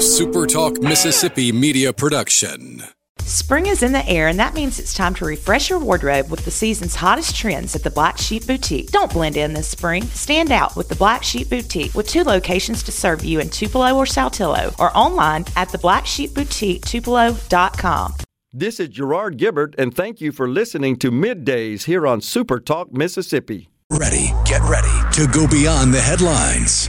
a SuperTalk Mississippi media production. Spring is in the air, and that means it's time to refresh your wardrobe with the season's hottest trends at the Black Sheep Boutique. Don't blend in this spring. Stand out with the Black Sheep Boutique with two locations to serve you in Tupelo or Saltillo or online at theblacksheepboutique.tupelo.com. This is Gerard Gibert, and thank you for listening to Middays here on Super Talk Mississippi. Ready, get ready to go beyond the headlines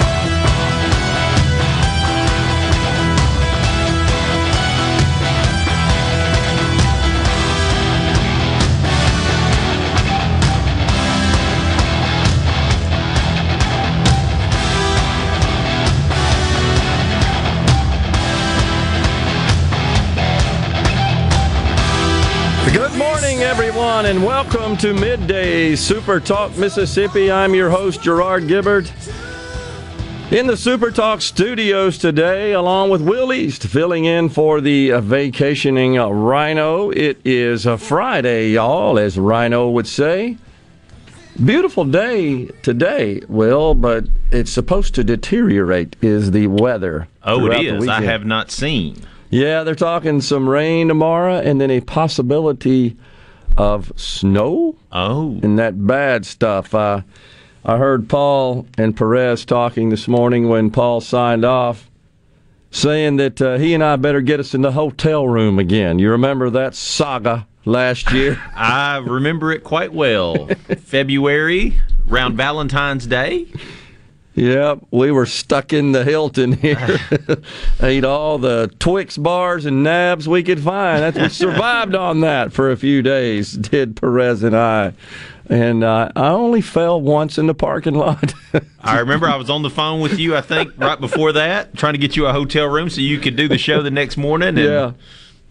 Everyone, and welcome to Midday Super Talk Mississippi. I'm your host, Gerard Gibert. In the Super Talk studios today, along with Will East, filling in for the vacationing Rhino. It is a Friday, y'all, as Rhino would say. Beautiful day today, Will, but it's supposed to deteriorate, is the weather. Oh, it is. I have not seen. Yeah, they're talking some rain tomorrow and then a possibility of snow Oh, and that bad stuff. Uh, I heard Paul and Perez talking this morning when Paul signed off, saying that uh, he and I better get us in the hotel room again. You remember that saga last year? I remember it quite well. February, around Valentine's Day. Yep, we were stuck in the Hilton here. Ate all the Twix bars and nabs we could find. That's we survived on that for a few days. Did Perez and I, and uh, I only fell once in the parking lot. I remember I was on the phone with you, I think, right before that, trying to get you a hotel room so you could do the show the next morning. And yeah,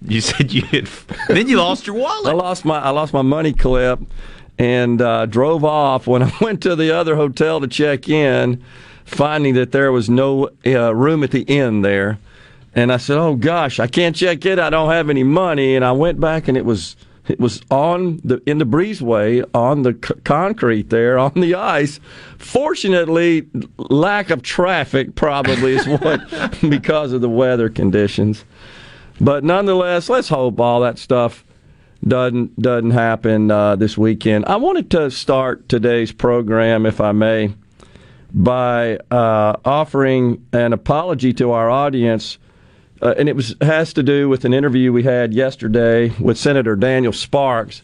You said you had. Then you lost your wallet. I lost my I lost my money clip, and uh, drove off. When I went to the other hotel to check in, finding that there was no uh, room at the inn there. And I said, "Oh gosh, I can't check in. I don't have any money." And I went back, and it was it was on the in the breezeway on the c- concrete there on the ice. Fortunately, lack of traffic probably is what because of the weather conditions. But nonetheless, let's hope all that stuff doesn't doesn't happen uh, this weekend. I wanted to start today's program, if I may, by uh, offering an apology to our audience, uh, and it was has to do with an interview we had yesterday with Senator Daniel Sparks,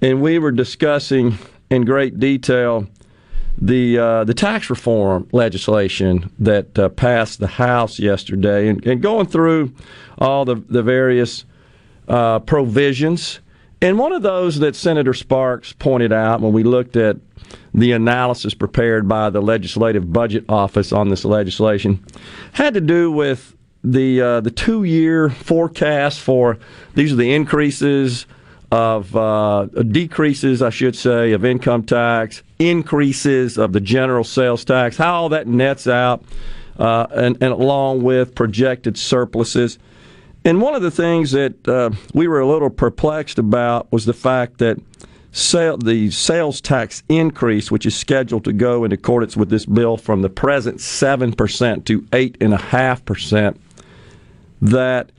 and we were discussing in great detail the uh, the tax reform legislation that uh, passed the House yesterday, and, and going through all the the various uh, provisions. And one of those that Senator Sparks pointed out when we looked at the analysis prepared by the Legislative Budget Office on this legislation had to do with the uh, the two year forecast for these are the increases of uh, decreases, I should say, of income tax, increases of the general sales tax, how all that nets out, uh, and, and along with projected surpluses. And one of the things that uh, we were a little perplexed about was the fact that sale, the sales tax increase, which is scheduled to go in accordance with this bill from the present 7% to 8.5%, that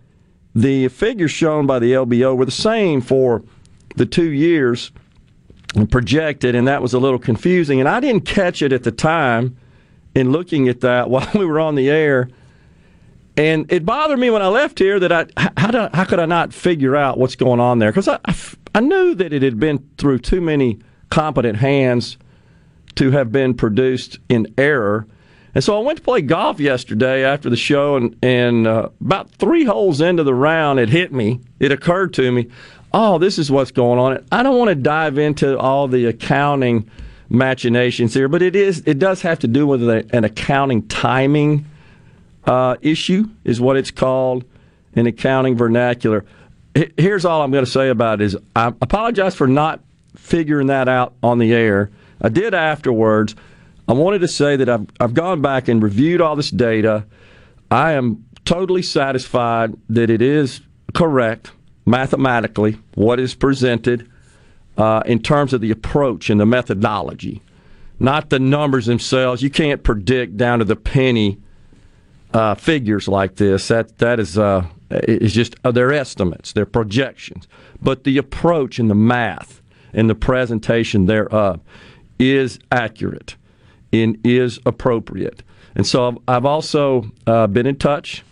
the figures shown by the LBO were the same for the two years projected, and that was a little confusing. And I didn't catch it at the time in looking at that while we were on the air. And it bothered me when I left here that I how, do, how could I not figure out what's going on there? Because I, I, I knew that it had been through too many competent hands to have been produced in error. And so I went to play golf yesterday after the show, and, and uh, about three holes into the round, it hit me. It occurred to me, oh, this is what's going on. I don't want to dive into all the accounting machinations here, but it is it does have to do with an accounting timing uh, issue, is what it's called in accounting vernacular. Here's all I'm going to say about it: is I apologize for not figuring that out on the air. I did afterwards. I wanted to say that I've, I've gone back and reviewed all this data. I am totally satisfied that it is correct mathematically what is presented uh, in terms of the approach and the methodology, not the numbers themselves. You can't predict down to the penny uh, figures like this. That that is uh, is just uh, their estimates, their projections. But the approach and the math and the presentation thereof is accurate and is appropriate. And so I've also uh, been in touch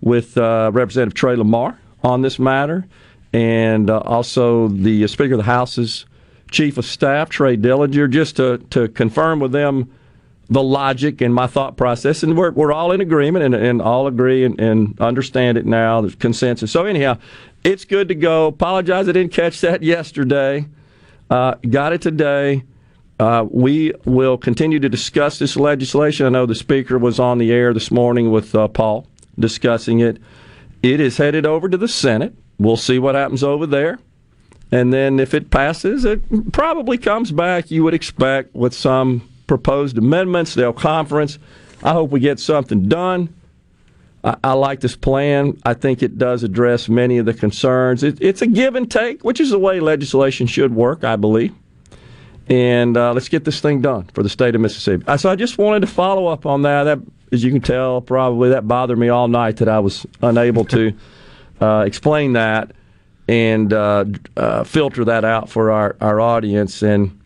with uh, Representative Trey Lamar on this matter, and uh, also the Speaker of the House's Chief of Staff, Trey Dillinger, just to, to confirm with them the logic and my thought process. And we're, we're all in agreement and, and all agree and, and understand it now. There's consensus. So, anyhow, it's good to go. Apologize I didn't catch that yesterday. Uh, got it today. Uh, we will continue to discuss this legislation. I know the Speaker was on the air this morning with uh, Paul discussing it. It is headed over to the Senate. We'll see what happens over there. And then if it passes, it probably comes back, you would expect, with some proposed amendments. They'll conference. I hope we get something done. I, I like this plan. I think it does address many of the concerns. It, it's a give and take, which is the way legislation should work, I believe. And uh, let's get this thing done for the state of Mississippi. So I just wanted to follow up on that. That as you can tell, probably that bothered me all night that I was unable to uh, explain that and uh, uh, filter that out for our, our audience. And uh,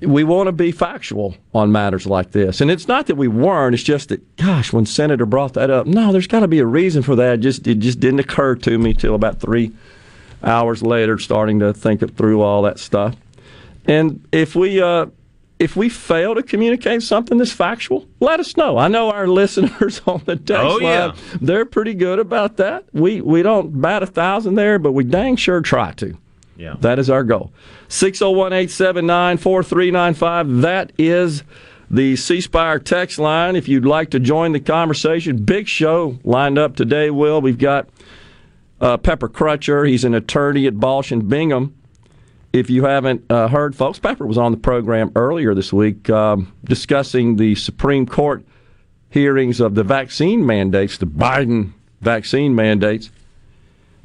we want to be factual on matters like this. And it's not that we weren't, it's just that, gosh, when Senator brought that up, no, there's got to be a reason for that. It just, it just didn't occur to me till about three hours later, starting to think it through all that stuff. And if we, uh, if we fail to communicate something that's factual, let us know. I know our listeners on the text oh, yeah. line, they're pretty good about that. We we don't bat a thousand there, but we dang sure try to. Yeah. That is our goal. 601-879-4395. That is the C Spire text line. If you'd like to join the conversation, big show lined up today, Will. We've got uh, Pepper Crutcher. He's an attorney at Balch and Bingham if you haven't uh, heard, folks, Pepper was on the program earlier this week um, discussing the Supreme Court hearings of the vaccine mandates, the Biden vaccine mandates.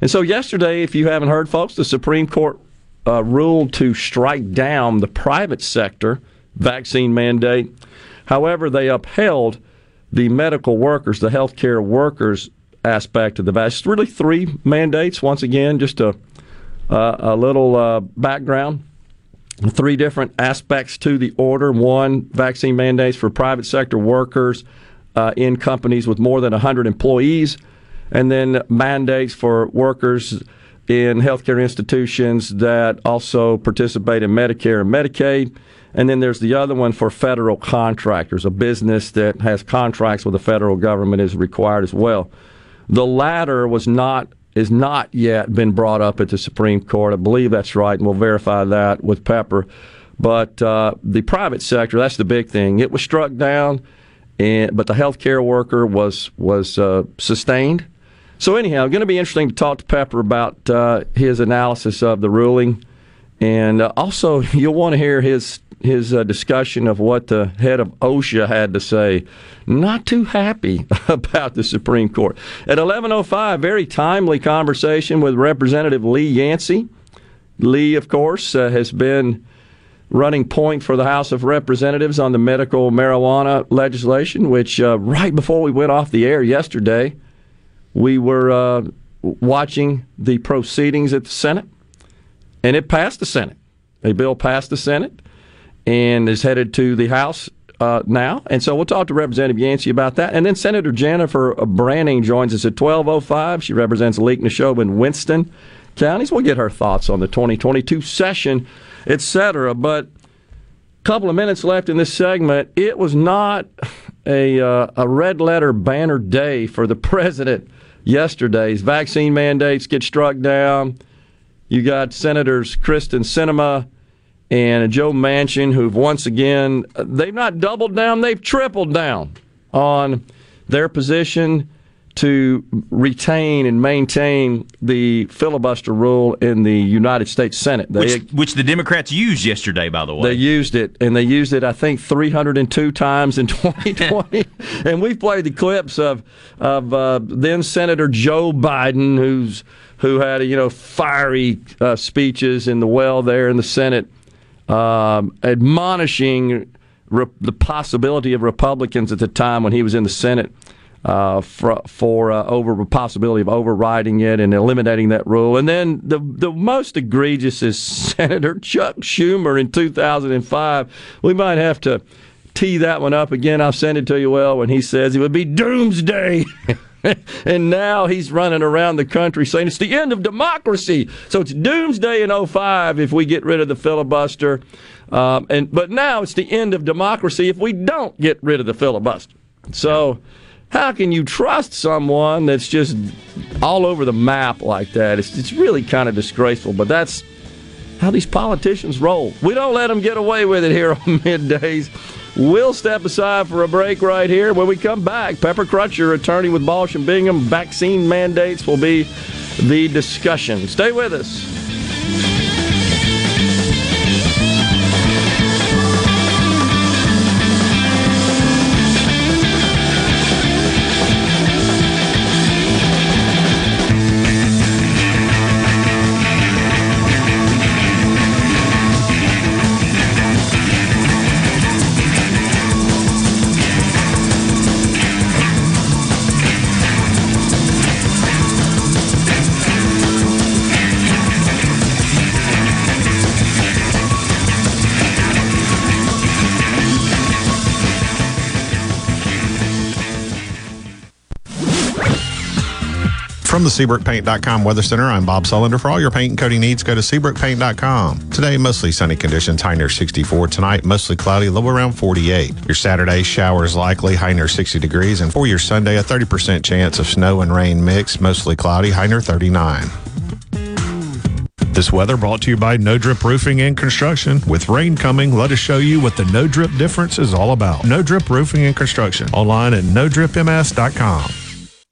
And so, yesterday, if you haven't heard, folks, the Supreme Court uh, ruled to strike down the private sector vaccine mandate. However, they upheld the medical workers, the healthcare workers aspect of the vaccine. It's really three mandates, once again, just to uh, a little uh, background. Three different aspects to the order. One, vaccine mandates for private sector workers uh, in companies with more than 100 employees, and then mandates for workers in healthcare institutions that also participate in Medicare and Medicaid. And then there's the other one for federal contractors. A business that has contracts with the federal government is required as well. The latter was not is not yet been brought up at the Supreme Court. I believe that's right, and we'll verify that with Pepper. But uh, the private sector, that's the big thing. It was struck down, and but the healthcare worker was was uh, sustained. So anyhow, going to be interesting to talk to Pepper about uh, his analysis of the ruling, and uh, also you'll want to hear his his uh, discussion of what the head of OSHA had to say. Not too happy about the Supreme Court. At 11:05, very timely conversation with Representative Lee Yancey. Lee, of course, uh, has been running point for the House of Representatives on the medical marijuana legislation, which uh, right before we went off the air yesterday, we were uh, watching the proceedings at the Senate, and it passed the Senate. A bill passed the Senate and is headed to the House uh, now. And so we'll talk to Representative Yancey about that. And then Senator Jennifer Branning joins us at 12.05. She represents Leake, Neshoba, and Winston counties. We'll get her thoughts on the 2022 session, etc. But a couple of minutes left in this segment. It was not a, uh, a red letter banner day for the president yesterday's vaccine mandates get struck down. You got Senators Kyrsten Sinema and Joe Manchin, who've once again, they've not doubled down, they've tripled down on their position to retain and maintain the filibuster rule in the United States Senate. They, which, which, the Democrats used yesterday, by the way. They used it, and they used it, I think, 302 times in 2020. and we've played the clips of of uh, then Senator Joe Biden, who's who had you know fiery uh, speeches in the well there in the Senate, um, admonishing re- the possibility of Republicans at the time when he was in the Senate uh, for, for uh, over the possibility of overriding it and eliminating that rule. And then the the most egregious is Senator Chuck Schumer in 2005. We might have to tee that one up again. I'll send it to you. Well, when he says it would be doomsday. and now he's running around the country saying it's the end of democracy. So it's doomsday in 05 if we get rid of the filibuster. Um, and but now it's the end of democracy if we don't get rid of the filibuster. So how can you trust someone that's just all over the map like that? It's, it's really kind of disgraceful, but that's how these politicians roll. We don't let them get away with it here on middays. We'll step aside for a break right here. When we come back, Pepper Crutcher, attorney with Balch and Bingham, vaccine mandates will be the discussion. Stay with us. From the SeabrookPaint.com Weather Center, I'm Bob Sullender. For all your paint and coating needs, go to SeabrookPaint.com. Today, mostly sunny conditions, high near 64. Tonight, mostly cloudy, low around 48. Your Saturday, showers likely, high near 60 degrees. And for your Sunday, a 30% chance of snow and rain mix, mostly cloudy, high near 39. This weather brought to you by No Drip Roofing and Construction. With rain coming, let us show you what the No Drip difference is all about. No Drip Roofing and Construction. Online at NoDripMS.com.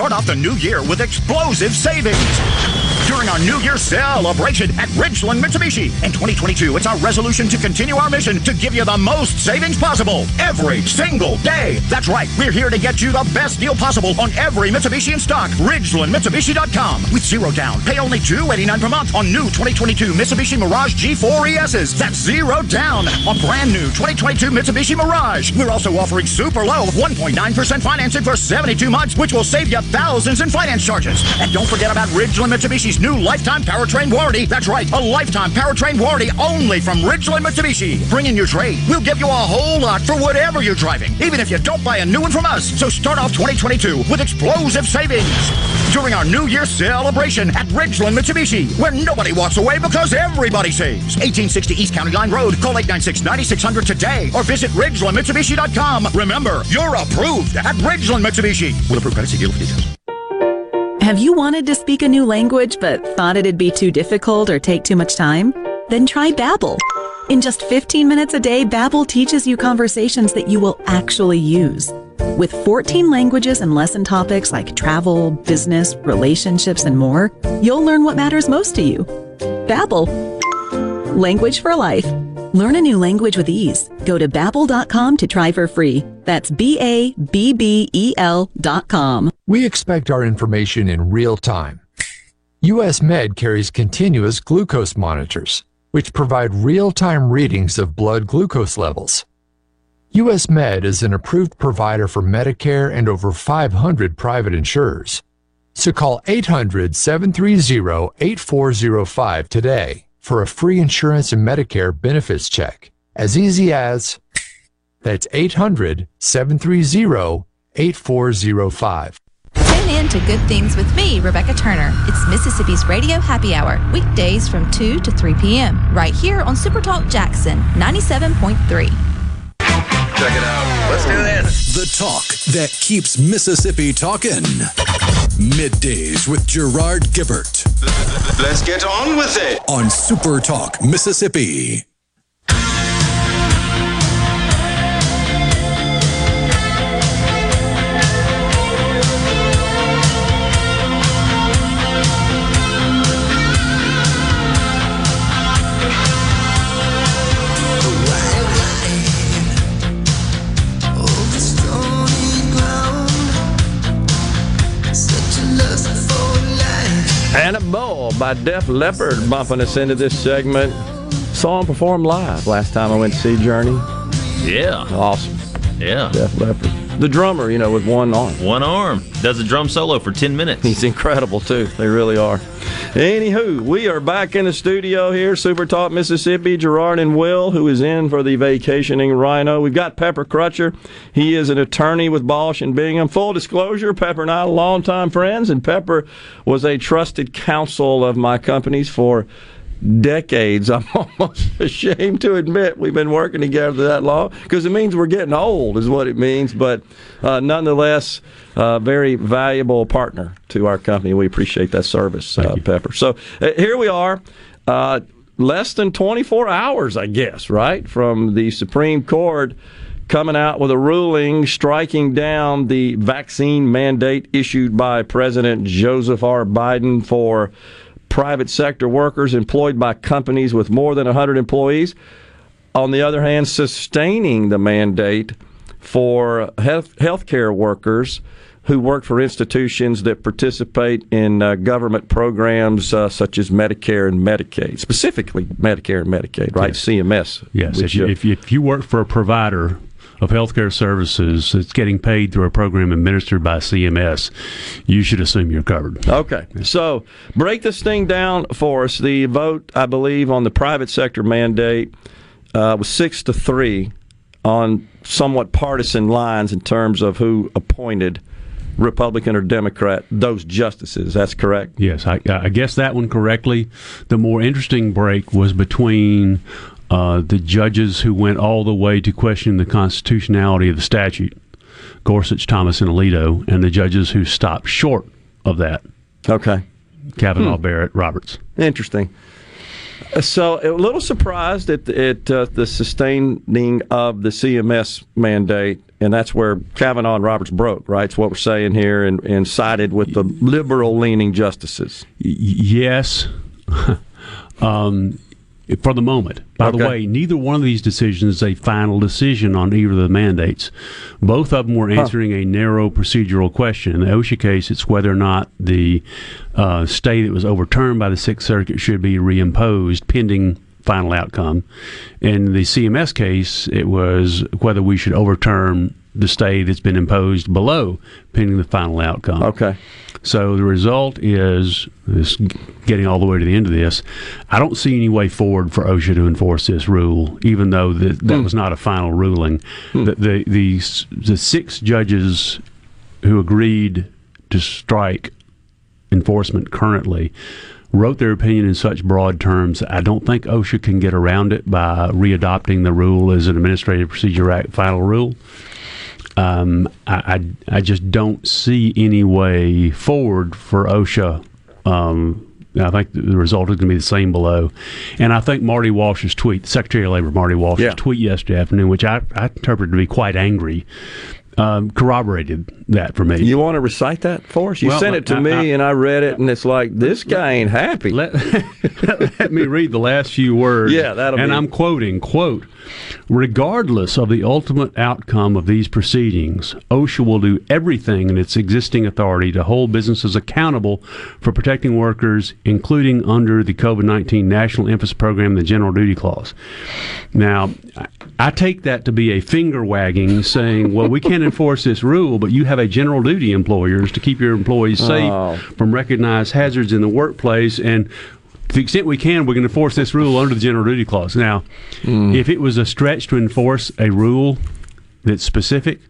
Start off the new year with explosive savings during our New Year celebration at Ridgeland Mitsubishi. In 2022, it's our resolution to continue our mission to give you the most savings possible every single day. That's right, we're here to get you the best deal possible on every Mitsubishi in stock. RidgelandMitsubishi.com with zero down. Pay only 289 per month on new 2022 Mitsubishi Mirage G4 ESs. That's zero down on brand new 2022 Mitsubishi Mirage. We're also offering super low 1.9% financing for 72 months, which will save you thousands in finance charges. And don't forget about Ridgeland Mitsubishi's new lifetime powertrain warranty. That's right, a lifetime powertrain warranty only from Ridgeland Mitsubishi. Bring in your trade. We'll give you a whole lot for whatever you're driving, even if you don't buy a new one from us. So start off 2022 with explosive savings during our New Year celebration at Ridgeland Mitsubishi, where nobody walks away because everybody saves. 1860 East County Line Road. Call 896-9600 today or visit RidgelandMitsubishi.com. Remember, you're approved at Ridgeland Mitsubishi. Will approve credit. See dealer for details. Have you wanted to speak a new language but thought it'd be too difficult or take too much time? Then try Babbel. In just 15 minutes a day, Babbel teaches you conversations that you will actually use. With 14 languages and lesson topics like travel, business, relationships, and more, you'll learn what matters most to you. Babbel. Language for life. Learn a new language with ease. Go to babbel.com to try for free. That's B A B B E L dot com. We expect our information in real time. US Med carries continuous glucose monitors, which provide real time readings of blood glucose levels. US Med is an approved provider for Medicare and over 500 private insurers. So call 800 730 8405 today for a free insurance and Medicare benefits check. As easy as that's 800 730 8405. Tune in to Good Things with me, Rebecca Turner. It's Mississippi's Radio Happy Hour, weekdays from 2 to 3 p.m., right here on Supertalk Jackson 97.3. Check it out. Let's do this. The talk that keeps Mississippi talking. Middays with Gerard Gibert. Let's get on with it. On Super Talk, Mississippi. Animal by Def Leppard bumping us into this segment. Saw him perform live last time I went to see Journey. Yeah. Awesome. Yeah. Def Leppard. The drummer, you know, with one arm. One arm. Does a drum solo for 10 minutes. He's incredible, too. They really are. Anywho, we are back in the studio here, Super Talk, Mississippi. Gerard and Will, who is in for the vacationing rhino. We've got Pepper Crutcher. He is an attorney with Balch and Bingham. Full disclosure, Pepper and I are longtime friends, and Pepper was a trusted counsel of my companies for decades. I'm almost ashamed to admit we've been working together that long because it means we're getting old, is what it means. But uh, nonetheless, uh, very valuable partner to our company. We appreciate that service, uh, Pepper. So uh, here we are. Uh, less than 24 hours, I guess, right, from the Supreme Court coming out with a ruling striking down the vaccine mandate issued by President Joseph R. Biden for private sector workers employed by companies with more than 100 employees. On the other hand, sustaining the mandate for health healthcare workers who work for institutions that participate in uh, government programs uh, such as Medicare and Medicaid, specifically Medicare and Medicaid, right? CMS. Yes, which, if you, if, you, if you work for a provider of healthcare services that's getting paid through a program administered by CMS, you should assume you're covered. Okay. So break this thing down for us. The vote, I believe, on the private sector mandate uh, was six to three on somewhat partisan lines in terms of who appointed. Republican or Democrat, those justices. That's correct. Yes, I, I guess that one correctly. The more interesting break was between uh, the judges who went all the way to question the constitutionality of the statute, Gorsuch, Thomas, and Alito, and the judges who stopped short of that. Okay. Kavanaugh, Hmm. Barrett, Roberts. Interesting. Uh, So, a little surprised at, at uh, the sustaining of the CMS mandate, and that's where Kavanaugh and Roberts broke, right? It's what we're saying here, and, and sided with the liberal leaning justices. Yes. um, for the moment. By the way, neither one of these decisions is a final decision on either of the mandates. Both of them were Huh. answering a narrow procedural question. In the OSHA case, it's whether or not the uh, stay that was overturned by the Sixth Circuit should be reimposed pending final outcome. In the CMS case, it was whether we should overturn the stay that's been imposed below pending the final outcome. Okay. So the result is this getting all the way to the end of this. I don't see any way forward for OSHA to enforce this rule, even though that, that hmm. was not a final ruling. Hmm. The, the the the six judges who agreed to strike enforcement currently wrote their opinion in such broad terms. I don't think OSHA can get around it by readopting the rule as an Administrative Procedure Act final rule. Um, I, I, I just don't see any way forward for OSHA. Um, I think the result is going to be the same below. And I think Marty Walsh's tweet, Secretary of Labor Marty Walsh's Yeah. tweet yesterday afternoon, which I, I interpreted to be quite angry, um, corroborated that for me. You want to recite that for us? You Well, sent it to I- me, I- and I read it, and it's like this guy ain't happy. Let, let me read the last few words. Yeah, that'll And be- I'm quoting, quote, regardless of the ultimate outcome of these proceedings, OSHA will do everything in its existing authority to hold businesses accountable for protecting workers, including under the COVID-19 National Emphasis Program the General Duty Clause. Now, I- I take that to be a finger wagging saying, well, we can't enforce this rule, but you have a general duty employers to keep your employees safe Oh. from recognized hazards in the workplace and to the extent we can, we're going to enforce this rule under the general duty clause. Now, if it was a stretch to enforce a rule that's specific,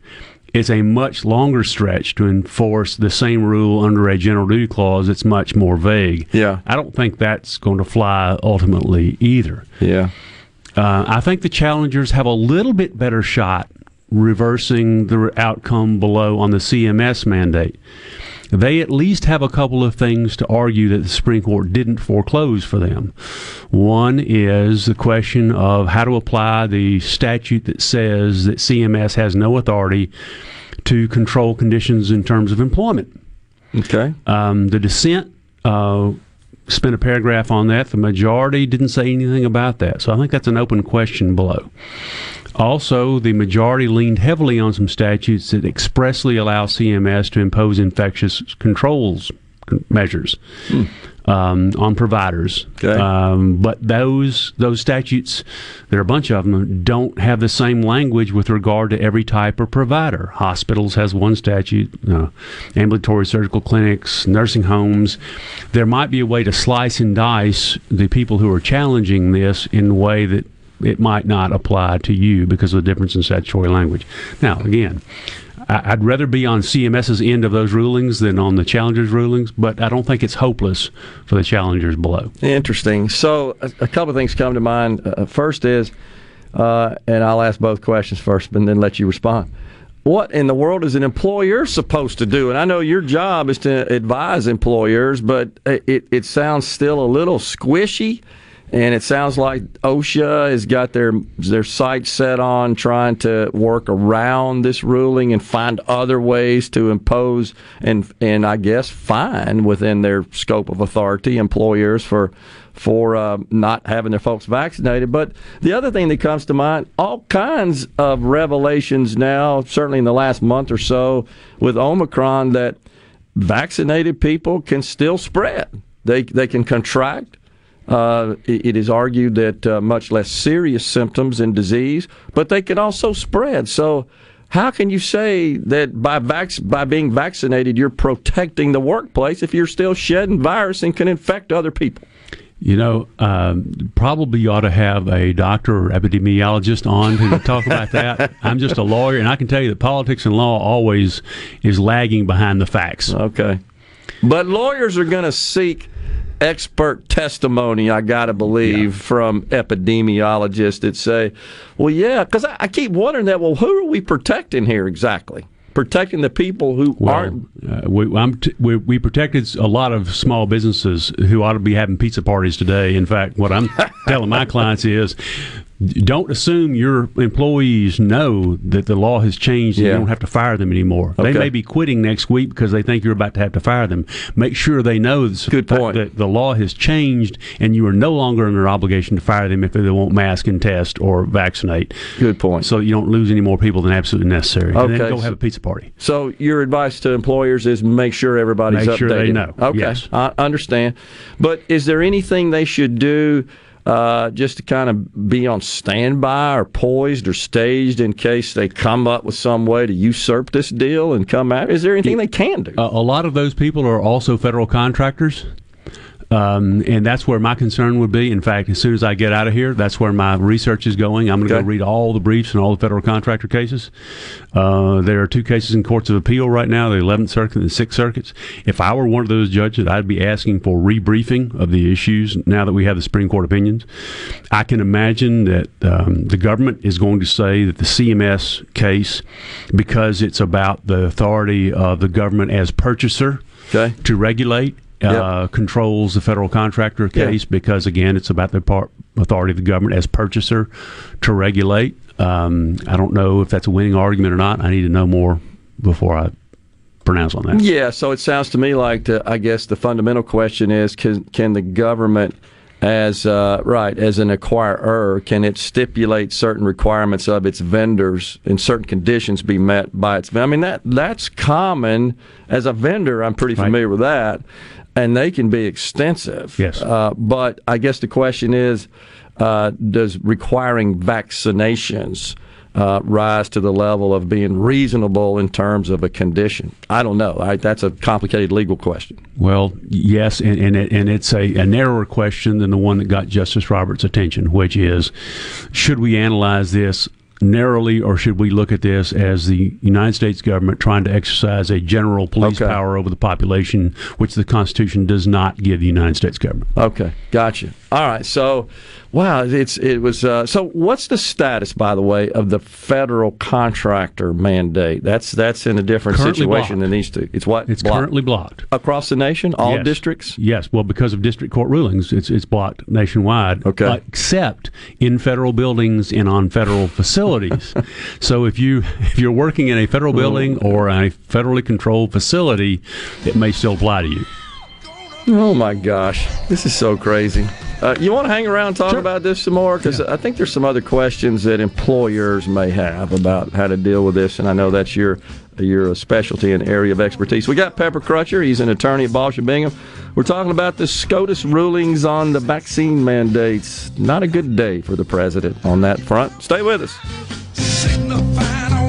it's a much longer stretch to enforce the same rule under a general duty clause that's much more vague. Yeah. I don't think that's going to fly ultimately either. Yeah. Uh, I think the challengers have a little bit better shot reversing the outcome below on the CMS mandate. They at least have a couple of things to argue that the Supreme Court didn't foreclose for them. One is the question of how to apply the statute that says that CMS has no authority to control conditions in terms of employment. Okay. Um, the dissent uh, spent a paragraph on that. The majority didn't say anything about that. So I think that's an open question below. Also, the majority leaned heavily on some statutes that expressly allow CMS to impose infectious controls measures um, on providers. Um, but those those statutes, there are a bunch of them, don't have the same language with regard to every type of provider. Hospitals has one statute, uh, ambulatory surgical clinics, nursing homes. There might be a way to slice and dice the people who are challenging this in a way that it might not apply to you because of the difference in statutory language. Now, again, I'd rather be on CMS's end of those rulings than on the challengers' rulings, but I don't think it's hopeless for the challengers below. Interesting. So, a, couple of things come to mind. Uh, first is, uh, and I'll ask both questions first, and then let you respond. What in the world is an employer supposed to do? And I know your job is to advise employers, but it, it sounds still a little squishy. And it sounds like OSHA has got their their sights set on trying to work around this ruling and find other ways to impose and and I guess fine within their scope of authority employers for for uh, not having their folks vaccinated. But the other thing that comes to mind, all kinds of revelations now, certainly in the last month or so, with Omicron, that vaccinated people can still spread. They they can contract. Uh, it, it is argued that uh, much less serious symptoms and disease, but they can also spread. So, how can you say that by vac- by being vaccinated you're protecting the workplace if you're still shedding virus and can infect other people? You know, um, probably you ought to have a doctor or epidemiologist on to talk about that. I'm just a lawyer, and I can tell you that politics and law always is lagging behind the facts. Okay. But lawyers are going to seek expert testimony, I got to believe, from epidemiologists that say, well, yeah, because I, I, keep wondering that, well, who are we protecting here exactly? Protecting the people who well, aren't. Uh, we, t- we, we, protected a lot of small businesses who ought to be having pizza parties today. In fact, what I'm telling my clients is don't assume your employees know that the law has changed and Yeah. you don't have to fire them anymore. Okay. They may be quitting next week because they think you're about to have to fire them. Make sure they know this- Good point. that the law has changed and you are no longer under obligation to fire them if they won't mask and test or vaccinate. Good point. So you don't lose any more people than absolutely necessary. And then Okay, go have a pizza party. So your advice to employers is make sure everybody's Make updated. sure they know, Okay, yes. I understand. But is there anything they should do uh, just to kind of be on standby or poised or staged in case they come up with some way to usurp this deal and come out? Is there anything they can do? A, a lot of those people are also federal contractors. Um, and that's where my concern would be. In fact, as soon as I get out of here, that's where my research is going. I'm going to Okay. go read all the briefs and all the federal contractor cases. Uh, there are two cases in courts of appeal right now, the 11th Circuit and the 6th Circuits. If I were one of those judges, I'd be asking for rebriefing of the issues now that we have the Supreme Court opinions. I can imagine that um, the government is going to say that the CMS case, because it's about the authority of the government as purchaser Okay. to regulate, uh, controls the federal contractor case because again it's about the part authority of the government as purchaser to regulate. Um, i don't know if that's a winning argument or not. I need to know more before i pronounce on that. Yeah, so it sounds to me like the, I guess the fundamental question is can can the government as uh, right as an acquirer can it stipulate certain requirements of its vendors and certain conditions be met by its I mean that that's common. As a vendor I'm pretty familiar with that and they can be extensive Yes. uh, but I guess the question is uh, does requiring vaccinations uh, rise to the level of being reasonable in terms of a condition? I don't know. I, that's a complicated legal question. well yes and, and, it, and it's a, a narrower question than the one that got justice roberts attention which is should we analyze this narrowly, or should we look at this as the United States government trying to exercise a general police Okay. power over the population, which the Constitution does not give the United States government? Okay, gotcha. All right, so wow, it's it was. Uh, so, what's the status, by the way, of the federal contractor mandate? That's that's in a different Currently situation blocked. than these two. It's what It's currently blocked across the nation, all Yes. districts. Yes, well, because of district court rulings, it's it's blocked nationwide. Okay. uh, except in federal buildings and on federal facilities. so if you if you're working in a federal building or a federally controlled facility, it may still apply to you. Oh my gosh, this is so crazy. Uh, you want to hang around and talk about this some more? Because I think there's some other questions that employers may have about how to deal with this, and I know that's your your specialty and area of expertise. We got Pepper Crutcher. He's an attorney at Balch and Bingham. We're talking about the SCOTUS rulings on the vaccine mandates. Not a good day for the president on that front. Stay with us.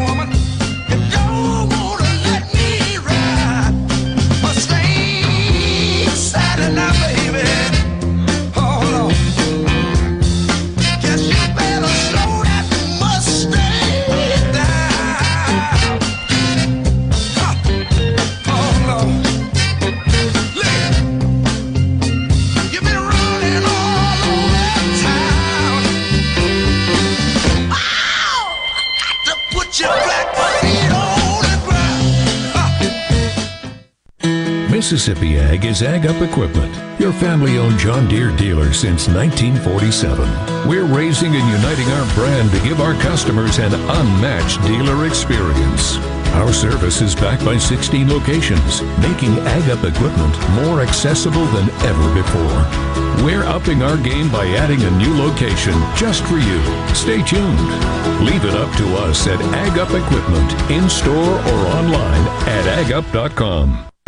Mississippi Ag is Ag Up Equipment, your family owned John Deere dealer since 1947. We're raising and uniting our brand to give our customers an unmatched dealer experience. Our service is backed by 16 locations, making Ag Up Equipment more accessible than ever before. We're upping our game by adding a new location just for you. Stay tuned. Leave it up to us at Ag Up Equipment, in store or online at agup.com.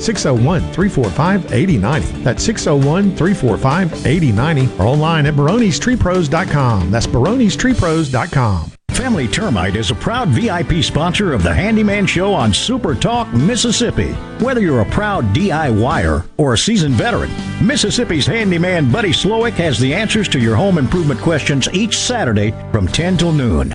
601 345 8090. That's 601 345 8090 or online at baronestreepros.com. That's baronestreepros.com. Family Termite is a proud VIP sponsor of the Handyman Show on Super Talk, Mississippi. Whether you're a proud DIYer or a seasoned veteran, Mississippi's handyman Buddy Slowick has the answers to your home improvement questions each Saturday from 10 till noon.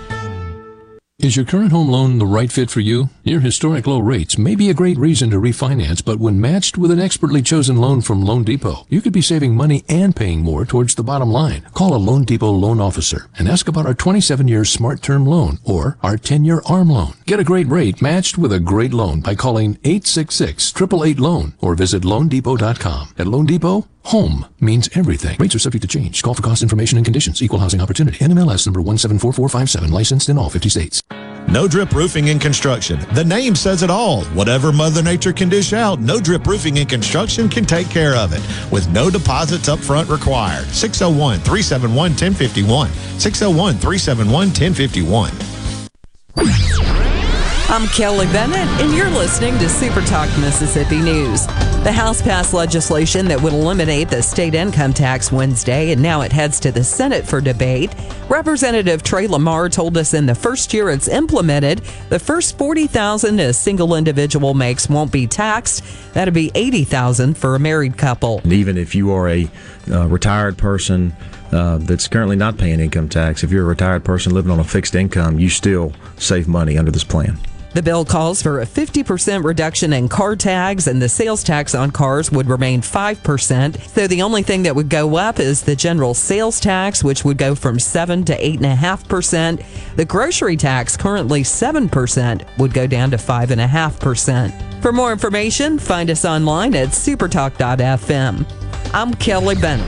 Is your current home loan the right fit for you? Your historic low rates may be a great reason to refinance, but when matched with an expertly chosen loan from Loan Depot, you could be saving money and paying more towards the bottom line. Call a Loan Depot loan officer and ask about our 27-year Smart Term loan or our 10-year ARM loan. Get a great rate matched with a great loan by calling 866-888-LOAN or visit loandepot.com. At Loan Depot, home means everything. Rates are subject to change. Call for cost information and conditions. Equal housing opportunity. NMLS number 174457. Licensed in all 50 states. No Drip Roofing and Construction. The name says it all. Whatever Mother Nature can dish out, No Drip Roofing and Construction can take care of it with no deposits up front required. 601 371 1051. 601 371 1051. I'm Kelly Bennett, and you're listening to Super Talk Mississippi News. The House passed legislation that would eliminate the state income tax Wednesday, and now it heads to the Senate for debate. Representative Trey Lamar told us in the first year it's implemented, the first 40,000 a single individual makes won't be taxed. That'd be 80,000 for a married couple. And even if you are a uh, retired person uh, that's currently not paying income tax, if you're a retired person living on a fixed income, you still save money under this plan. The bill calls for a 50% reduction in car tags, and the sales tax on cars would remain 5%. So the only thing that would go up is the general sales tax, which would go from 7 to 8.5%. The grocery tax, currently 7%, would go down to 5.5%. For more information, find us online at supertalk.fm. I'm Kelly Bennett.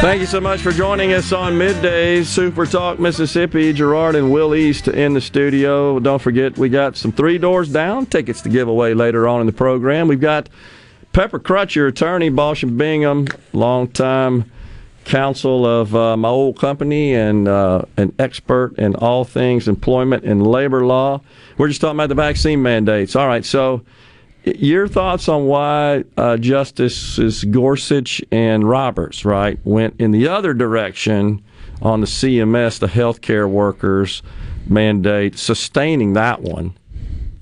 Thank you so much for joining us on middays. Super Talk Mississippi. Gerard and Will East in the studio. Don't forget, we got some three doors down tickets to give away later on in the program. We've got Pepper Crutcher, attorney, Balch and Bingham, longtime counsel of uh, my old company and uh, an expert in all things employment and labor law. We're just talking about the vaccine mandates. All right, so your thoughts on why uh, Justices Gorsuch and Roberts, right, went in the other direction on the CMS, the healthcare workers mandate, sustaining that one,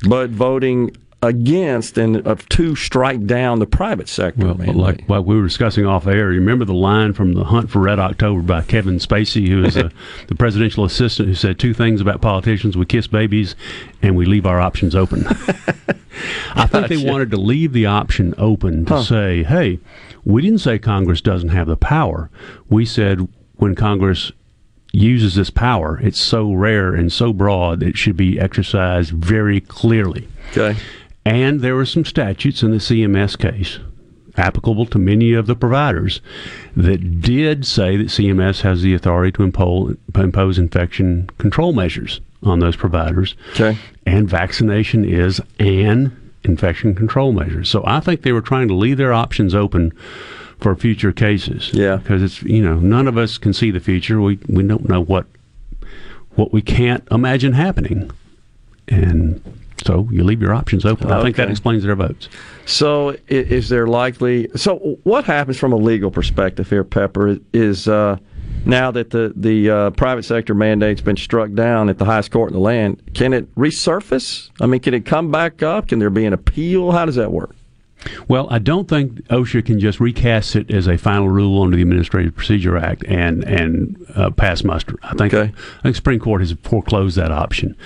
but voting against and uh, to strike down the private sector. Well, mandate. like what we were discussing off air, you remember the line from the Hunt for Red October by Kevin Spacey, who is a, the presidential assistant, who said two things about politicians: we kiss babies and we leave our options open. I think they wanted to leave the option open to huh. say, hey, we didn't say Congress doesn't have the power. We said when Congress uses this power, it's so rare and so broad, it should be exercised very clearly. Okay. And there were some statutes in the CMS case applicable to many of the providers that did say that CMS has the authority to impose, impose infection control measures on those providers. Okay. And vaccination is an infection control measure. So I think they were trying to leave their options open for future cases. Yeah. Because it's you know none of us can see the future. We we don't know what what we can't imagine happening, and so you leave your options open. Okay. I think that explains their votes. So is there likely? So what happens from a legal perspective here, Pepper? Is uh, now that the the uh, private sector mandate's been struck down at the highest court in the land, can it resurface? I mean, can it come back up? Can there be an appeal? How does that work? Well, I don't think OSHA can just recast it as a final rule under the Administrative Procedure Act and and uh, pass muster. I think I think Supreme Court has foreclosed that option.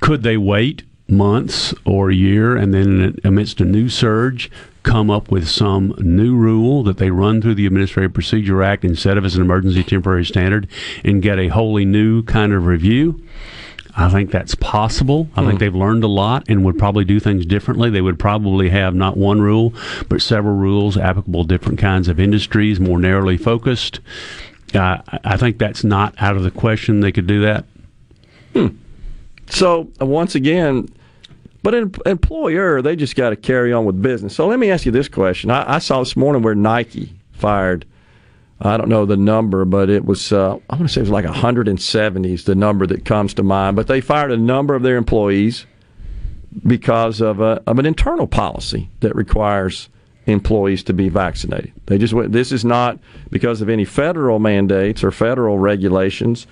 Could they wait months or a year and then amidst a new surge come up with some new rule that they run through the Administrative Procedure Act instead of as an emergency temporary standard and get a wholly new kind of review? I think that's possible. I Hmm. think they've learned a lot and would probably do things differently. They would probably have not one rule, but several rules applicable to different kinds of industries, more narrowly focused. Uh, I- I think that's not out of the question. They could do that. So uh, once again, but an employer they just got to carry on with business. So let me ask you this question: I, I saw this morning where Nike fired. I don't know the number, but it was uh, I want to say it was like 170 is the number that comes to mind. But they fired a number of their employees because of a, of an internal policy that requires employees to be vaccinated. They just went, this is not because of any federal mandates or federal regulations,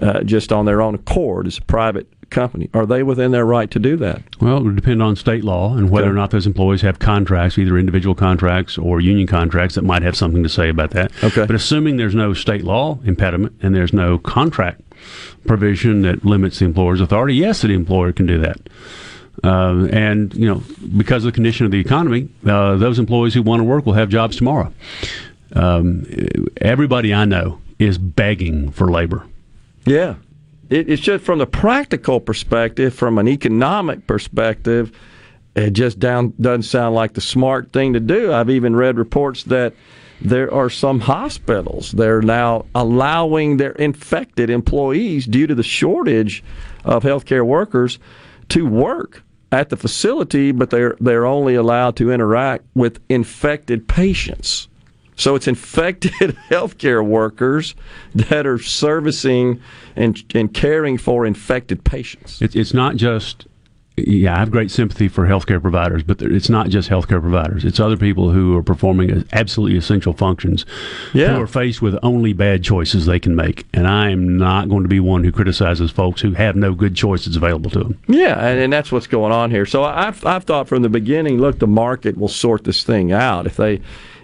uh, just on their own accord as a private company. Are they within their right to do that? Well, it would depend on state law and whether or not those employees have contracts, either individual contracts or union contracts, that might have something to say about that. Okay. But assuming there's no state law impediment and there's no contract provision that limits the employer's authority, yes, the employer can do that. Uh, and you know, because of the condition of the economy, uh, those employees who want to work will have jobs tomorrow. Um, everybody I know is begging for labor. Yeah. It, it's just from the practical perspective, from an economic perspective, it just down doesn't sound like the smart thing to do. I've even read reports that there are some hospitals that are now allowing their infected employees due to the shortage of healthcare workers to work at the facility, but they're they're only allowed to interact with infected patients. So it's infected healthcare workers that are servicing and, and caring for infected patients. It, it's not just. Yeah, I have great sympathy for healthcare providers, but it's not just healthcare providers. It's other people who are performing absolutely essential functions Yeah. who are faced with only bad choices they can make. And I am not going to be one who criticizes folks who have no good choices available to them. Yeah, and, and that's what's going on here. So I've, I've thought from the beginning, look, the market will sort this thing out. If they,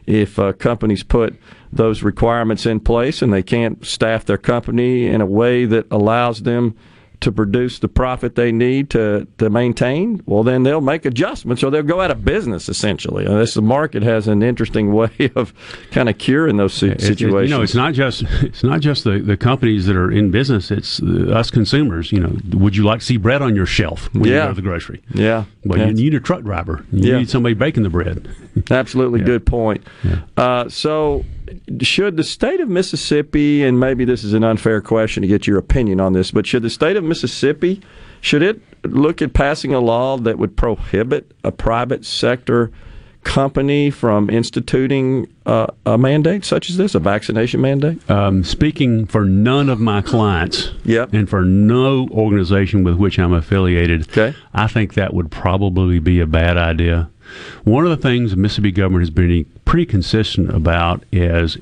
if uh, companies put those requirements in place and they can't staff their company in a way that allows them to produce the profit they need to, to maintain, well, then they'll make adjustments or they'll go out of business, essentially. this the market has an interesting way of kind of curing those si- It- it- situations. you know, it's not just it's not just the, the companies that are in business. It's us consumers. You know, would you like to see bread on your shelf when you go to the grocery? Yeah. Well, Yeah. you need a truck driver. You Yeah. need somebody baking the bread. Absolutely good point. Uh, so, should the state of Mississippi, and maybe this is an unfair question to get your opinion on this, but should the state of Mississippi, should it look at passing a law that would prohibit a private sector company from instituting uh, a mandate such as this, a vaccination mandate? Um, speaking for none of my clients, yep. and for no organization with which I'm affiliated, okay. I think that would probably be a bad idea. One of the things the Mississippi government has been pretty consistent about is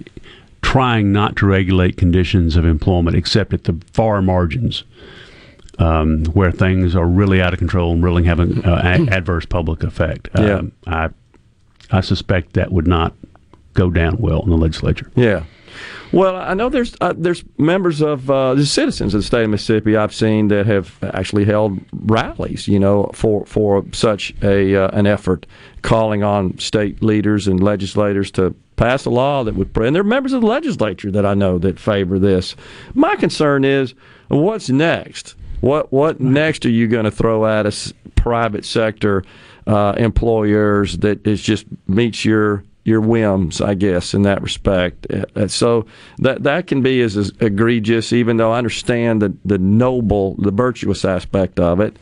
trying not to regulate conditions of employment except at the far margins. Um, where things are really out of control and really having uh, a- adverse public effect. Yeah. Um, I, I suspect that would not go down well in the legislature. Yeah. Well, I know there's uh, there's members of uh, the citizens of the state of Mississippi I've seen that have actually held rallies, you know, for for such a uh, an effort, calling on state leaders and legislators to pass a law that would. And there are members of the legislature that I know that favor this. My concern is what's next. What what next are you going to throw at us, private sector uh, employers that is just meets your your whims, I guess, in that respect. Uh, so that that can be as, as egregious, even though I understand the the noble, the virtuous aspect of it,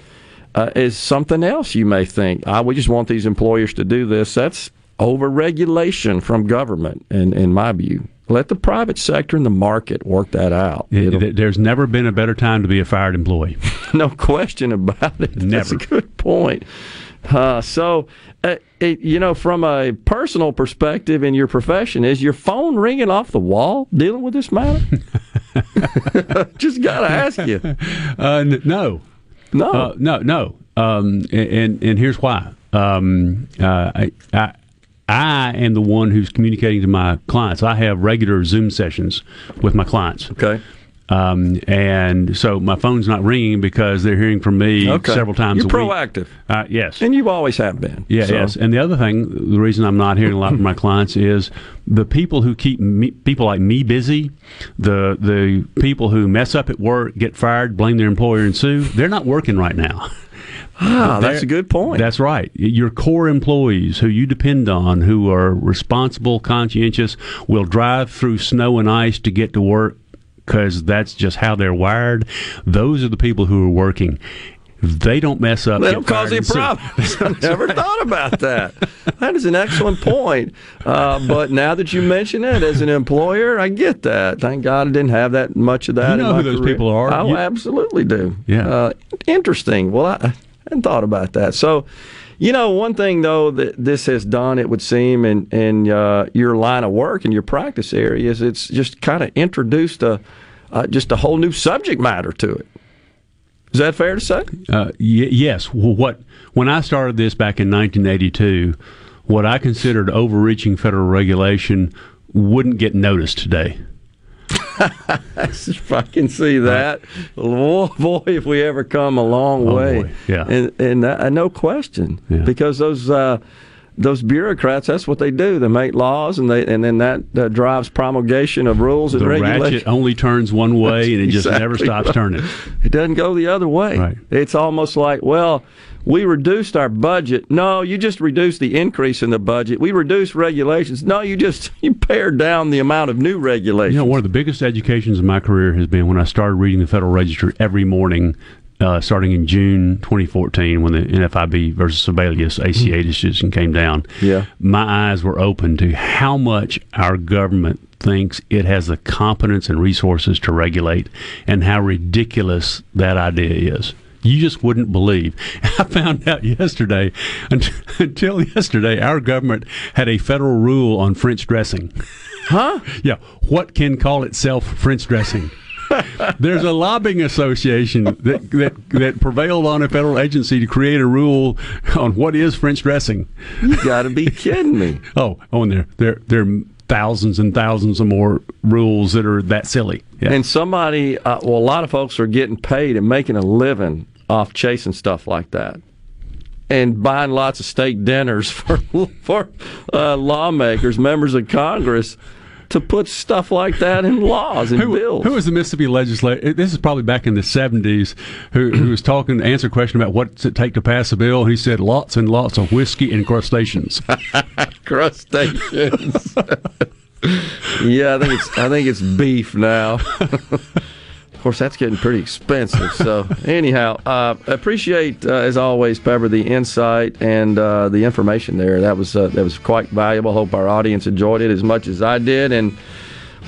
uh, is something else you may think. I we just want these employers to do this. That's overregulation from government, in in my view. Let the private sector and the market work that out. It- there's never been a better time to be a fired employee. no question about it. That's a good point. Uh, so, uh, it, you know, from a personal perspective in your profession, is your phone ringing off the wall dealing with this matter? Just got to ask you. Uh, n- no, no, uh, no, no. Um, and and here's why. Um, uh, I, I I am the one who's communicating to my clients. I have regular Zoom sessions with my clients. Okay. Um, and so my phone's not ringing because they're hearing from me Okay. several times You're a week. proactive. Uh, yes. And you always have been. Yeah, So- yes. And the other thing, the reason I'm not hearing a lot from my clients is the people who keep me, people like me busy, the the people who mess up at work, get fired, blame their employer, and sue. They're not working right now. Ah, that's a good point. That's right. Your core employees who you depend on, who are responsible, conscientious, will drive through snow and ice to get to work because that's just how they're wired. Those are the people who are working. If they don't mess up. They don't cause any problems. I never thought about that. That is an excellent point. Uh, but now that you mention it, as an employer, I get that. Thank God I didn't have that much of that. You in know my who those career. people are. I You- absolutely do. Yeah. Uh, interesting. Well, I, I hadn't thought about that. So, you know, one thing though that this has done, it would seem, in in uh, your line of work and your practice area, is it's just kind of introduced a uh, just a whole new subject matter to it. Is that fair to say? Uh, y- yes. Well, what when I started this back in 1982, what I considered overreaching federal regulation wouldn't get noticed today. If I can see that, oh, boy, if we ever come a long Oh, way, boy, yeah. and and uh, no question, because those uh, those bureaucrats, that's what they do. They make laws, and they and then that uh, drives promulgation of rules and The regulations. ratchet only turns one way, and it just never stops right. turning. It doesn't go the other way. Right. It's almost like, well, we reduced our budget. No, you just reduced the increase in the budget. We reduced regulations. No, you just you pared down the amount of new regulations. You know, one of the biggest educations in my career has been when I started reading the Federal Register every morning, uh, starting in June 2014 when the NFIB versus Sebelius ACA decision came down. Yeah. My eyes were open to how much our government thinks it has the competence and resources to regulate and how ridiculous that idea is. You just wouldn't believe. I found out yesterday, until yesterday, our government had a federal rule on French dressing. Huh? Yeah. What can call itself French dressing? There's a lobbying association that, that that prevailed on a federal agency to create a rule on what is French dressing. You got to be kidding me. Oh, oh, and there there there are thousands and thousands of more rules that are that silly. Yeah. And somebody, uh, well, a lot of folks are getting paid and making a living off chasing stuff like that, and buying lots of steak dinners for for uh, lawmakers, members of Congress, to put stuff like that in laws and Who, bills. who was the Mississippi legislator? This is probably back in the 70s, who, who was talking, answer a question about what's it take to pass a bill. He said lots and lots of whiskey and crustaceans. crustaceans. yeah, I think it's I think it's beef now. Of course, that's getting pretty expensive. So anyhow, uh, appreciate uh, as always, Pepper, the insight and uh, the information there. That was uh, that was quite valuable. Hope our audience enjoyed it as much as I did, and.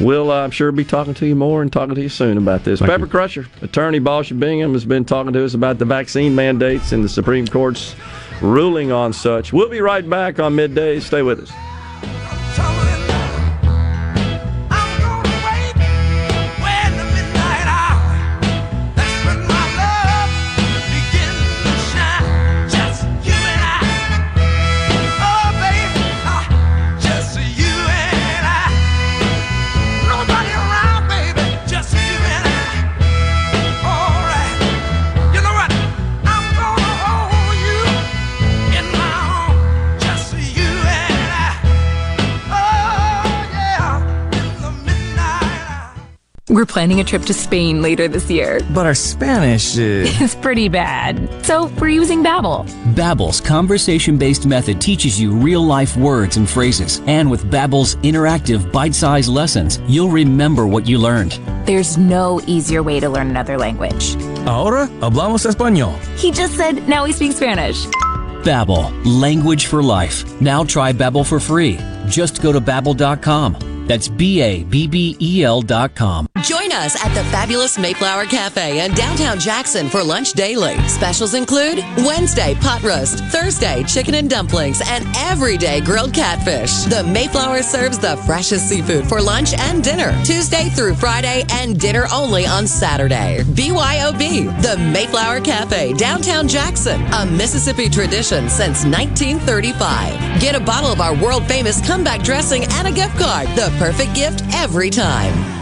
We'll, uh, I'm sure, be talking to you more and talking to you soon about this. Thank Pepper Crutcher, attorney Balch and Bingham, has been talking to us about the vaccine mandates and the Supreme Court's ruling on such. We'll be right back on midday. Stay with us. We're planning a trip to Spain later this year. But our Spanish is. It's pretty bad. So we're using Babbel. Babbel's conversation-based method teaches you real-life words and phrases. And with Babbel's interactive bite-sized lessons, you'll remember what you learned. There's no easier way to learn another language. Ahora hablamos español. He just said now we speak Spanish. Babbel, language for life. Now try Babbel for free. Just go to babbel.com. That's B A B B E L dot com. Us at the fabulous Mayflower Cafe in downtown Jackson for lunch daily. Specials include Wednesday pot roast, Thursday chicken and dumplings, and everyday grilled catfish. The Mayflower serves the freshest seafood for lunch and dinner, Tuesday through Friday, and dinner only on Saturday. BYOB, the Mayflower Cafe, downtown Jackson, a Mississippi tradition since 1935. Get a bottle of our world famous comeback dressing and a gift card. The perfect gift every time.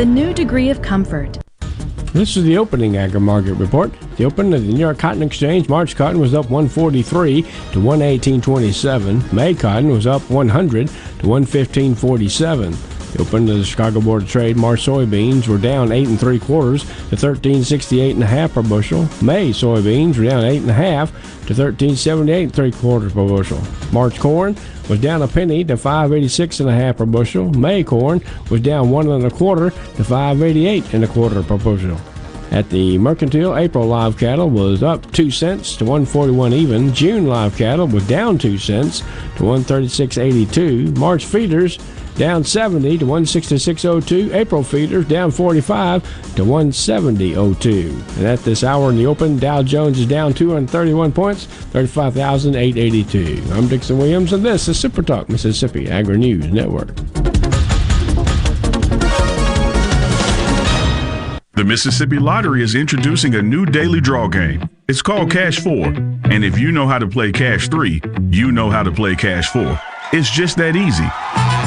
The new degree of comfort. This is the opening agri market report. The opening of the New York Cotton Exchange, March cotton was up 143 to 118.27. May cotton was up 100 to 115.47. The opening of the Chicago Board of Trade, March soybeans were down eight and three quarters to 13.68 and a half per bushel. May soybeans were down eight and a half to 13.78 and three quarters per bushel. March corn was down a penny to 5.86 and a half per bushel. May corn was down one and a quarter to 5.88 and a quarter per bushel. At the Mercantile, April live cattle was up 2 cents to 141 even. June live cattle was down 2 cents to 136.82. March feeders down 70 to 166.02. April feeders down 45 to 170.02. And at this hour in the open, Dow Jones is down 231 points, 35,882. I'm Dixon Williams, and this is Super Talk Mississippi Agri News Network. The Mississippi Lottery is introducing a new daily draw game. It's called Cash 4. And if you know how to play Cash 3, you know how to play Cash 4. It's just that easy.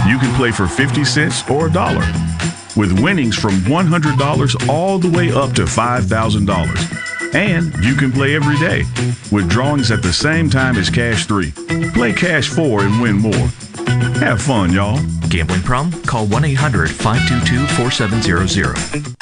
You can play for 50 cents or a dollar, with winnings from $100 all the way up to $5,000. And you can play every day, with drawings at the same time as Cash 3. Play Cash 4 and win more. Have fun, y'all. Gambling problem? Call 1 800 522 4700.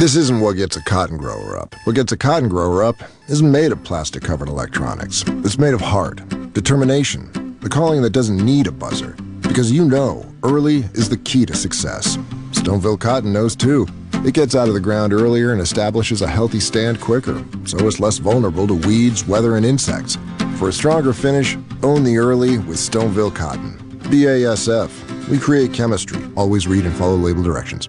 This isn't what gets a cotton grower up. What gets a cotton grower up isn't made of plastic covered electronics. It's made of heart, determination, the calling that doesn't need a buzzer. Because you know, early is the key to success. Stoneville Cotton knows too. It gets out of the ground earlier and establishes a healthy stand quicker, so it's less vulnerable to weeds, weather, and insects. For a stronger finish, own the early with Stoneville Cotton. BASF. We create chemistry. Always read and follow label directions.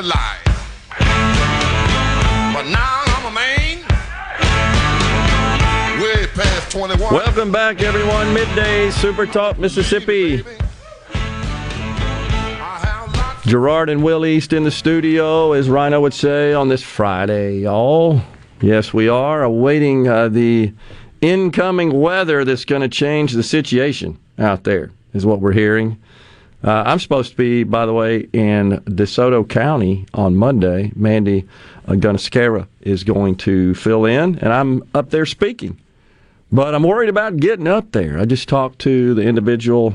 alive. But now I'm a man, way past 21. Welcome back, everyone. Midday Super Talk Mississippi. Gerard and Will East in the studio, as Rhino would say, on this Friday, y'all. Yes, we are awaiting uh, the incoming weather that's going to change the situation out there, is what we're hearing. Uh, I'm supposed to be, by the way, in DeSoto County on Monday. Mandy uh, Gunasekara is going to fill in, and I'm up there speaking. But I'm worried about getting up there. I just talked to the individual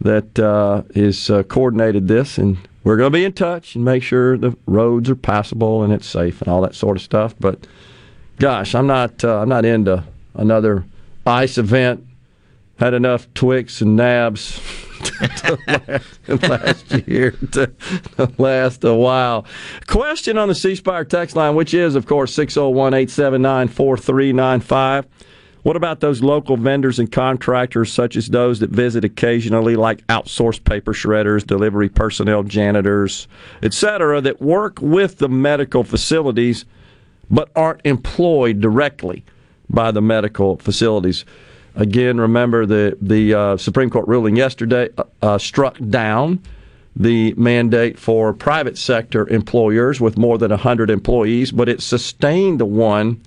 that uh, is uh, coordinated this, and we're going to be in touch and make sure the roads are passable and it's safe and all that sort of stuff. But gosh, I'm not uh, I'm not into another ice event. Had enough Twix and Nabs to last, last year to, to last a while. Question on the C Spire text line, which is, of course, 601 879 4395. What about those local vendors and contractors, such as those that visit occasionally, like outsourced paper shredders, delivery personnel, janitors, etc., that work with the medical facilities but aren't employed directly by the medical facilities? Again, remember the the uh, Supreme Court ruling yesterday uh, uh, struck down the mandate for private sector employers with more than 100 employees, but it sustained the one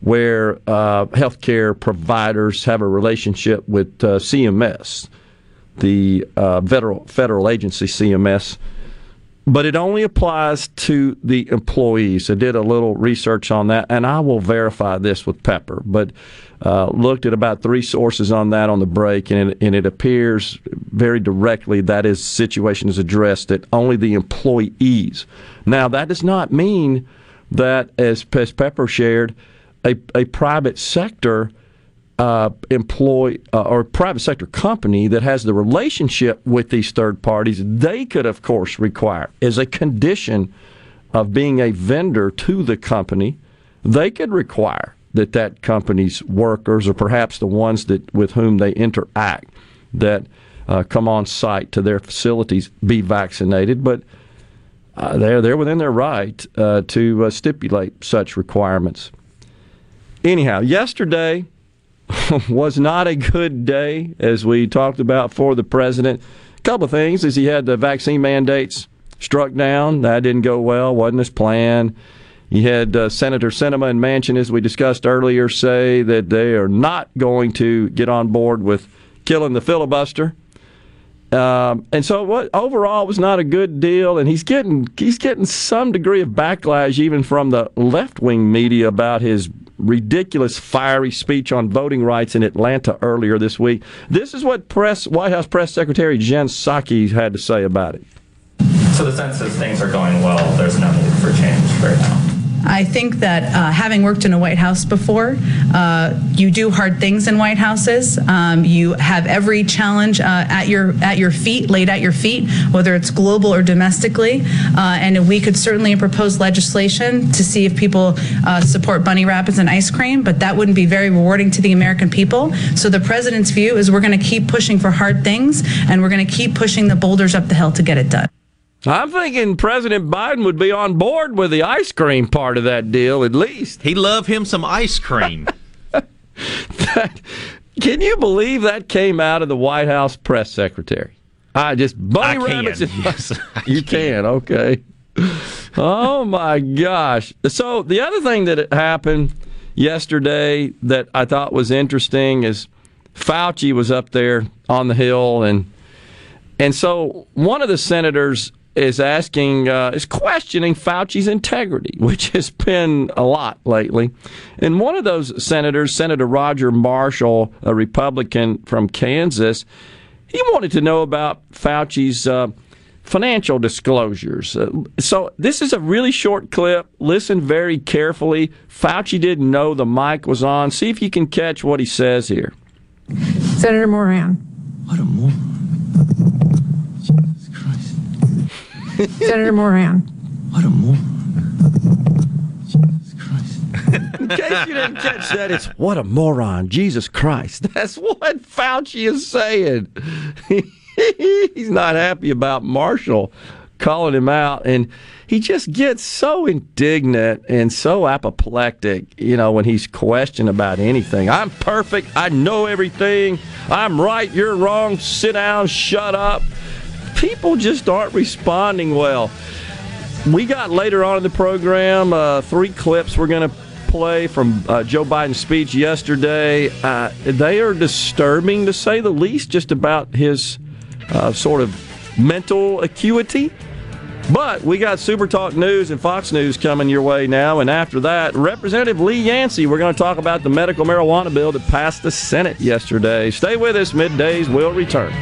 where uh, healthcare providers have a relationship with uh, CMS, the uh, federal federal agency CMS. But it only applies to the employees. I did a little research on that, and I will verify this with Pepper. But uh, looked at about three sources on that on the break, and it, and it appears very directly that is situation is addressed that only the employees. Now that does not mean that, as, as Pepper shared, a, a private sector uh, employ uh, or private sector company that has the relationship with these third parties, they could, of course, require as a condition of being a vendor to the company, they could require that that company's workers, or perhaps the ones that with whom they interact, that uh, come on site to their facilities, be vaccinated. But uh, they're they're within their right uh, to uh, stipulate such requirements. Anyhow, yesterday was not a good day, as we talked about for the president. A couple of things is he had the vaccine mandates struck down. That didn't go well. wasn't his plan. You had uh, Senator Sinema and Manchin, as we discussed earlier, say that they are not going to get on board with killing the filibuster. Um, and so, what overall was not a good deal, and he's getting he's getting some degree of backlash even from the left wing media about his ridiculous, fiery speech on voting rights in Atlanta earlier this week. This is what press White House Press Secretary Jen Psaki had to say about it. So the sense is things are going well. There's no need for change right now. I think that uh, having worked in a White House before, uh, you do hard things in White Houses. Um, you have every challenge uh, at your at your feet, laid at your feet, whether it's global or domestically. Uh, and we could certainly propose legislation to see if people uh, support bunny rabbits and ice cream, but that wouldn't be very rewarding to the American people. So the president's view is we're going to keep pushing for hard things, and we're going to keep pushing the boulders up the hill to get it done. I'm thinking President Biden would be on board with the ice cream part of that deal, at least. He love him some ice cream. that, can you believe that came out of the White House press secretary? I just bunny I rabbits. Can. Yes, you can. Okay. oh my gosh! So the other thing that happened yesterday that I thought was interesting is Fauci was up there on the hill and and so one of the senators is asking, uh, is questioning Fauci's integrity, which has been a lot lately. And one of those senators, Senator Roger Marshall, a Republican from Kansas, he wanted to know about Fauci's uh, financial disclosures. Uh, so this is a really short clip. Listen very carefully. Fauci didn't know the mic was on. See if you can catch what he says here. Senator Moran. What a moron. Senator Moran. What a moron. Jesus Christ. In case you didn't catch that, it's what a moron. Jesus Christ. That's what Fauci is saying. He's not happy about Marshall calling him out. And he just gets so indignant and so apoplectic, you know, when he's questioned about anything. I'm perfect. I know everything. I'm right. You're wrong. Sit down. Shut up. People just aren't responding well. We got later on in the program uh, three clips we're going to play from uh, Joe Biden's speech yesterday. Uh, they are disturbing, to say the least, just about his uh, sort of mental acuity. But we got Super Talk News and Fox News coming your way now. And after that, Representative Lee Yancey, we're going to talk about the medical marijuana bill that passed the Senate yesterday. Stay with us. Middays will return.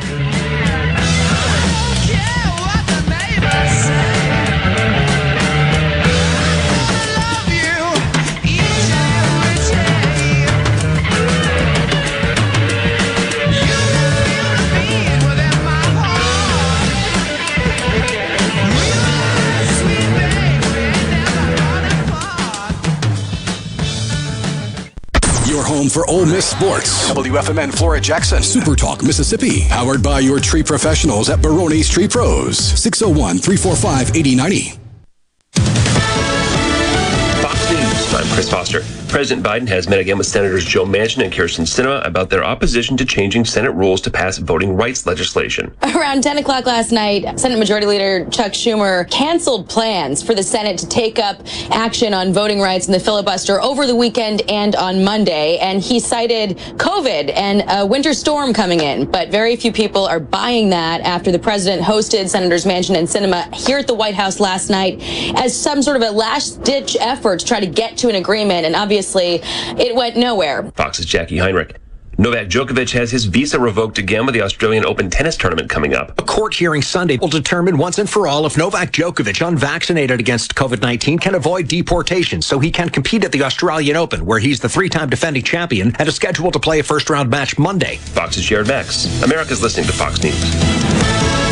Home for Ole Miss sports. WFMN Flora Jackson. Super Talk Mississippi, powered by your tree professionals at Baroni's Tree Pros. 601 345 8090. Fox News. I'm Chris Foster. President Biden has met again with Senators Joe Manchin and Kyrsten Sinema about their opposition to changing Senate rules to pass voting rights legislation. Around 10 o'clock last night, Senate Majority Leader Chuck Schumer canceled plans for the Senate to take up action on voting rights in the filibuster over the weekend and on Monday. And he cited COVID and a winter storm coming in. But very few people are buying that after the president hosted Senators Manchin and Sinema here at the White House last night as some sort of a last ditch effort to try to get to an agreement. And obviously, it went nowhere. Fox's Jacqui Heinrich. Novak Djokovic has his visa revoked again with the Australian Open tennis tournament coming up. A court hearing Sunday will determine once and for all if Novak Djokovic, unvaccinated against COVID 19, can avoid deportation so he can compete at the Australian Open, where he's the three time defending champion and is scheduled to play a first round match Monday. Fox's Jared Max. America's listening to Fox News.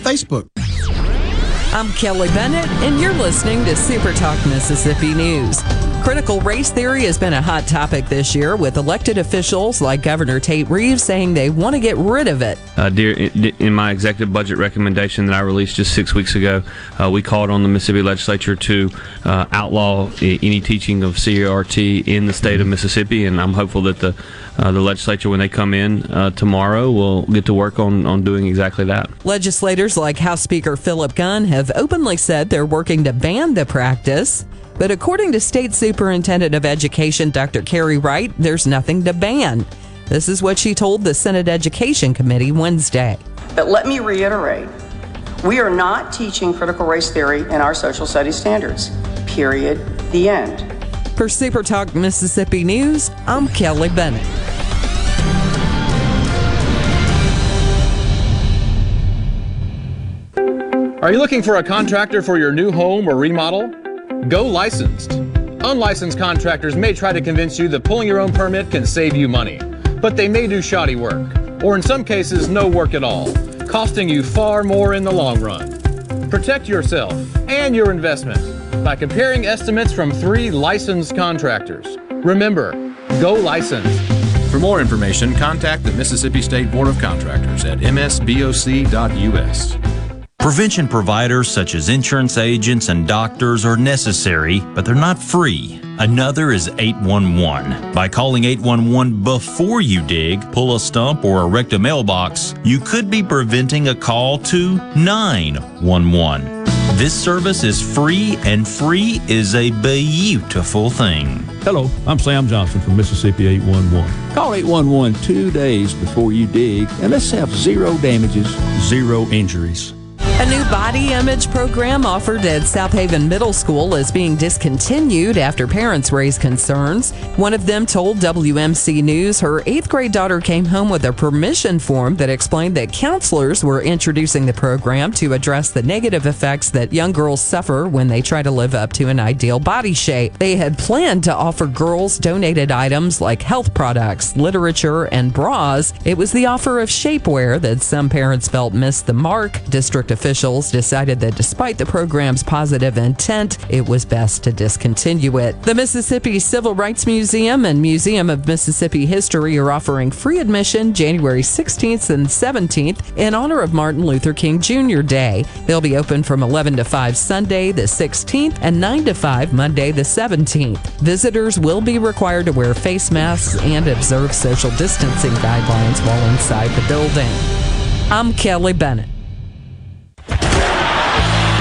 Facebook. I'm Kelly Bennett, and you're listening to Super Talk Mississippi News. Critical race theory has been a hot topic this year, with elected officials like Governor Tate Reeves saying they want to get rid of it. Uh, dear, in my executive budget recommendation that I released just six weeks ago, uh, we called on the Mississippi legislature to uh, outlaw any teaching of CRT in the state of Mississippi, and I'm hopeful that the uh, the legislature, when they come in uh, tomorrow, will get to work on, on doing exactly that. Legislators like House Speaker Philip Gunn have openly said they're working to ban the practice. But according to State Superintendent of Education Dr. Carey Wright, there's nothing to ban. This is what she told the Senate Education Committee Wednesday. But let me reiterate we are not teaching critical race theory in our social studies standards. Period. The end. For Super Talk Mississippi News, I'm Kelly Bennett. Are you looking for a contractor for your new home or remodel? Go licensed. Unlicensed contractors may try to convince you that pulling your own permit can save you money, but they may do shoddy work, or in some cases, no work at all, costing you far more in the long run. Protect yourself and your investment by comparing estimates from three licensed contractors. Remember, go licensed. For more information, contact the Mississippi State Board of Contractors at msboc.us. Prevention providers such as insurance agents and doctors are necessary, but they're not free. Another is 811. By calling 811 before you dig, pull a stump, or erect a mailbox, you could be preventing a call to 911. This service is free, and free is a beautiful thing. Hello, I'm Sam Johnson from Mississippi 811. Call 811 two days before you dig, and let's have zero damages, zero injuries. A new body image program offered at South Haven Middle School is being discontinued after parents raised concerns. One of them told WMC News her eighth grade daughter came home with a permission form that explained that counselors were introducing the program to address the negative effects that young girls suffer when they try to live up to an ideal body shape. They had planned to offer girls donated items like health products, literature, and bras. It was the offer of shapewear that some parents felt missed the mark. District officials officials decided that despite the program's positive intent, it was best to discontinue it. The Mississippi Civil Rights Museum and Museum of Mississippi History are offering free admission January 16th and 17th in honor of Martin Luther King Jr. Day. They'll be open from 11 to 5 Sunday the 16th and 9 to 5 Monday the 17th. Visitors will be required to wear face masks and observe social distancing guidelines while inside the building. I'm Kelly Bennett.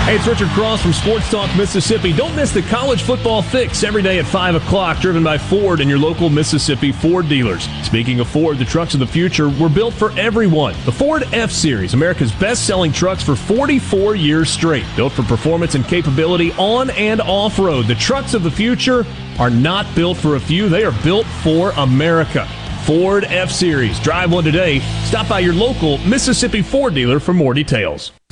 Hey, it's Richard Cross from Sports Talk Mississippi. Don't miss the college football fix every day at 5 o'clock, driven by Ford and your local Mississippi Ford dealers. Speaking of Ford, the trucks of the future were built for everyone. The Ford F Series, America's best selling trucks for 44 years straight. Built for performance and capability on and off road. The trucks of the future are not built for a few, they are built for America. Ford F Series. Drive one today. Stop by your local Mississippi Ford dealer for more details.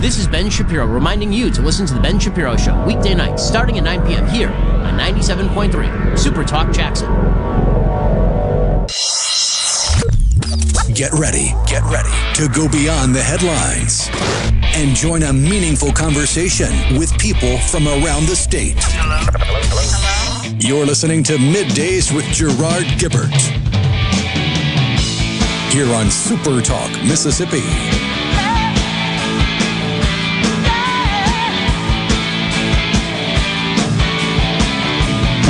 This is Ben Shapiro reminding you to listen to The Ben Shapiro Show weekday nights starting at 9 p.m. here on 97.3 Super Talk Jackson. Get ready, get ready to go beyond the headlines and join a meaningful conversation with people from around the state. You're listening to Middays with Gerard Gibert here on Super Talk, Mississippi.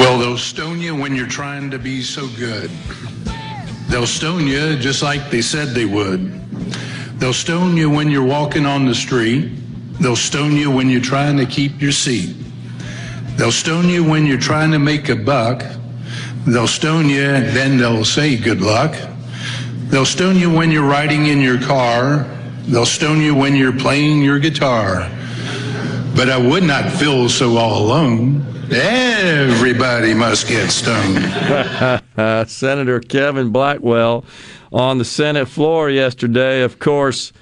Well, they'll stone you when you're trying to be so good. They'll stone you just like they said they would. They'll stone you when you're walking on the street. They'll stone you when you're trying to keep your seat. They'll stone you when you're trying to make a buck. They'll stone you, then they'll say good luck. They'll stone you when you're riding in your car. They'll stone you when you're playing your guitar. But I would not feel so all alone. Everybody must get stoned. Senator Kevin Blackwell on the Senate floor yesterday, of course,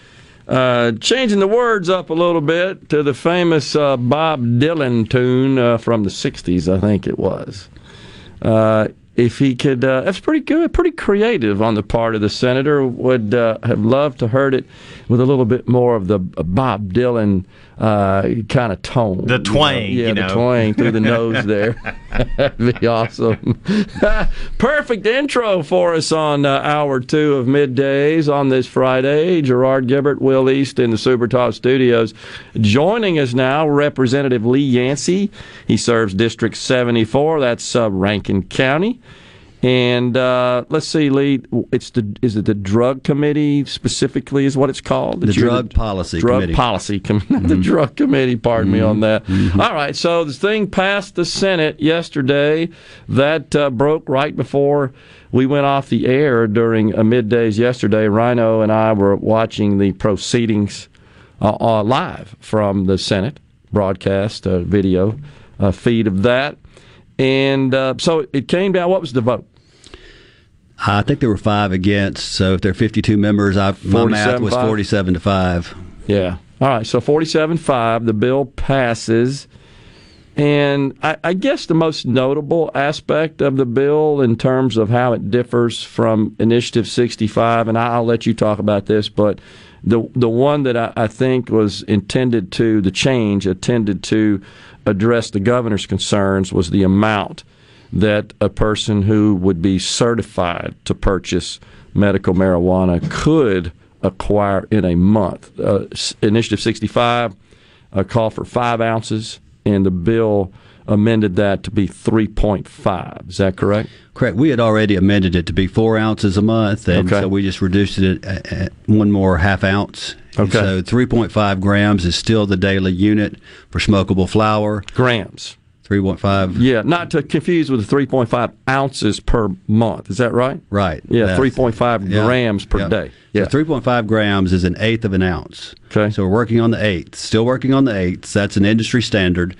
uh, changing the words up a little bit to the famous uh, Bob Dylan tune uh, from the 60s, I think it was. Uh, if he could, uh, that's pretty good, pretty creative on the part of the senator. Would uh, have loved to heard it with a little bit more of the Bob Dylan uh, kind of tone. The twang, you know? yeah, you the know. twang through the nose there. That'd be awesome. Perfect intro for us on uh, hour two of middays on this Friday. Gerard Gibert, Will East in the Super Talk studios. Joining us now, Representative Lee Yancey. He serves District 74. That's uh, Rankin County. And uh, let's see, Lee. It's the is it the drug committee specifically is what it's called? The drug policy drug committee. policy com- the drug committee. Pardon me on that. All right, so this thing passed the Senate yesterday. That uh, broke right before we went off the air during uh, middays yesterday. Rhino and I were watching the proceedings uh, uh, live from the Senate broadcast uh, video uh, feed of that. And uh, so it came down. What was the vote? I think there were five against. So if there are 52 members, I, my math was 47-5? to five. Yeah. All right. So 47 5, the bill passes. And I, I guess the most notable aspect of the bill in terms of how it differs from Initiative 65, and I'll let you talk about this, but the the one that I, I think was intended to, the change intended to address the governor's concerns was the amount that a person who would be certified to purchase medical marijuana could acquire in a month. Uh, Initiative 65 uh, called for five ounces, and the bill amended that to be 3.5. Is that correct? Correct. We had already amended it to be four ounces a month, and Okay. so we just reduced it at, at one more half ounce. And Okay. So 3.5 grams is still the daily unit for smokable flower. Grams. 3.5. Yeah, not to confuse with the 3.5 ounces per month. Is that right? Right. Yeah, That's- 3.5 Yeah. grams per Yeah. day. So 3.5 grams is an eighth of an ounce. Okay. So we're working on the eighth. Still working on the eighths. That's an industry standard.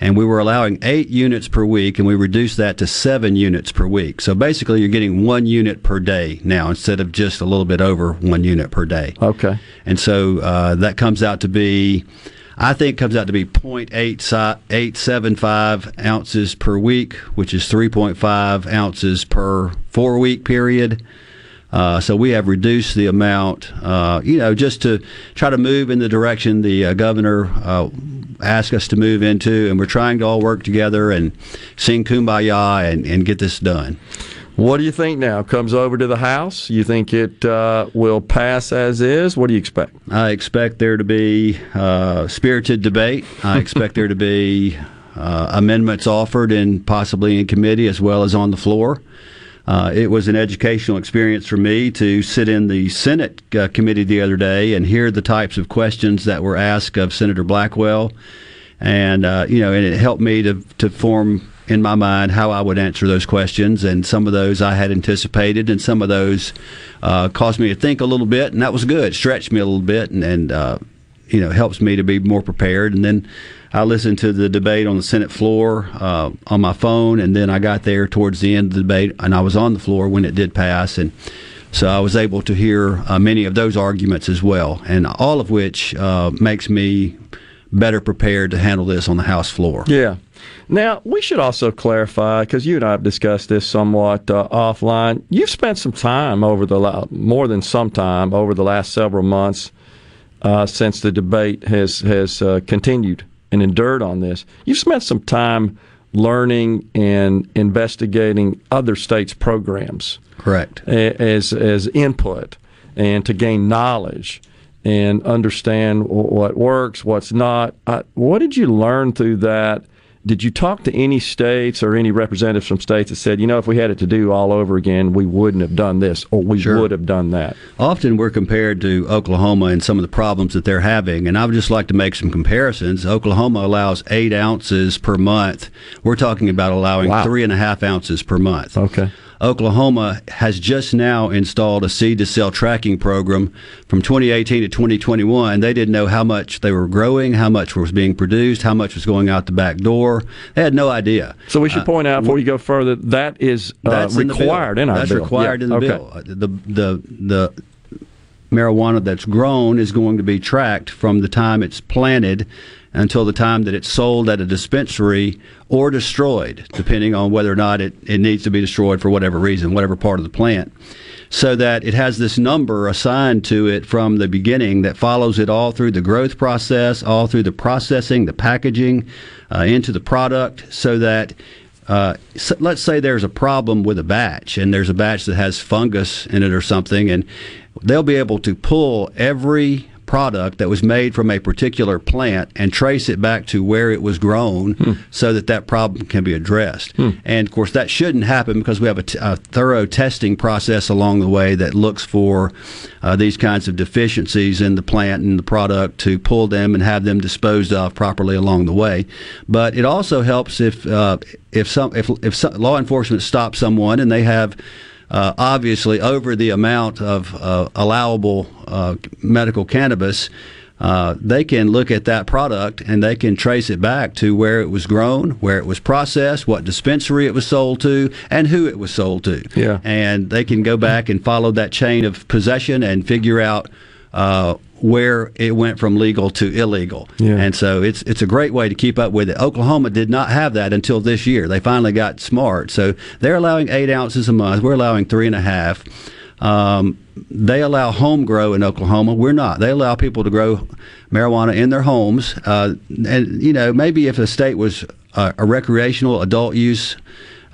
And we were allowing eight units per week, and we reduced that to seven units per week. So basically, you're getting one unit per day now instead of just a little bit over one unit per day. Okay. And so uh, that comes out to be, I think, comes out to be 0.875 ounces per week, which is 3.5 ounces per four week period. Uh, so we have reduced the amount, uh, you know, just to try to move in the direction the uh, governor uh, asked us to move into, and we're trying to all work together and sing kumbaya and, and get this done. What do you think now? Comes over to the House? You think it uh, will pass as is? What do you expect? I expect there to be uh, spirited debate. I expect there to be uh, amendments offered and possibly in committee as well as on the floor. Uh, it was an educational experience for me to sit in the Senate uh, committee the other day and hear the types of questions that were asked of Senator Blackwell, and uh, you know, and it helped me to to form in my mind how I would answer those questions. And some of those I had anticipated, and some of those uh, caused me to think a little bit, and that was good. Stretched me a little bit, and, and uh, you know, helps me to be more prepared. And then I listened to the debate on the Senate floor uh, on my phone, and then I got there towards the end of the debate, and I was on the floor when it did pass, and so I was able to hear uh, many of those arguments as well, and all of which uh, makes me better prepared to handle this on the House floor. Yeah. Now, we should also clarify, because you and I have discussed this somewhat uh, offline. You've spent some time over the, la- more than some time, over the last several months uh, since the debate has, has uh, continued and endured on this. You've spent some time learning and investigating other states' programs. Correct. As, as input and to gain knowledge and understand what works, what's not. What did you learn through that? Did you talk to any states or any representatives from states that said, you know, if we had it to do all over again, we wouldn't have done this or we Sure. would have done that? Often we're compared to Oklahoma and some of the problems that they're having, and I would just like to make some comparisons. Oklahoma allows eight ounces per month. We're talking about allowing three and a half ounces per month. Okay. Oklahoma has just now installed a seed to sale tracking program from 2018 to 2021. They didn't know how much they were growing, how much was being produced, how much was going out the back door. They had no idea. So we should Uh, point out before you go further that is uh, that's in required in, our that's bill. That's required Yeah, in the okay. bill. Uh, The the the marijuana that's grown is going to be tracked from the time it's planted until the time that it's sold at a dispensary or destroyed, depending on whether or not it, it needs to be destroyed for whatever reason, whatever part of the plant. So that it has this number assigned to it from the beginning that follows it all through the growth process, all through the processing, the packaging, uh, into the product, so that uh, so let's say there's a problem with a batch and there's a batch that has fungus in it or something, and they'll be able to pull every product that was made from a particular plant and trace it back to where it was grown so that that problem can be addressed. And of course, that shouldn't happen because we have a, t- a thorough testing process along the way that looks for uh, these kinds of deficiencies in the plant and the product to pull them and have them disposed of properly along the way. But it also helps if uh, if some if if some, law enforcement stops someone and they have uh, obviously over the amount of uh, allowable uh, medical cannabis, uh, they can look at that product and they can trace it back to where it was grown, where it was processed, what dispensary it was sold to, and who it was sold to. Yeah. And they can go back and follow that chain of possession and figure out uh, where it went from legal to illegal. Yeah. And so it's it's a great way to keep up with it. Oklahoma did not have that until this year. They finally got smart. So they're allowing eight ounces a month. We're allowing three and a half. Um, they allow home grow in Oklahoma. We're not. They allow people to grow marijuana in their homes. Uh, and you know, maybe if a state was uh, a recreational adult use.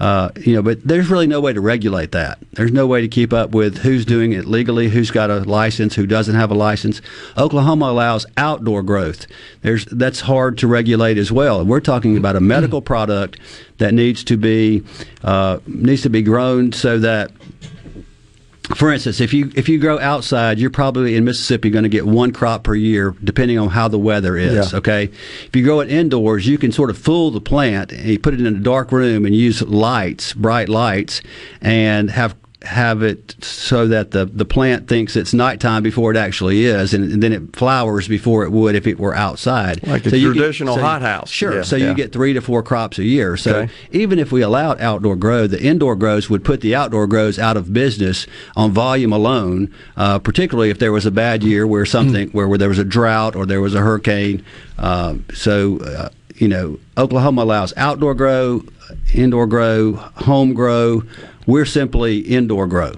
Uh, you know, but there's really no way to regulate that. There's no way to keep up with who's doing it legally, who's got a license, who doesn't have a license. Oklahoma allows outdoor growth. There's that's hard to regulate as well. And we're talking about a medical product that needs to be uh, needs to be grown so that for instance, if you if you grow outside, you're probably in Mississippi going to get one crop per year, depending on how the weather is. Yeah. Okay, if you grow it indoors, you can sort of fool the plant and you put it in a dark room and use lights, bright lights, and have have it so that the, the plant thinks it's nighttime before it actually is, and, and then it flowers before it would if it were outside. Like a So get- traditional so- hothouse. Sure. Yeah, so yeah. you get three to four crops a year. So Okay. even if we allowed outdoor grow, the indoor grows would put the outdoor grows out of business on volume alone. Uh, particularly if there was a bad year where something Hmm. where, where there was a drought or there was a hurricane. Um, so uh, you know, Oklahoma allows outdoor grow, indoor grow, home grow. We're simply indoor grow.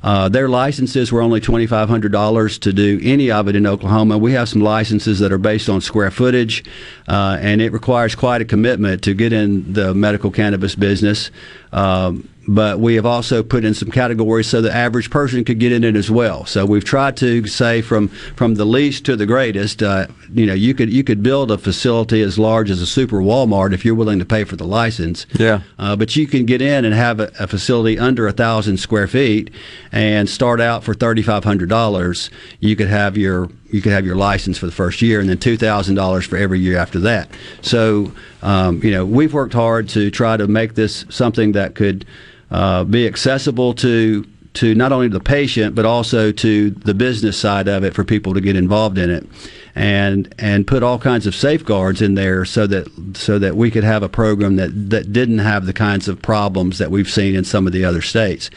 Uh, their licenses were only twenty five hundred dollars to do any of it in Oklahoma. We have some licenses that are based on square footage, uh, and it requires quite a commitment to get in the medical cannabis business. Um, but we have also put in some categories so the average person could get in it as well. So we've tried to say from from the least to the greatest. Uh, you know, you could you could build a facility as large as a super Walmart if you're willing to pay for the license. Yeah. Uh, but you can get in and have a, a facility under a thousand square feet and start out for thirty five hundred dollars. You could have your you could have your license for the first year and then two thousand dollars for every year after that. So um, you know we've worked hard to try to make this something that could uh, be accessible to to not only the patient but also to the business side of it for people to get involved in it and and put all kinds of safeguards in there so that so that we could have a program that that didn't have the kinds of problems that we've seen in some of the other states.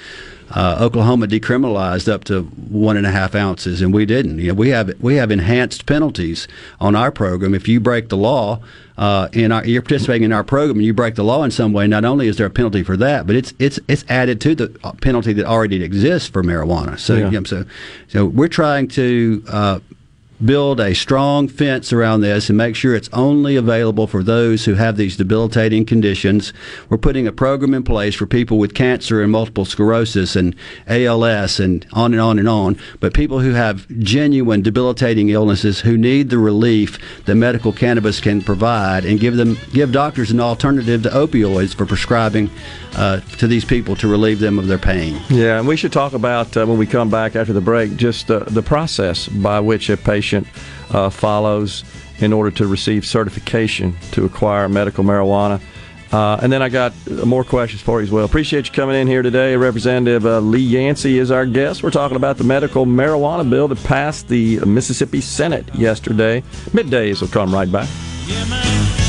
Uh, Oklahoma decriminalized up to one and a half ounces, and we didn't. You know, we have we have enhanced penalties on our program. If you break the law, uh, in our you're participating in our program and you break the law in some way, not only is there a penalty for that, but it's it's it's added to the uh, penalty that already exists for marijuana. So Yeah. you know, so so we're trying to. Uh, build a strong fence around this and make sure it's only available for those who have these debilitating conditions. We're putting a program in place for people with cancer and multiple sclerosis and ALS and on and on and on. But people who have genuine debilitating illnesses who need the relief that medical cannabis can provide and give them give doctors an alternative to opioids for prescribing uh, to these people to relieve them of their pain. Yeah, and we should talk about uh, when we come back after the break just uh, the process by which a patient uh, follows in order to receive certification to acquire medical marijuana. Uh, and then I got more questions for you as well. Appreciate you coming in here today. Representative uh, Lee Yancey is our guest. We're talking about the medical marijuana bill that passed the Mississippi Senate yesterday. Middays will come right back. Your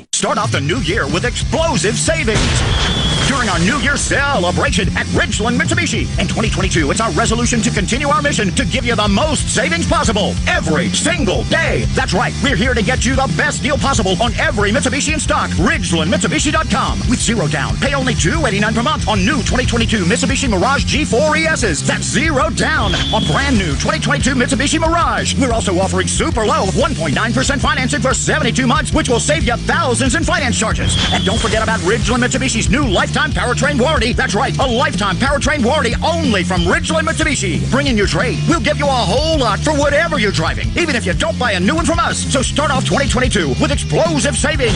Start off the new year with explosive savings. During our New Year celebration at Ridgeland Mitsubishi. In 2022, it's our resolution to continue our mission to give you the most savings possible every single day. That's right, we're here to get you the best deal possible on every Mitsubishi in stock. RidgelandMitsubishi.com. With zero down, pay only 289 per month on new 2022 Mitsubishi Mirage G4 ESs. That's zero down on brand new 2022 Mitsubishi Mirage. We're also offering super low 1.9% financing for 72 months, which will save you thousands in finance charges. And don't forget about Ridgeland Mitsubishi's new lifetime powertrain warranty. That's right, a lifetime powertrain warranty only from Ridgeland Mitsubishi. Bring in your trade. We'll give you a whole lot for whatever you're driving, even if you don't buy a new one from us. So start off 2022 with explosive savings.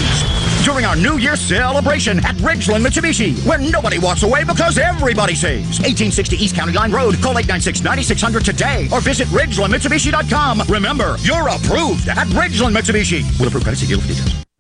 during our New Year celebration at Ridgeland Mitsubishi, where nobody walks away because everybody saves. 1860 East County Line Road. Call 896-9600 today or visit RidgelandMitsubishi.com. Remember, you're approved at Ridgeland Mitsubishi. Will approve credit. See for details.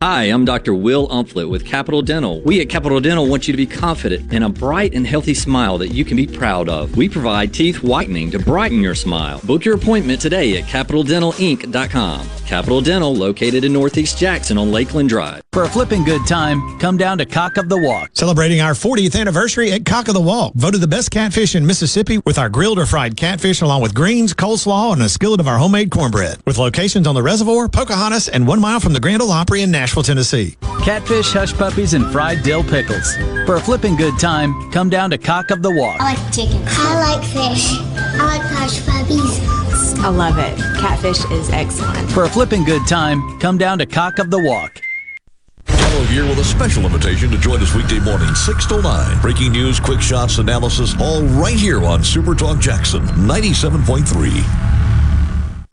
Hi, I'm Dr. Will Umflett with Capital Dental. We at Capital Dental want you to be confident in a bright and healthy smile that you can be proud of. We provide teeth whitening to brighten your smile. Book your appointment today at CapitalDentalInc.com. Capital Dental, located in Northeast Jackson on Lakeland Drive. For a flipping good time, come down to Cock of the Walk. Celebrating our 40th anniversary at Cock of the Walk. Voted the best catfish in Mississippi with our grilled or fried catfish along with greens, coleslaw, and a skillet of our homemade cornbread. With locations on the reservoir, Pocahontas, and one mile from the Grand Ole Opry in Nashville, Tennessee. Catfish, hush puppies, and fried dill pickles. For a flipping good time, come down to Cock of the Walk. I like chicken. I like fish. I like hush puppies. I love it. Catfish is excellent. For a flipping good time, come down to Cock of the Walk. Follow here with a special invitation to join us weekday morning, 6 to 9. Breaking news, quick shots, analysis, all right here on Super Talk Jackson 97.3.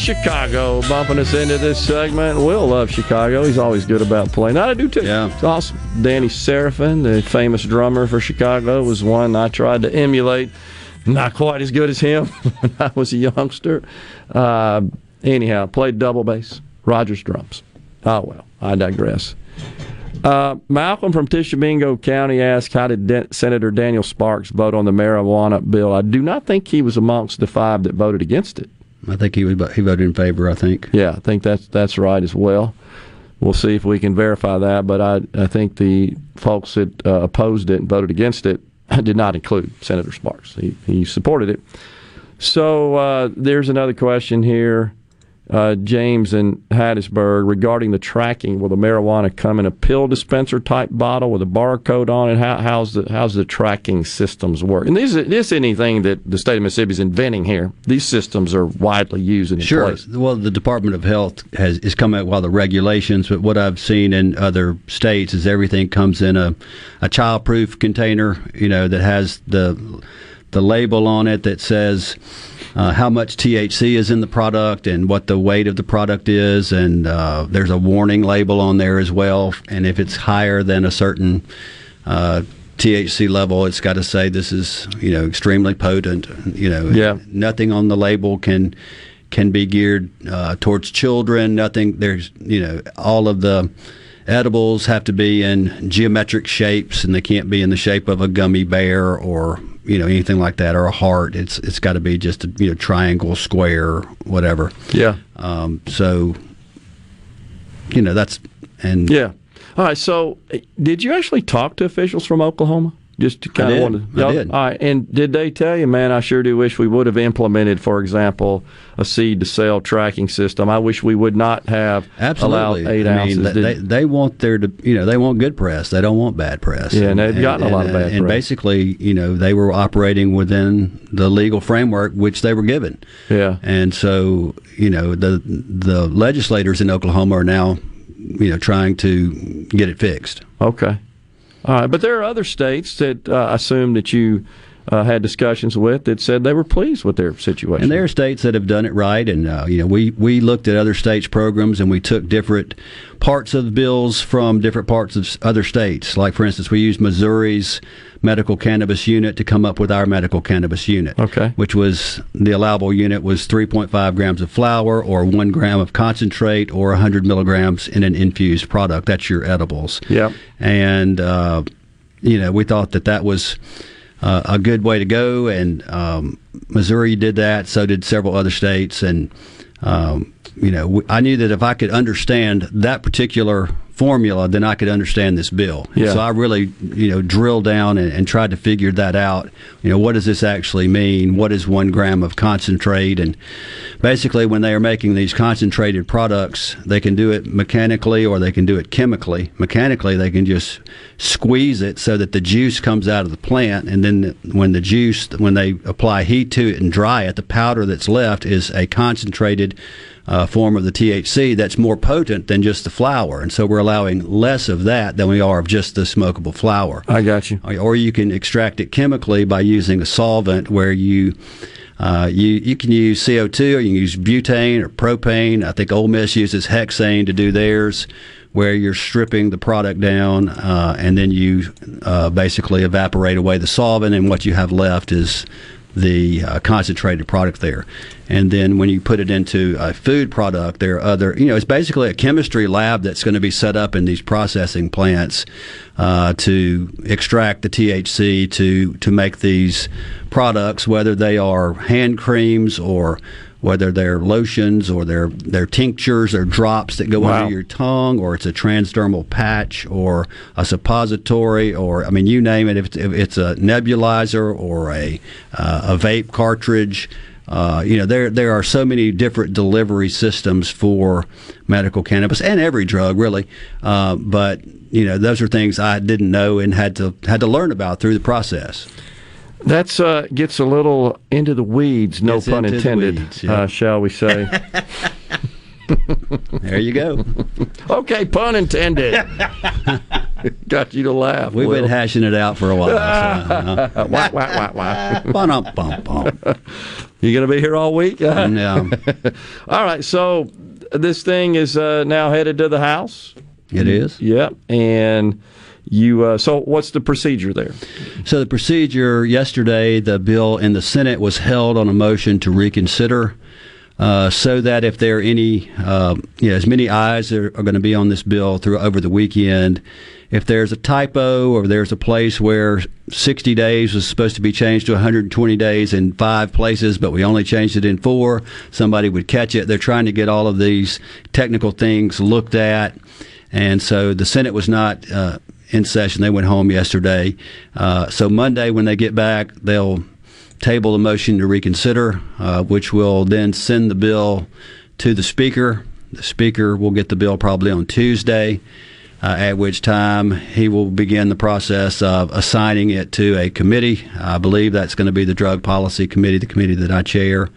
Chicago bumping us into this segment. Will love Chicago. He's always good about playing. I do too. Yeah. It's awesome. Danny Seraphine, the famous drummer for Chicago, was one I tried to emulate. Not quite as good as him when I was a youngster. Uh, anyhow, played double bass, Rogers drums. Oh, well, I digress. Uh, Malcolm from Tishomingo County asked, How did De- Senator Daniel Sparks vote on the marijuana bill? I do not think he was amongst the five that voted against it. I think he was, he voted in favor. I think. Yeah, I think that's that's right as well. We'll see if we can verify that, but I I think the folks that uh, opposed it and voted against it did not include Senator Sparks. He he supported it. So uh, there's another question here, uh, James in Hattiesburg, regarding the tracking. Will the marijuana come in a pill dispenser type bottle with a barcode on it? How, how's the how's the tracking systems work? And this is this anything that the state of Mississippi is inventing here. These systems are widely used in Sure. place. Well, the Department of Health has is come out with all the regulations, but what I've seen in other states is everything comes in a a child-proof container. You know that has the the label on it that says. Uh, how much THC is in the product and what the weight of the product is, and uh, there's a warning label on there as well. And if it's higher than a certain uh, THC level, it's got to say this is you know extremely potent. You know, Yeah. nothing on the label can can be geared uh, towards children. Nothing there's you know all of the edibles have to be in geometric shapes, and they can't be in the shape of a gummy bear or you know anything like that or a heart. It's it's got to be just a you know triangle, square, whatever. Yeah. Um, so you know that's and Yeah. All right. So, did you actually talk to officials from Oklahoma? Just kind of wanted. to. I did. All right. And did they tell you, man? I sure do wish we would have implemented, for example, a seed to sale tracking system. I wish we would not have Absolutely. allowed eight I ounces. mean, Did- they, they want their, to- you know, they want good press. They don't want bad press. Yeah, and they've gotten a lot of and, bad And press. basically, you know, they were operating within the legal framework which they were given. Yeah. And so, you know, the the legislators in Oklahoma are now, you know, trying to get it fixed. Okay. Right, but there are other states that uh, assume that you uh, had discussions with that said they were pleased with their situation. And there are states that have done it right, and uh, you know we we looked at other states' programs and we took different parts of the bills from different parts of other states. Like for instance, we used Missouri's medical cannabis unit to come up with our medical cannabis unit. Okay. Which was the allowable unit was 3.5 grams of flour or one gram of concentrate or 100 milligrams in an infused product. That's your edibles. Yeah. And uh, you know we thought that that was uh, a good way to go. And um, Missouri did that. So did several other states. And um, you know, I knew that if I could understand that particular formula, then I could understand this bill. Yeah. So I really, you know, drilled down and, and, tried to figure that out. You know, what does this actually mean? What is one gram of concentrate? And basically, when they are making these concentrated products, they can do it mechanically or they can do it chemically. Mechanically, they can just squeeze it so that the juice comes out of the plant, and then when the juice, when they apply heat to it and dry it, the powder that's left is a concentrated uh, form of the THC that's more potent than just the flower. And so we're allowing less of that than we are of just the smokable flower. I got you. Or you can extract it chemically by using a solvent where you. Uh, you you can use CO2 or you can use butane or propane. I think Ole Miss uses hexane to do theirs, where you're stripping the product down uh, and then you uh, basically evaporate away the solvent, and what you have left is the uh, concentrated product there. And then when you put it into a food product, there are other, you know, it's basically a chemistry lab that's going to be set up in these processing plants uh, to extract the THC to to make these products, whether they are hand creams or whether they're lotions or they're they're tinctures or drops that go Wow. under your tongue, or it's a transdermal patch or a suppository, or I mean, you name it. If it's, if it's a nebulizer or a uh, a vape cartridge. Uh, you know, there there are so many different delivery systems for medical cannabis and every drug, really. Uh, but you know, those are things I didn't know and had to had to learn about through the process. That's uh, gets a little into the weeds, no pun intended, weeds, yeah. uh, shall we say? there you go. okay, pun intended. Got you to laugh. We've Will. been hashing it out for a while. so, uh, wah, wah, wah, wah. Bum, bum, bum. You going to be here all week? Yeah. all right. So this thing is uh, now headed to the House. It is. Yep. And you. Uh, so what's the procedure there? So the procedure yesterday, the bill in the Senate was held on a motion to reconsider. Uh, so that if there are any, uh, you know, as many eyes are, are going to be on this bill through over the weekend, if there's a typo or there's a place where 60 days was supposed to be changed to 120 days in five places, but we only changed it in four, somebody would catch it. They're trying to get all of these technical things looked at, and so the Senate was not. Uh, in session, they went home yesterday. Uh, so Monday, when they get back, they'll table the motion to reconsider, uh, which will then send the bill to the Speaker. The Speaker will get the bill probably on Tuesday, uh, at which time he will begin the process of assigning it to a committee. I believe that's going to be the Drug Policy Committee, the committee that I chair.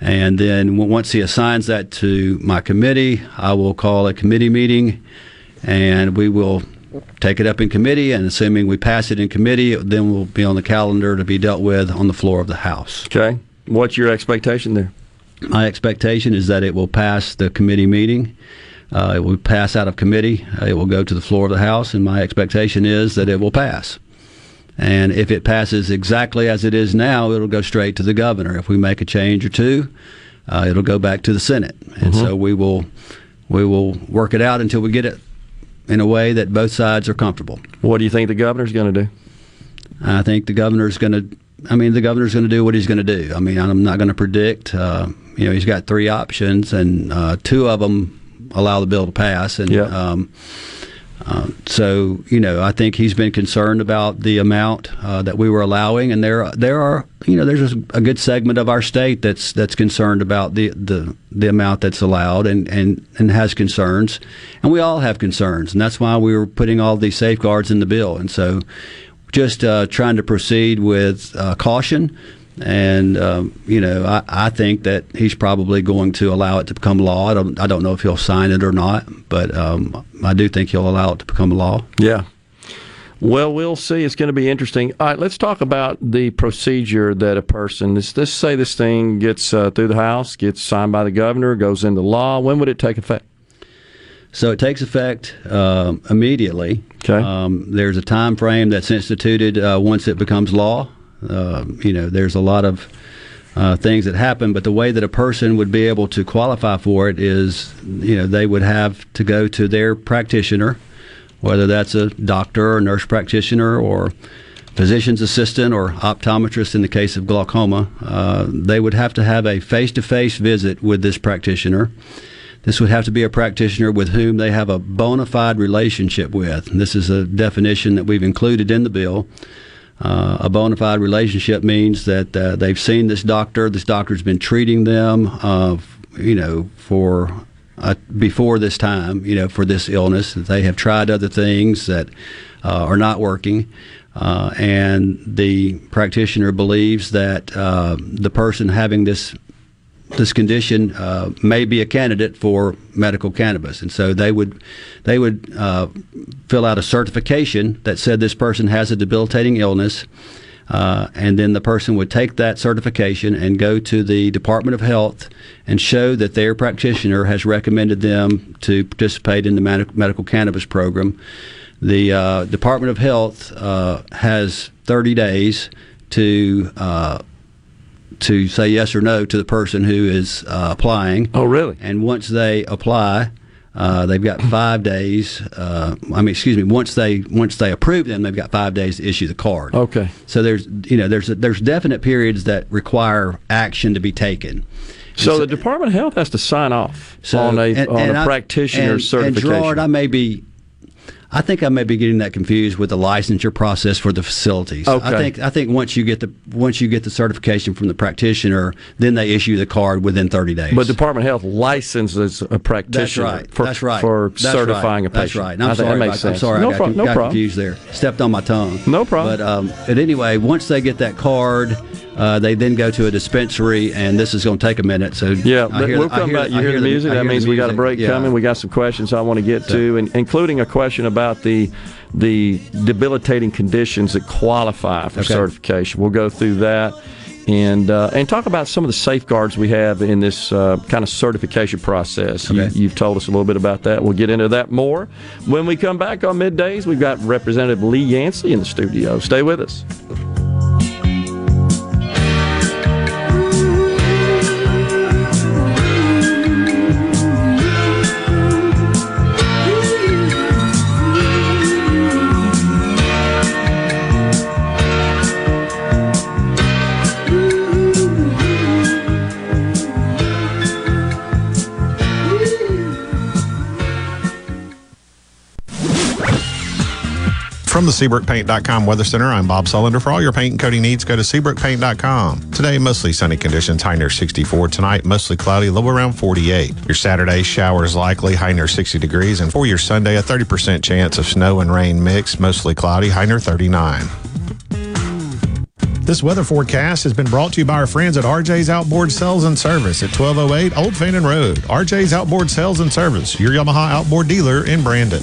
And then once he assigns that to my committee, I will call a committee meeting and we will take it up in committee. And assuming we pass it in committee, then we'll be on the calendar to be dealt with on the floor of the House. Okay. What's your expectation there? My expectation is that it will pass the committee meeting. Uh, it will pass out of committee. Uh, it will go to the floor of the House, and my expectation is that it will pass. And if it passes exactly as it is now, it'll go straight to the governor. If we make a change or two, uh, it'll go back to the Senate. And Mhm. so we will we will work it out until we get it in a way that both sides are comfortable. What do you think the governor's going to do? I think the governor's going to. I mean, the governor's going to do what he's going to do. I mean, I'm not going to predict. Uh, you know, he's got three options, and uh, two of them allow the bill to pass. And um, uh, so, you know, I think he's been concerned about the amount uh, that we were allowing, and there there are you know there's a good segment of our state that's that's concerned about the the, the amount that's allowed, and, and and has concerns, and we all have concerns, and that's why we were putting all these safeguards in the bill, and so just uh, trying to proceed with uh, caution. And um, you know, I, I think that he's probably going to allow it to become law. I don't, I don't know if he'll sign it or not, but um, I do think he'll allow it to become law. Yeah. Well, we'll see. It's going to be interesting. All right, let's talk about the procedure that a person. Let's, let's say this thing gets uh, through the House, gets signed by the governor, goes into law. When would it take effect? So it takes effect um, immediately. Okay. Um, there's a time frame that's instituted uh, once it becomes law. Uh, you know, there's a lot of uh, things that happen, but the way that a person would be able to qualify for it is, you know, they would have to go to their practitioner, whether that's a doctor or nurse practitioner or physician's assistant or optometrist in the case of glaucoma. Uh, they would have to have a face-to-face visit with this practitioner. This would have to be a practitioner with whom they have a bona fide relationship with. And this is a definition that we've included in the bill. Uh, a bona fide relationship means that uh, they've seen this doctor. This doctor's been treating them, uh, you know, for uh, before this time, you know, for this illness. That they have tried other things that uh, are not working, uh, and the practitioner believes that the person having this this condition uh, may be a candidate for medical cannabis, and so they would they would uh, fill out a certification that said this person has a debilitating illness, uh, and then the person would take that certification and go to the Department of Health and show that their practitioner has recommended them to participate in the med- medical cannabis program. The uh, Department of Health uh, has 30 days to uh, to say yes or no to the person who is uh, applying. Oh, really? And once they apply, uh, they've got five days. Uh, I mean, excuse me. Once they once they approve them, they've got five days to issue the card. Okay. So there's you know there's there's definite periods that require action to be taken. So, the Department of Health has to sign off so, on a and, on and a I, practitioner's and, certification. And Gerard, I may be I think I may be getting that confused with the licensure process for the facilities. Okay. I think I think once you get the once you get the certification from the practitioner, then they issue the card within 30 days. But Department of Health licenses a practitioner That's right. for, That's right. for That's certifying right. a patient. That's right. And I'm I sorry. that makes about- sense. I'm sorry. No, I got, pro- con- no got problem. confused there. Stepped on my tongue. No problem. But um, but anyway, once they get that card, uh, they then go to a dispensary, and this is going to take a minute. So Yeah, but hear- we'll come hear- back. You I hear, the music. That means we got a break Yeah. coming. We got some questions I want to get to, and including a question about the the debilitating conditions that qualify for Okay. certification. We'll go through that. And, uh, and talk about some of the safeguards we have in this uh, kind of certification process. You, Okay. you've told us a little bit about that. We'll get into that more when we come back on middays. We've got Representative Lee Yancey in the studio. Stay with us. From the SeabrookPaint.com Weather Center, I'm Bob Sullender. For all your paint and coating needs, go to SeabrookPaint.com. Today, mostly sunny conditions, high near 64. Tonight, mostly cloudy, low around 48. Your Saturday, showers likely, high near 60 degrees. And for your Sunday, a 30% chance of snow and rain mix, mostly cloudy, high near 39. This weather forecast has been brought to you by our friends at RJ's Outboard Sales and Service at 1208 Old Fannin Road. RJ's Outboard Sales and Service, your Yamaha outboard dealer in Brandon.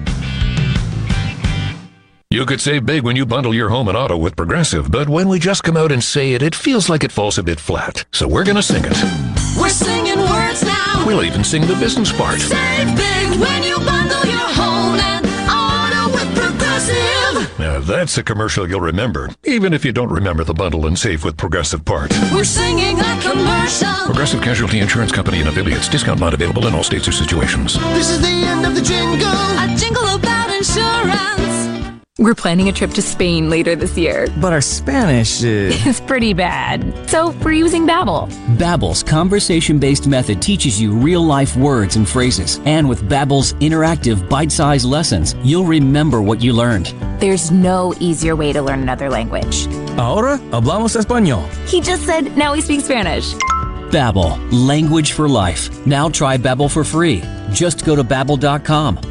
You could save big when you bundle your home and auto with Progressive, but when we just come out and say it, it feels like it falls a bit flat. So we're gonna sing it. We're singing words now. We'll even sing the business part. Save big when you bundle your home and auto with Progressive. Now that's a commercial you'll remember, even if you don't remember the bundle and save with Progressive part. We're singing a commercial. Progressive Casualty Insurance Company and affiliates. Discount not available in all states or situations. This is the end of the jingle. A jingle about insurance. We're planning a trip to Spain later this year. But our Spanish is. It's pretty bad. So we're using Babbel. Babbel's conversation-based method teaches you real-life words and phrases. And with Babbel's interactive bite-sized lessons, you'll remember what you learned. There's no easier way to learn another language. Ahora hablamos español. He just said now he speaks Spanish. Babbel, language for life. Now try Babbel for free. Just go to babbel.com.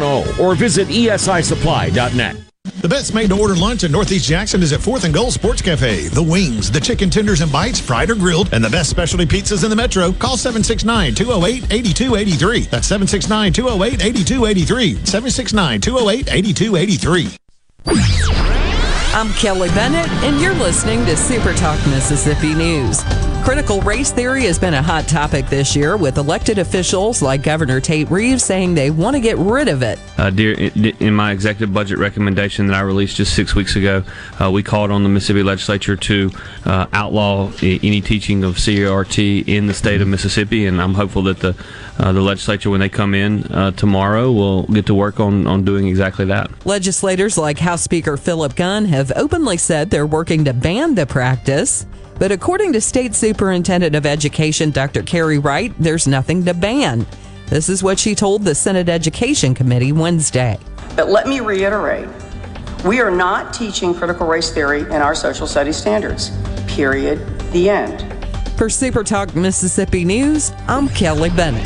Or visit esisupply.net. The best made to order lunch in Northeast Jackson is at 4th and Gold Sports Cafe. The wings, the chicken tenders and bites, fried or grilled, and the best specialty pizzas in the metro. Call 769 208 8283. That's 769 208 8283. 769 208 8283. I'm Kelly Bennett, and you're listening to Super Talk Mississippi News. Critical race theory has been a hot topic this year, with elected officials like Governor Tate Reeves saying they want to get rid of it. Uh, dear, in my executive budget recommendation that I released just six weeks ago, uh, we called on the Mississippi legislature to uh, outlaw any teaching of CRT in the state of Mississippi, and I'm hopeful that the uh, the legislature, when they come in uh, tomorrow, will get to work on, on doing exactly that. Legislators like House Speaker Philip Gunn have openly said they're working to ban the practice. But according to State Superintendent of Education Dr. Carey Wright, there's nothing to ban. This is what she told the Senate Education Committee Wednesday. But let me reiterate we are not teaching critical race theory in our social studies standards. Period. The end. For Super Talk Mississippi News, I'm Kelly Bennett.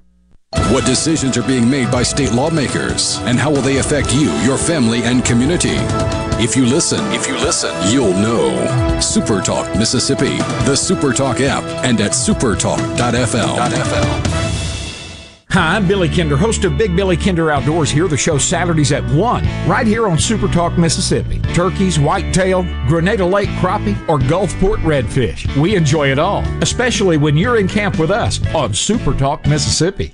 What decisions are being made by state lawmakers, and how will they affect you, your family, and community? If you listen, if you listen, you'll know. Super Talk Mississippi, the Super Talk app, and at supertalk.fm. Hi, I'm Billy Kinder, host of Big Billy Kinder Outdoors here, the show Saturdays at 1, right here on Super Talk Mississippi. Turkeys, whitetail, Grenada Lake crappie, or Gulfport redfish. We enjoy it all, especially when you're in camp with us on Super Talk Mississippi.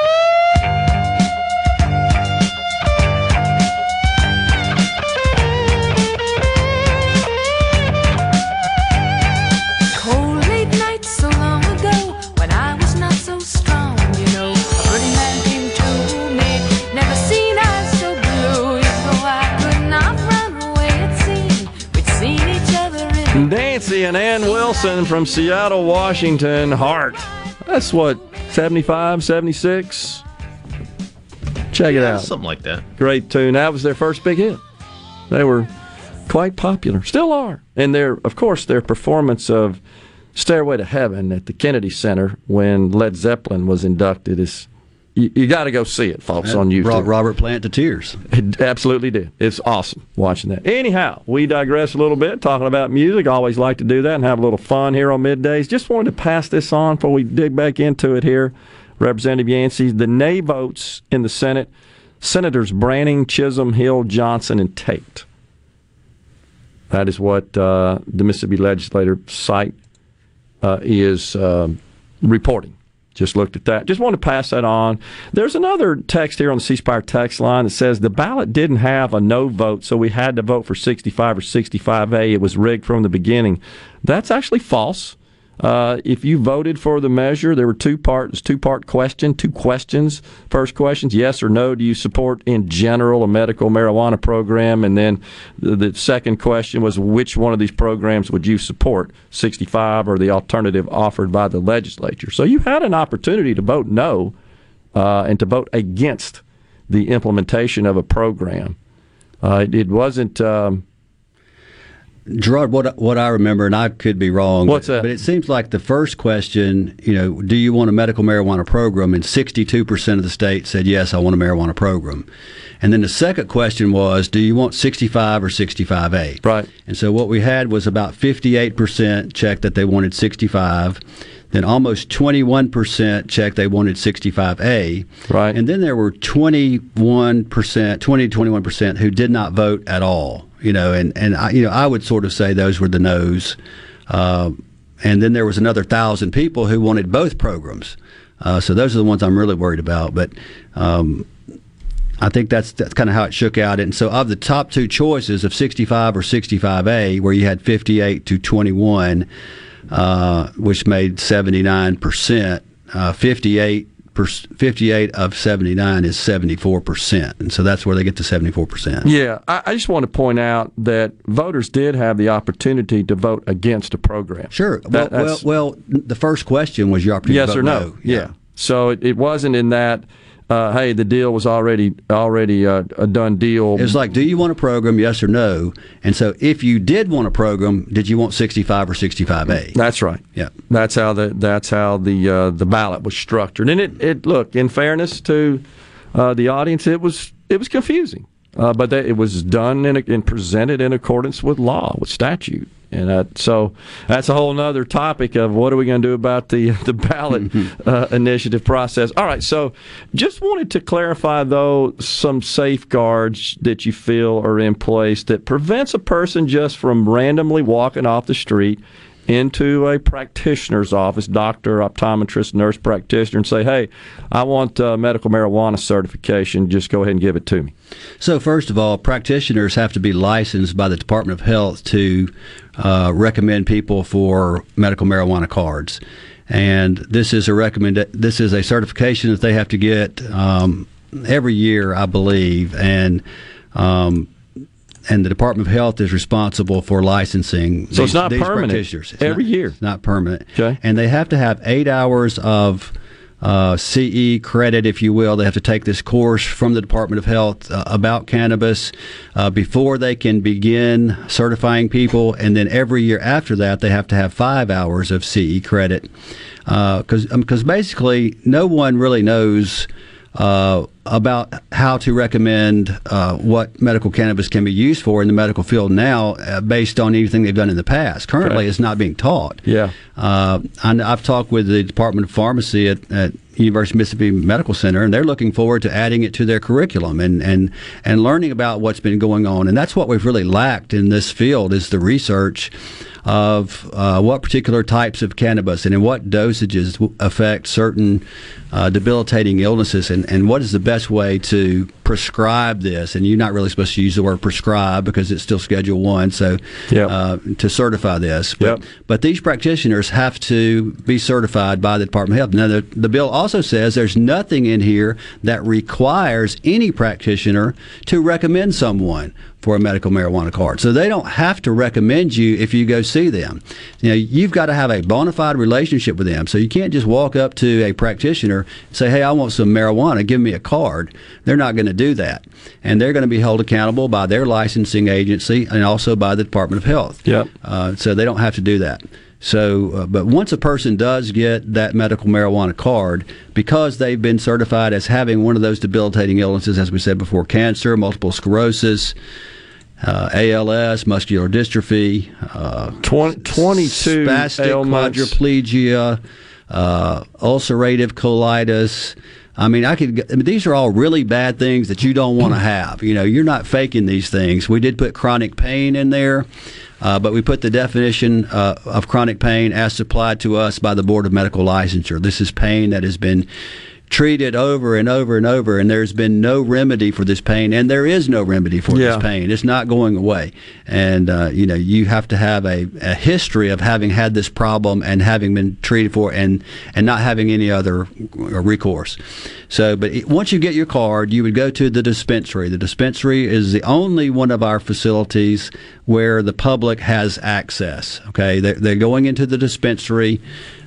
Wilson from Seattle, Washington. Heart. That's what, 75, 76? Check it Yeah, out. something like that. Great tune. That was their first big hit. They were quite popular, still are. And their, of course, their performance of Stairway to Heaven at the Kennedy Center when Led Zeppelin was inducted is. You, you got to go see it, folks, That on YouTube. brought Robert Plant to tears. It absolutely did. It's awesome watching that. Anyhow, we digress a little bit, talking about music. Always like to do that and have a little fun here on middays. Just wanted to pass this on before we dig back into it here. Representative Yancey, the nay votes in the Senate, Senators Branning, Chism, Hill, Johnson, and Tate. That is what uh, the Mississippi legislator site uh, is um reporting. Just looked at that. Just want to pass that on. There's another text here on the C Spire text line that says the ballot didn't have a no vote, so we had to vote for 65 or 65A. It was rigged from the beginning. That's actually false. Uh, if you voted for the measure, there were two parts, two part question, two questions. First questions, yes or no, do you support in general a medical marijuana program? And then the, the second question was which one of these programs would you support, 65 or the alternative offered by the legislature? So you had an opportunity to vote no uh, and to vote against the implementation of a program. Uh, it, it wasn't. Um, Gerard, what what I remember, and I could be wrong. What's but, that? But it seems like the first question, you know, do you want a medical marijuana program? And sixty-two percent of the state said yes, I want a marijuana program. And then the second question was, do you want sixty-five or sixty-five A? Right. And so what we had was about fifty-eight percent checked that they wanted sixty-five. Then almost 21% checked they wanted 65A. Right. And then there were 21%, 20 to 21% who did not vote at all. You know, and, and I, you know, I would sort of say those were the no's. Uh, and then there was another thousand people who wanted both programs. Uh, so those are the ones I'm really worried about. But um, I think that's that's kind of how it shook out. And so, of the top two choices of 65 or 65A, where you had 58 to 21, uh, which made 79 percent, uh, 58. 58 of 79 is 74%. And so that's where they get to 74%. Yeah, I, I just want to point out that voters did have the opportunity to vote against a program. Sure. That- well, well, well, the first question was your opportunity yes to vote or no. Yeah. So it, it wasn't in that. Uh, hey, the deal was already already uh, a done deal. It's like, do you want a program, yes or no? And so, if you did want a program, did you want 65 or 65A? That's right. Yeah. That's how the that's how the uh, the ballot was structured. And it, it look in fairness to uh, the audience, it was it was confusing, uh, but that it was done in, and presented in accordance with law, with statute. And uh, so that's a whole other topic of what are we going to do about the the ballot uh, initiative process. All right, so just wanted to clarify though some safeguards that you feel are in place that prevents a person just from randomly walking off the street into a practitioner's office, doctor, optometrist, nurse practitioner, and say, "Hey, I want uh, medical marijuana certification. Just go ahead and give it to me." So, first of all, practitioners have to be licensed by the Department of Health to uh, recommend people for medical marijuana cards. And this is a recommend. This is a certification that they have to get um, every year, I believe, and um, and the Department of Health is responsible for licensing. So it's not these permanent practitioners. It's every not- year. It's not permanent. Okay. And they have to have eight hours of uh, CE credit, if you will. They have to take this course from the Department of Health uh, about cannabis uh, before they can begin certifying people. And then every year after that, they have to have five hours of CE credit. Because because basically, no one really knows uh, about how to recommend uh, what medical cannabis can be used for in the medical field now, uh, based on anything they've done in the past. Currently, Okay. it's not being taught. Yeah. Uh, I, I've talked with the Department of Pharmacy at, at University of Mississippi Medical Center, and they're looking forward to adding it to their curriculum and, and, and learning about what's been going on. And that's what we've really lacked in this field is the research of uh, what particular types of cannabis and in what dosages affect certain uh, debilitating illnesses, and, and what is the best way to prescribe this. And you're not really supposed to use the word prescribe because it's still Schedule One, so uh, to certify this. But, but these practitioners have to be certified by the Department of Health. Now, the, the bill also says there's nothing in here that requires any practitioner to recommend someone for a medical marijuana card. So they don't have to recommend you if you go see them. You know, you've got to have a bona fide relationship with them. So you can't just walk up to a practitioner and say, "Hey, I want some marijuana. Give me a card." They're not going to do that, and they're going to be held accountable by their licensing agency and also by the Department of Health. Yep. Uh, so they don't have to do that. So, uh, but once a person does get that medical marijuana card, because they've been certified as having one of those debilitating illnesses, as we said before, cancer, multiple sclerosis, uh, ALS, muscular dystrophy, uh, 22 spastic ailments. quadriplegia, uh, ulcerative colitis, I mean, I could. I mean, these are all really bad things that you don't want to have. You know, you're not faking these things. We did put chronic pain in there. Uh, but we put the definition uh, of chronic pain as supplied to us by the Board of Medical Licensure. This is pain that has been treated over and over and over, and there's been no remedy for this pain, and there is no remedy for Yeah. this pain. It's not going away, and uh, you know you have to have a, a history of having had this problem and having been treated for, it and and not having any other recourse. So, but once you get your card, you would go to the dispensary. The dispensary is the only one of our facilities where the public has access. Okay, they're, they're going into the dispensary.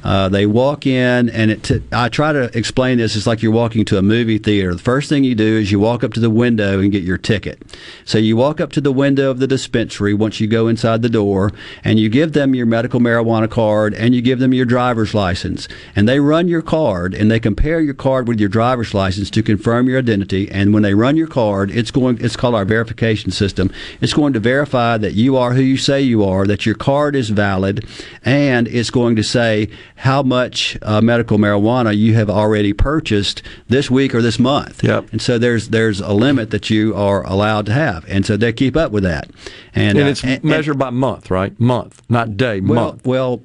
Uh, they walk in, and it t- I try to explain this. It's like you're walking to a movie theater. The first thing you do is you walk up to the window and get your ticket. So you walk up to the window of the dispensary once you go inside the door, and you give them your medical marijuana card and you give them your driver's license. And they run your card and they compare your card with your driver's license to confirm your identity. And when they run your card, it's going. It's called our verification system. It's going to verify that you are who you say you are, that your card is valid, and it's going to say how much uh, medical marijuana you have already purchased this week or this month. Yep. And so there's there's a limit that you are allowed to have, and so they keep up with that. And, And, uh, it's measured by month, right? Month, not day. well, month. well,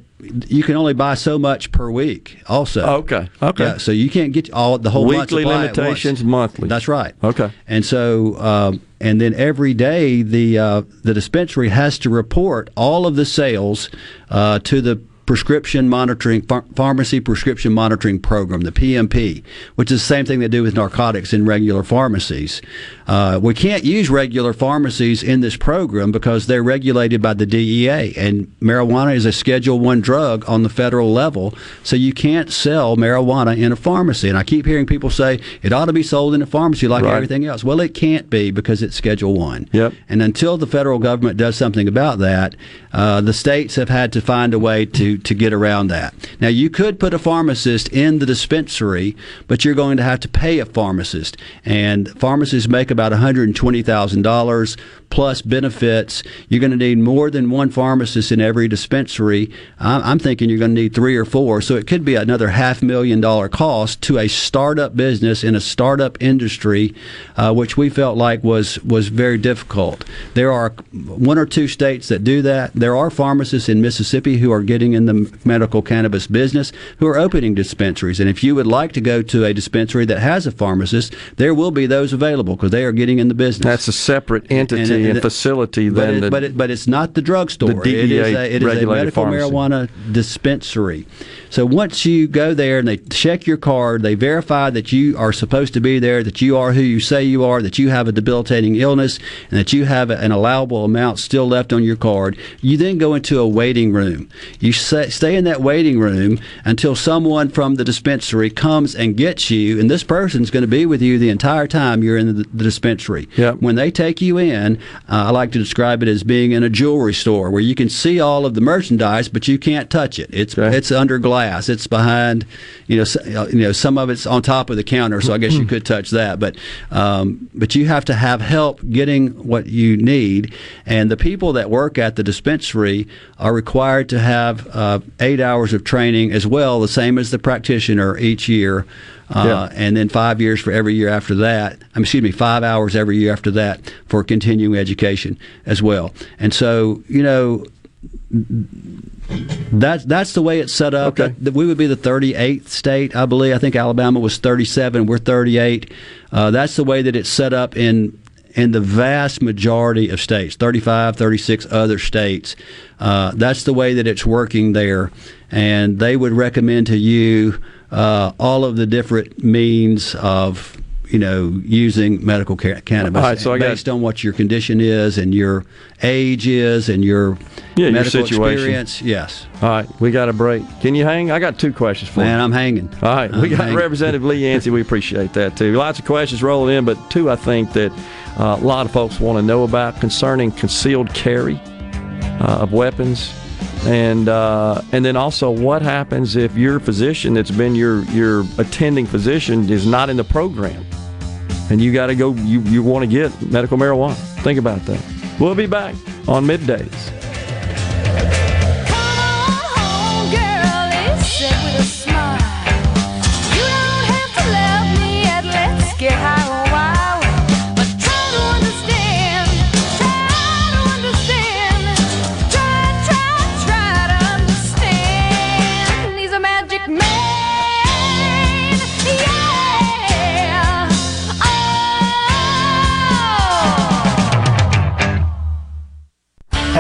you can only buy so much per week. Also, Okay, okay. Yeah, so you can't get all the whole Weekly limitations, monthly. That's right. Okay. And so, um, and then every day the uh, the dispensary has to report all of the sales uh, to the prescription monitoring Ph- pharmacy prescription monitoring program the PMP which is the same thing they do with narcotics in regular pharmacies uh, we can't use regular pharmacies in this program because they're regulated by the DEA and marijuana is a schedule 1 drug on the federal level so you can't sell marijuana in a pharmacy and I keep hearing people say it ought to be sold in a pharmacy like Right. everything else well it can't be because it's schedule 1 Yep. and until the federal government does something about that, uh, the states have had to find a way to, to get around that. Now, you could put a pharmacist in the dispensary, but you're going to have to pay a pharmacist. And pharmacists make about $120,000 plus benefits. You're going to need more than one pharmacist in every dispensary. I'm, thinking you're going to need three or four. So it could be another half million dollar cost to a startup business in a startup industry, uh, which we felt like was was very difficult. There are one or two states that do that. There are pharmacists in Mississippi who are getting in the medical cannabis business who are opening dispensaries. And if you would like to go to a dispensary that has a pharmacist, there will be those available because they are getting in the business. That's a separate entity and, the- facility but than it, the, but, it, but it's not the drugstore. the it is a, it is a regulated medical pharmacy. marijuana dispensary. So once you go there and they check your card, they verify that you are supposed to be there, that you are who you say you are, that you have a debilitating illness, and that you have an allowable amount still left on your card. You then go into a waiting room. You stay in that waiting room until someone from the dispensary comes and gets you, and this person's going to be with you the entire time you're in the, dispensary. When they take you in, uh, I like to describe it as being in a jewelry store where you can see all of the merchandise, but you can't touch it. It's it's under glass. It's behind, you know, uh, you know, some of it's on top of the counter, so I guess you could touch that. But um, but you have to have help getting what you need, and the people that work at the dispensary are required to have uh, eight hours of training as well, the same as the practitioner each year. Uh, and then five years for every year after that. I'm excuse me, five hours every year after that for continuing education as well. And so, you know, that's that's the way it's set up. That, that we would be the 38th state, I believe. I think Alabama was 37. We're 38. Uh, that's the way that it's set up in in the vast majority of states, 35, 36 other states. Uh, that's the way that it's working there, and they would recommend to you uh, all of the different means of you know using medical ca- cannabis All right, so I got- based on what your condition is and your age is and your yeah, your medical situation. experience. Yes. All right, we got a break. Can you hang? I got two questions for you. Man, I'm hanging. All right, we I'm got hanging. Representative Lee Yancey. We appreciate that too. Lots of questions rolling in, but two I think that uh, a lot of folks want to know about concerning concealed carry uh, of weapons, and uh, and then also what happens if your physician that's been your your attending physician is not in the program, and you got to go. You you want to get medical marijuana. Think about that. We'll be back on middays.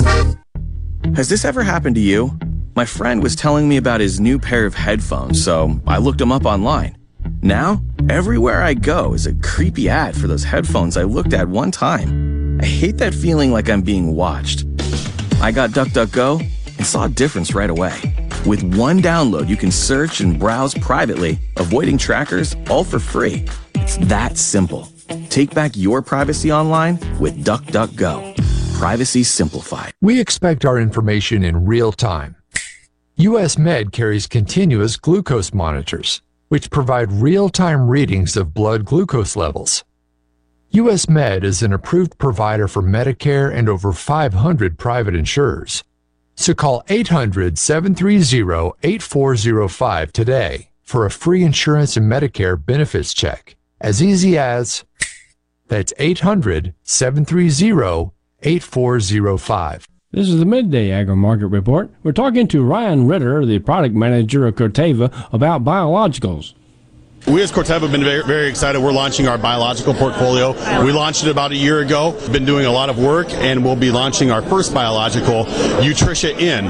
Has this ever happened to you? My friend was telling me about his new pair of headphones, so I looked them up online. Now, everywhere I go is a creepy ad for those headphones I looked at one time. I hate that feeling like I'm being watched. I got DuckDuckGo and saw a difference right away. With one download, you can search and browse privately, avoiding trackers, all for free. It's that simple. Take back your privacy online with DuckDuckGo. Privacy simplified. We expect our information in real time. US Med carries continuous glucose monitors, which provide real time readings of blood glucose levels. US Med is an approved provider for Medicare and over 500 private insurers. So call 800 730 8405 today for a free insurance and Medicare benefits check. As easy as that's 800 730 8405. This is the Midday Agri Market Report. We're talking to Ryan Ritter, the product manager of Corteva, about biologicals. We as Corteva have been very, very excited. We're launching our biological portfolio. We launched it about a year ago. Been doing a lot of work, and we'll be launching our first biological, Utrisha N,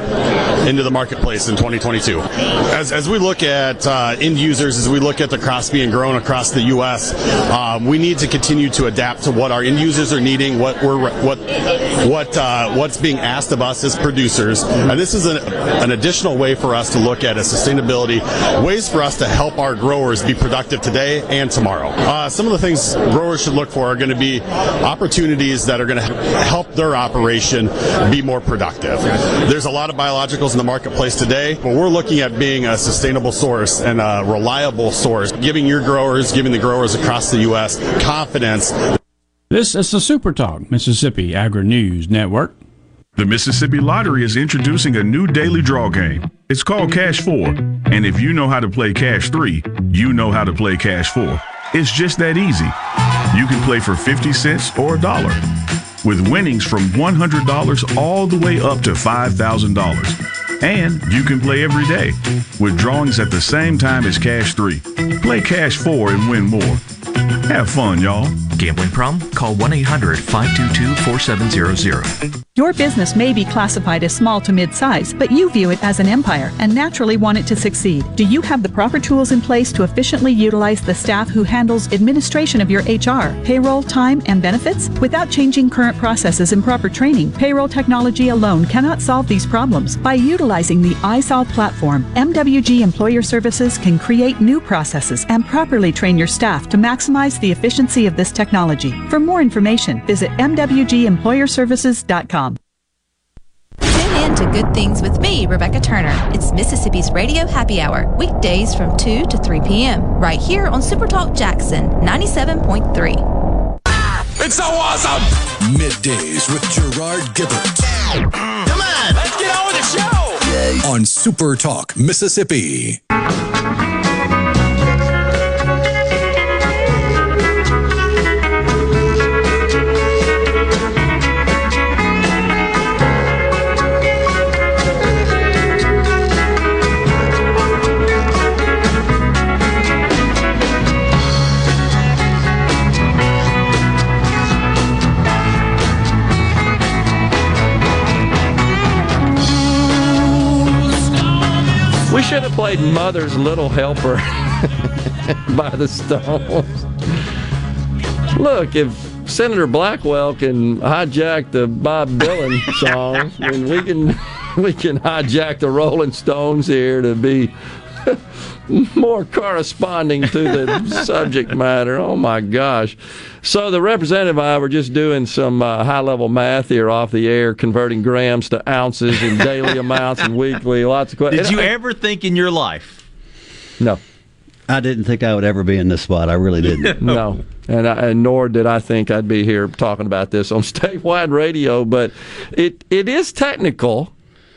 into the marketplace in 2022. As, as we look at uh, end users, as we look at the crops being grown across the U.S., um, we need to continue to adapt to what our end users are needing, what we're what what uh, what's being asked of us as producers, and this is an, an additional way for us to look at a sustainability, ways for us to help our growers be productive today and tomorrow. Uh, some of the things growers should look for are going to be opportunities that are going to help their operation be more productive. There's a lot of biologicals in the marketplace today, but we're looking at being a sustainable source and a reliable source, giving your growers, giving the growers across the U.S. confidence. This is the Super Talk Mississippi Agri News Network. The Mississippi Lottery is introducing a new daily draw game. It's called Cash 4. And if you know how to play Cash 3, you know how to play Cash 4. It's just that easy. You can play for 50 cents or a dollar, with winnings from $100 all the way up to $5,000. And you can play every day, with drawings at the same time as Cash 3. Play Cash 4 and win more. Have fun, y'all. Gambling problem? Call 1 800 522 4700. Your business may be classified as small to mid-size, but you view it as an empire and naturally want it to succeed. Do you have the proper tools in place to efficiently utilize the staff who handles administration of your HR, payroll, time, and benefits? Without changing current processes and proper training, payroll technology alone cannot solve these problems. By utilizing the iSolve platform, MWG Employer Services can create new processes and properly train your staff to maximize the efficiency of this technology. For more information, visit MWGEmployerServices.com. Tune in to Good Things with me, Rebecca Turner. It's Mississippi's Radio Happy Hour, weekdays from 2 to 3 p.m., right here on Supertalk Jackson 97.3. It's so awesome! Middays with Gerard Gibert. Mm. Come on, let's get on with the show! On Super Talk, Mississippi. Should have played Mother's Little Helper by the Stones. Look, if Senator Blackwell can hijack the Bob Dylan song, and we can we can hijack the Rolling Stones here to be more corresponding to the subject matter. Oh my gosh! So the representative and I were just doing some uh, high level math here off the air, converting grams to ounces and daily amounts and weekly. Lots of questions. Did you ever think in your life? No. I didn't think I would ever be in this spot. I really didn't. no, and, I, and nor did I think I'd be here talking about this on statewide radio. But it it is technical.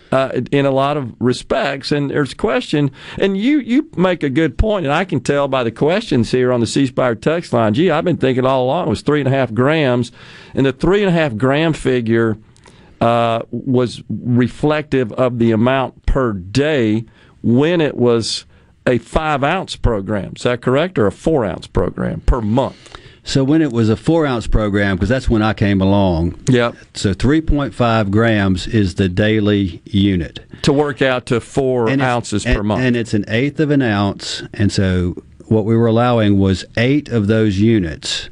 Uh, in a lot of respects, and there's a question, and you you make a good point, and I can tell by the questions here on the C Spire text line. Gee, I've been thinking all along it was three and a half grams, and the three and a half gram figure uh, was reflective of the amount per day when it was a five ounce program. Is that correct, or a four ounce program per month? So when it was a four ounce program, because that's when I came along. Yep. So 3.5 grams is the daily unit. To work out to four And ounces and- per month. And it's an eighth of an ounce. And so what we were allowing was eight of those units,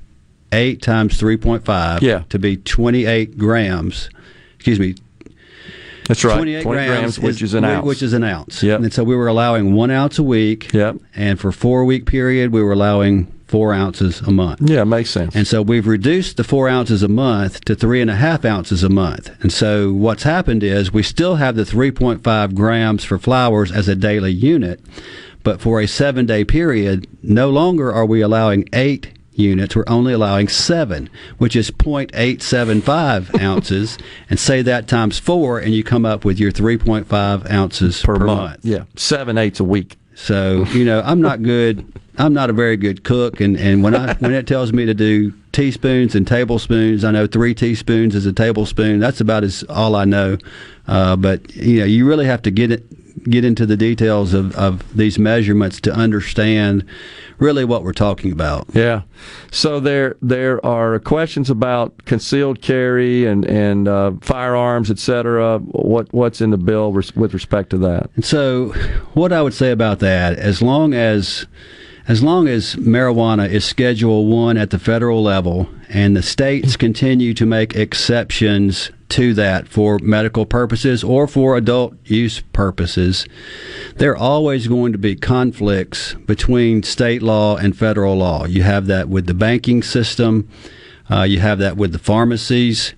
eight times 3.5, Yeah. to be 28 grams. Excuse me. That's right. 28 20 grams, which is an ounce. Which is an ounce. Yep. And so we were allowing one ounce a week. Yep. And for four week period, we were allowing four ounces a month. Yeah, it makes sense. And so we've reduced the four ounces a month to three and a half ounces a month. And so what's happened is we still have the 3.5 grams for flowers as a daily unit, but for a seven day period, no longer are we allowing eight units. We're only allowing seven, which is 0.875 ounces. And say that times four, and you come up with your 3.5 ounces per, month. Yeah, seven eighths a week. So you know, I'm not good. I'm not a very good cook, and, and when I when it tells me to do teaspoons and tablespoons, I know three teaspoons is a tablespoon. That's about as all I know. Uh, but you know, you really have to get it get into the details of, of these measurements to understand really what we're talking about. Yeah. So there there are questions about concealed carry and and uh, firearms, et cetera. What what's in the bill res- with respect to that? And so, what I would say about that, as long as as long as marijuana is Schedule One at the federal level, and the states continue to make exceptions to that for medical purposes or for adult use purposes, there are always going to be conflicts between state law and federal law. You have that with the banking system. Uh, you have that with the pharmacies.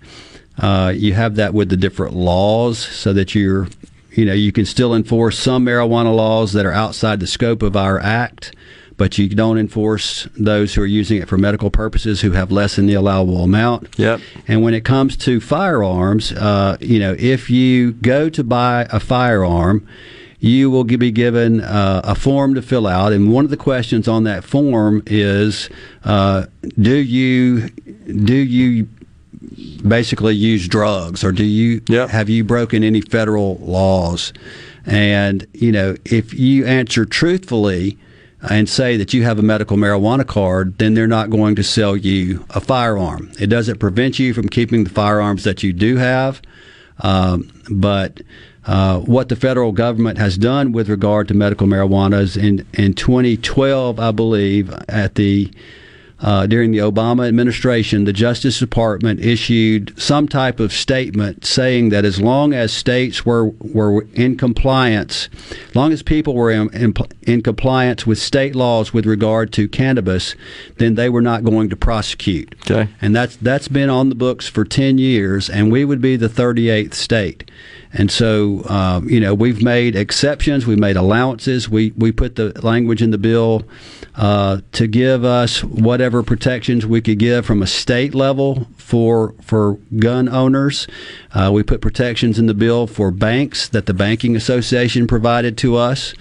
Uh, you have that with the different laws, so that you're, you know, you can still enforce some marijuana laws that are outside the scope of our act, but you don't enforce those who are using it for medical purposes who have less than the allowable amount. Yep. And when it comes to firearms, uh, you know, if you go to buy a firearm, you will be given uh, a form to fill out, and one of the questions on that form is, uh, do you do you basically use drugs, or do you have you broken any federal laws? And you know, if you answer truthfully and say that you have a medical marijuana card, then they're not going to sell you a firearm. It doesn't prevent you from keeping the firearms that you do have, um, but uh, what the federal government has done with regard to medical marijuana is in, in 2012, I believe, at the uh, during the Obama administration, the Justice Department issued some type of statement saying that as long as states were were in compliance, as long as people were in, in, in compliance with state laws with regard to cannabis, then they were not going to prosecute. Okay. And that's that's been on the books for 10 years, and we would be the 38th state. And so, um, you know, we've made exceptions, we've made allowances, we, we put the language in the bill uh, to give us whatever protections we could give from a state level for for gun owners. Uh, we put protections in the bill for banks that the banking association provided to us.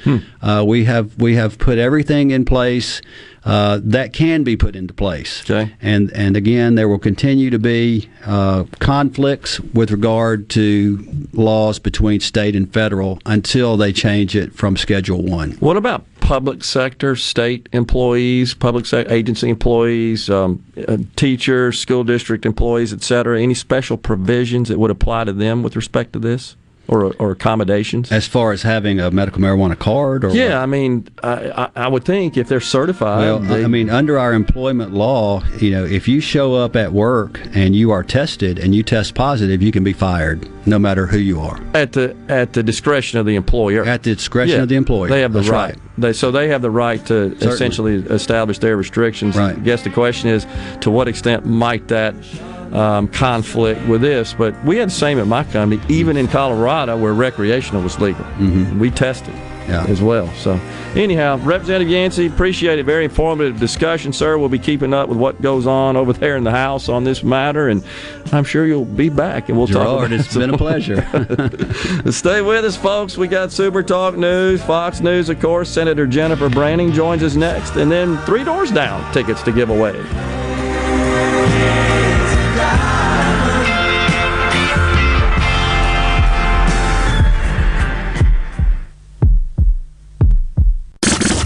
Uh, we have we have put everything in place uh, that can be put into place. Okay. And and again, there will continue to be uh, conflicts with regard to laws between state and federal until they change it from Schedule One. What about public sector, state employees, public se- agency employees, um, uh, teachers, school district employees, et cetera? Any special provisions that would apply to them with respect to this? Or or accommodations. As far as having a medical marijuana card, or Yeah, I mean, I, I, I would think if they're certified, Well, they- I mean, under our employment law, you know, if you show up at work and you are tested and you test positive, you can be fired, no matter who you are. at the at the discretion of the employer. At the discretion Yeah, of the employer. They have the That's right. right. They, so they have the right to Certainly. essentially establish their restrictions. Right. I guess the question is, to what extent might that um, conflict with this? But we had the same at my company, even in Colorado where recreational was legal. Mm-hmm. We tested. As well. So, anyhow, Representative Yancey, appreciate it. Very informative discussion, sir. We'll be keeping up with what goes on over there in the House on this matter, and I'm sure you'll be back and we'll talk Gerard, about it's been a pleasure. Stay with us, folks. We got Super Talk News, Fox News, of course. Senator Jennifer Branning joins us next, and then Three Doors Down tickets to give away.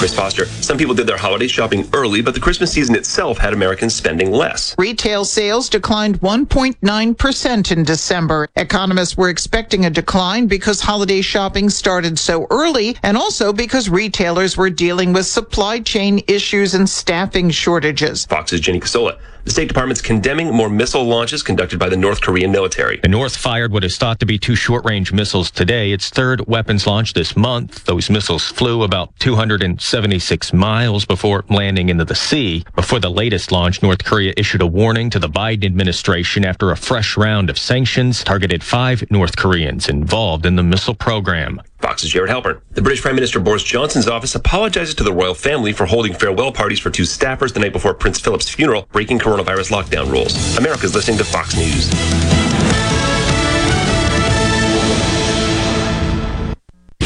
Chris Foster. Some people did their holiday shopping early, but the Christmas season itself had Americans spending less. Retail sales declined 1.9% in December. Economists were expecting a decline because holiday shopping started so early and also because retailers were dealing with supply chain issues and staffing shortages. Fox's Jenny Casola. The State Department's condemning more missile launches conducted by the North Korean military. The North fired what is thought to be two short range missiles today, its third weapons launch this month. Those missiles flew about 276 miles before landing into the sea. Before the latest launch, North Korea issued a warning to the Biden administration after a fresh round of sanctions targeted five North Koreans involved in the missile program. Fox's Jared Halpern. The British Prime Minister Boris Johnson's office apologizes to the royal family for holding farewell parties for two staffers the night before Prince Philip's funeral, breaking coronavirus lockdown rules. America's listening to Fox News.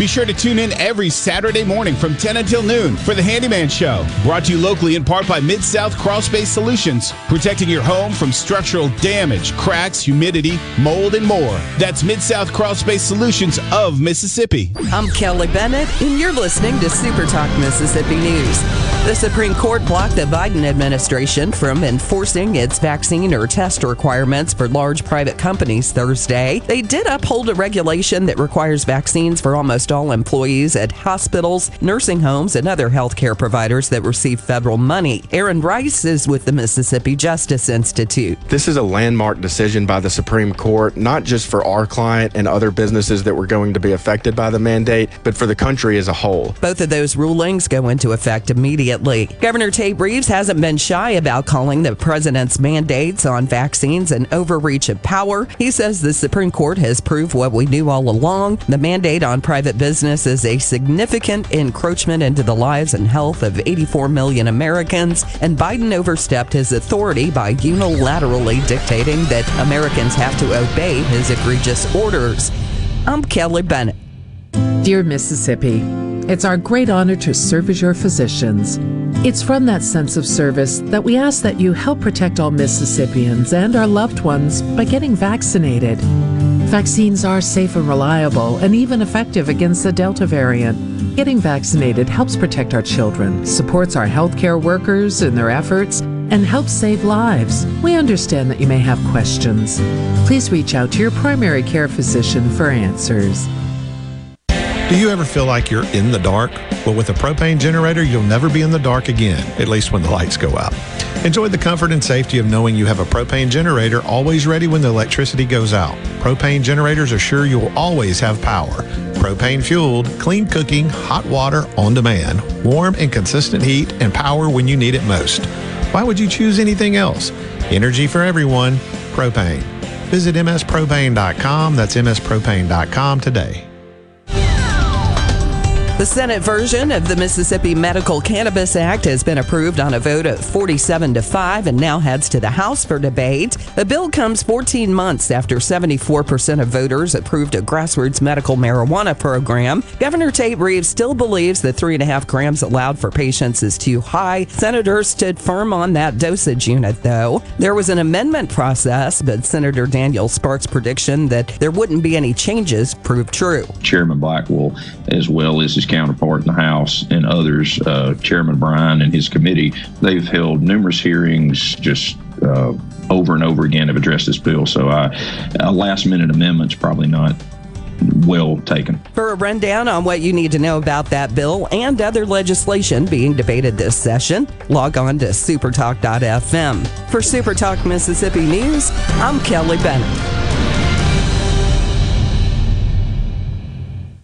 Be sure to tune in every Saturday morning from 10 until noon for the Handyman Show. Brought to you locally in part by Mid South Crawl Space Solutions, protecting your home from structural damage, cracks, humidity, mold, and more. That's Mid South Crawl Space Solutions of Mississippi. I'm Kelly Bennett, and you're listening to Super Talk Mississippi News. The Supreme Court blocked the Biden administration from enforcing its vaccine or test requirements for large private companies Thursday. They did uphold a regulation that requires vaccines for almost all employees at hospitals, nursing homes, and other healthcare providers that receive federal money. Aaron Rice is with the Mississippi Justice Institute. This is a landmark decision by the Supreme Court, not just for our client and other businesses that were going to be affected by the mandate, but for the country as a whole. Both of those rulings go into effect immediately. Governor Tate Reeves hasn't been shy about calling the president's mandates on vaccines an overreach of power. He says the Supreme Court has proved what we knew all along. The mandate on private business is a significant encroachment into the lives and health of 84 million Americans, and Biden overstepped his authority by unilaterally dictating that Americans have to obey his egregious orders. I'm Kelly Bennett. Dear Mississippi, it's our great honor to serve as your physicians. It's from that sense of service that we ask that you help protect all Mississippians and our loved ones by getting vaccinated. Vaccines are safe and reliable and even effective against the Delta variant. Getting vaccinated helps protect our children, supports our healthcare workers in their efforts, and helps save lives. We understand that you may have questions. Please reach out to your primary care physician for answers. Do you ever feel like you're in the dark? Well, with a propane generator, you'll never be in the dark again, at least when the lights go out. Enjoy the comfort and safety of knowing you have a propane generator always ready when the electricity goes out. Propane generators are sure you'll always have power. propane fueled, clean cooking, hot water on demand, warm and consistent heat, and power when you need it most. Why would you choose anything else? Energy for everyone, propane. Visit mspropane.com. That's mspropane.com today. The Senate version of the Mississippi Medical Cannabis Act has been approved on a vote of 47 to 5 and now heads to the House for debate. The bill comes 14 months after 74% of voters approved a grassroots medical marijuana program. Governor Tate Reeves still believes that 3.5 grams allowed for patients is too high. Senators stood firm on that dosage unit, though. There was an amendment process, but Senator Daniel Sparks' prediction that there wouldn't be any changes proved true. Chairman Blackwell, as well as his counterpart in the House and others, uh, Chairman Bryan and his committee, they've held numerous hearings just uh, over and over again have addressed this bill. So uh, a last minute amendment's probably not well taken. For a rundown on what you need to know about that bill and other legislation being debated this session, log on to supertalk.fm. For Supertalk Mississippi News, I'm Kelly Bennett.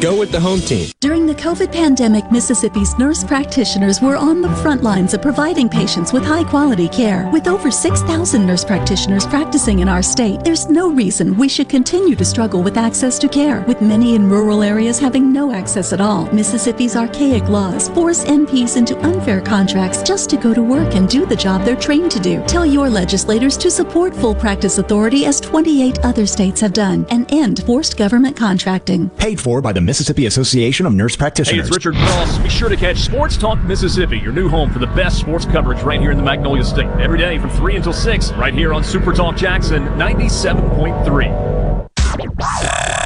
Go with the home team. During the COVID pandemic, Mississippi's nurse practitioners were on the front lines of providing patients with high quality care. With over 6,000 nurse practitioners practicing in our state, there's no reason we should continue to struggle with access to care, with many in rural areas having no access at all. Mississippi's archaic laws force NPs into unfair contracts just to go to work and do the job they're trained to do. Tell your legislators to support full practice authority as 28 other states have done and end forced government contracting. Paid for by the Mississippi Association of Nurse Practitioners. Hey, Practitioners. it's Richard Cross. Be sure to catch Sports Talk Mississippi, your new home for the best sports coverage right here in the Magnolia State. Every day from 3 until 6, right here on Super Talk Jackson 97.3.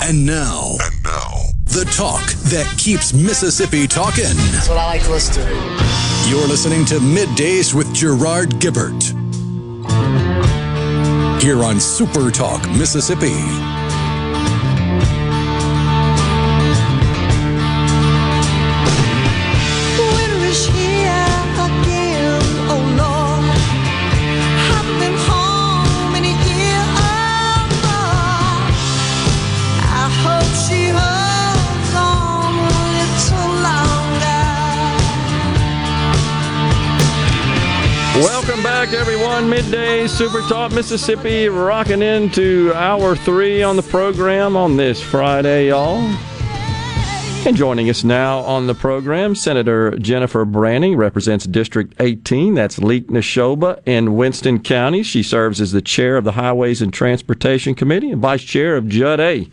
And now, and now, the talk that keeps Mississippi talking. That's what I like to listen to. You're listening to Middays with Gerard Gibert. Here on Super Talk Mississippi. Everyone. Midday Super Talk Mississippi, rocking into hour three on the program on this Friday, y'all. And joining us now on the program, Senator Jennifer Branning represents District 18. That's Leake Neshoba in Winston County. She serves as the chair of the Highways and Transportation Committee and vice chair of Judd A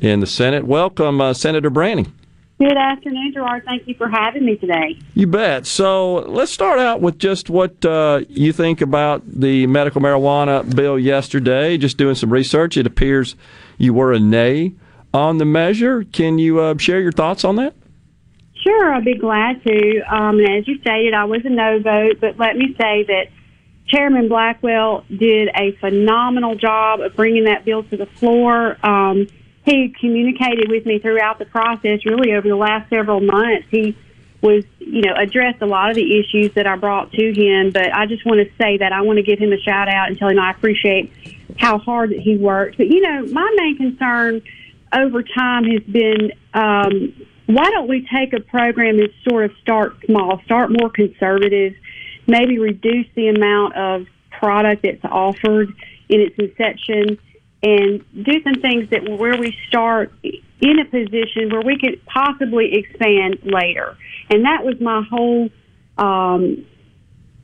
in the Senate. Welcome, uh, Senator Branning. Good afternoon, Gerard. Thank you for having me today. You bet. So let's start out with just what uh, you think about the medical marijuana bill yesterday. Just doing some research, it appears you were a nay on the measure. Can you uh, share your thoughts on that? Sure, I'd be glad to. Um, and as you stated, I was a no vote, but let me say that Chairman Blackwell did a phenomenal job of bringing that bill to the floor. Um, he communicated with me throughout the process, really over the last several months. He was, you know, addressed a lot of the issues that I brought to him. But I just want to say that I want to give him a shout out and tell him I appreciate how hard that he worked. But you know, my main concern over time has been um, why don't we take a program and sort of start small, start more conservative, maybe reduce the amount of product that's offered in its inception, and do some things that where we start in a position where we could possibly expand later. And that was my whole, um,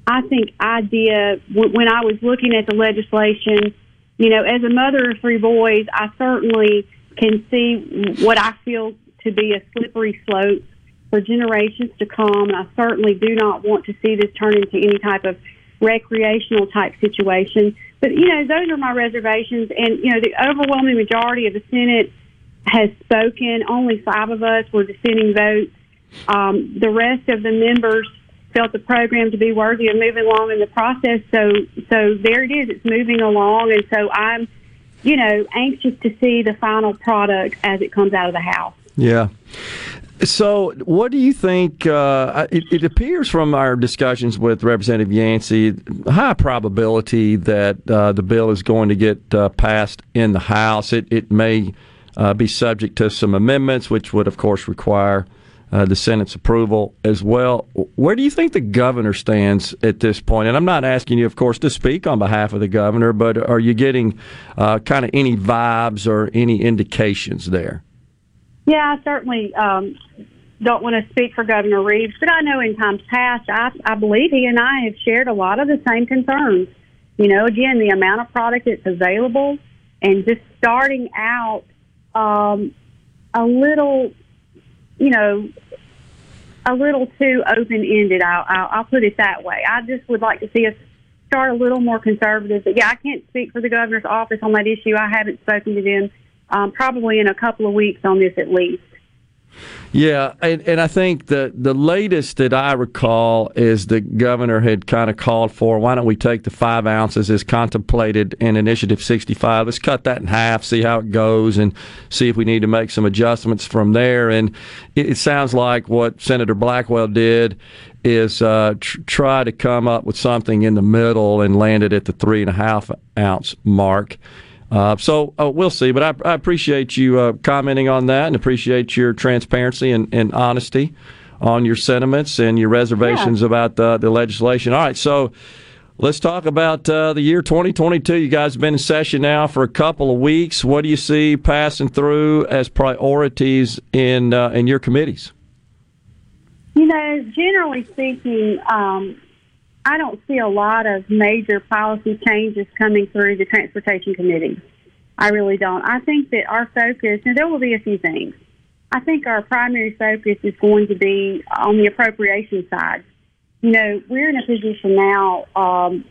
I think, idea when I was looking at the legislation. You know, as a mother of three boys, I certainly can see what I feel to be a slippery slope for generations to come. And I certainly do not want to see this turn into any type of recreational type situation. But, you know, those are my reservations. And, you know, the overwhelming majority of the Senate has spoken. Only five of us were dissenting votes. Um, the rest of the members felt the program to be worthy of moving along in the process. So, so there it is. It's moving along, and so I'm, you know, anxious to see the final product as it comes out of the house. Yeah. So, what do you think? Uh, it, it, appears from our discussions with Representative Yancey, high probability that uh, the bill is going to get uh, passed in the House. It, it may uh, be subject to some amendments, which would, of course, require uh, the Senate's approval as well. Where do you think the governor stands at this point? And I'm not asking you, of course, to speak on behalf of the governor, but are you getting uh, kind of any vibes or any indications there? Yeah, I certainly um, don't want to speak for Governor Reeves, but I know in times past, I, I believe he and I have shared a lot of the same concerns. You know, again, the amount of product that's available and just starting out um, a little, you know, a little too open ended. I'll, I'll, I'll put it that way. I just would like to see us start a little more conservative. But yeah, I can't speak for the governor's office on that issue. I haven't spoken to them um, probably in a couple of weeks on this at least. Yeah, and, and I think the the latest that I recall is the governor had kind of called for why don't we take the five ounces as contemplated in Initiative 65? Let's cut that in half, see how it goes, and see if we need to make some adjustments from there. And it, it sounds like what Senator Blackwell did is uh, tr- try to come up with something in the middle and landed at the three and a half ounce mark. Uh, so uh, we'll see, but I, I appreciate you uh, commenting on that and appreciate your transparency and, and, honesty on your sentiments and your reservations yeah. about the, the, legislation. All right, so let's talk about uh, the year 2022. You guys have been in session now for a couple of weeks. What do you see passing through as priorities in uh, in your committees? You know, generally speaking, um, I don't see a lot of major policy changes coming through the Transportation Committee. I really don't. I think that our focus, and there will be a few things. I think our primary focus is going to be on the appropriation side. You know, we're in a position now, um,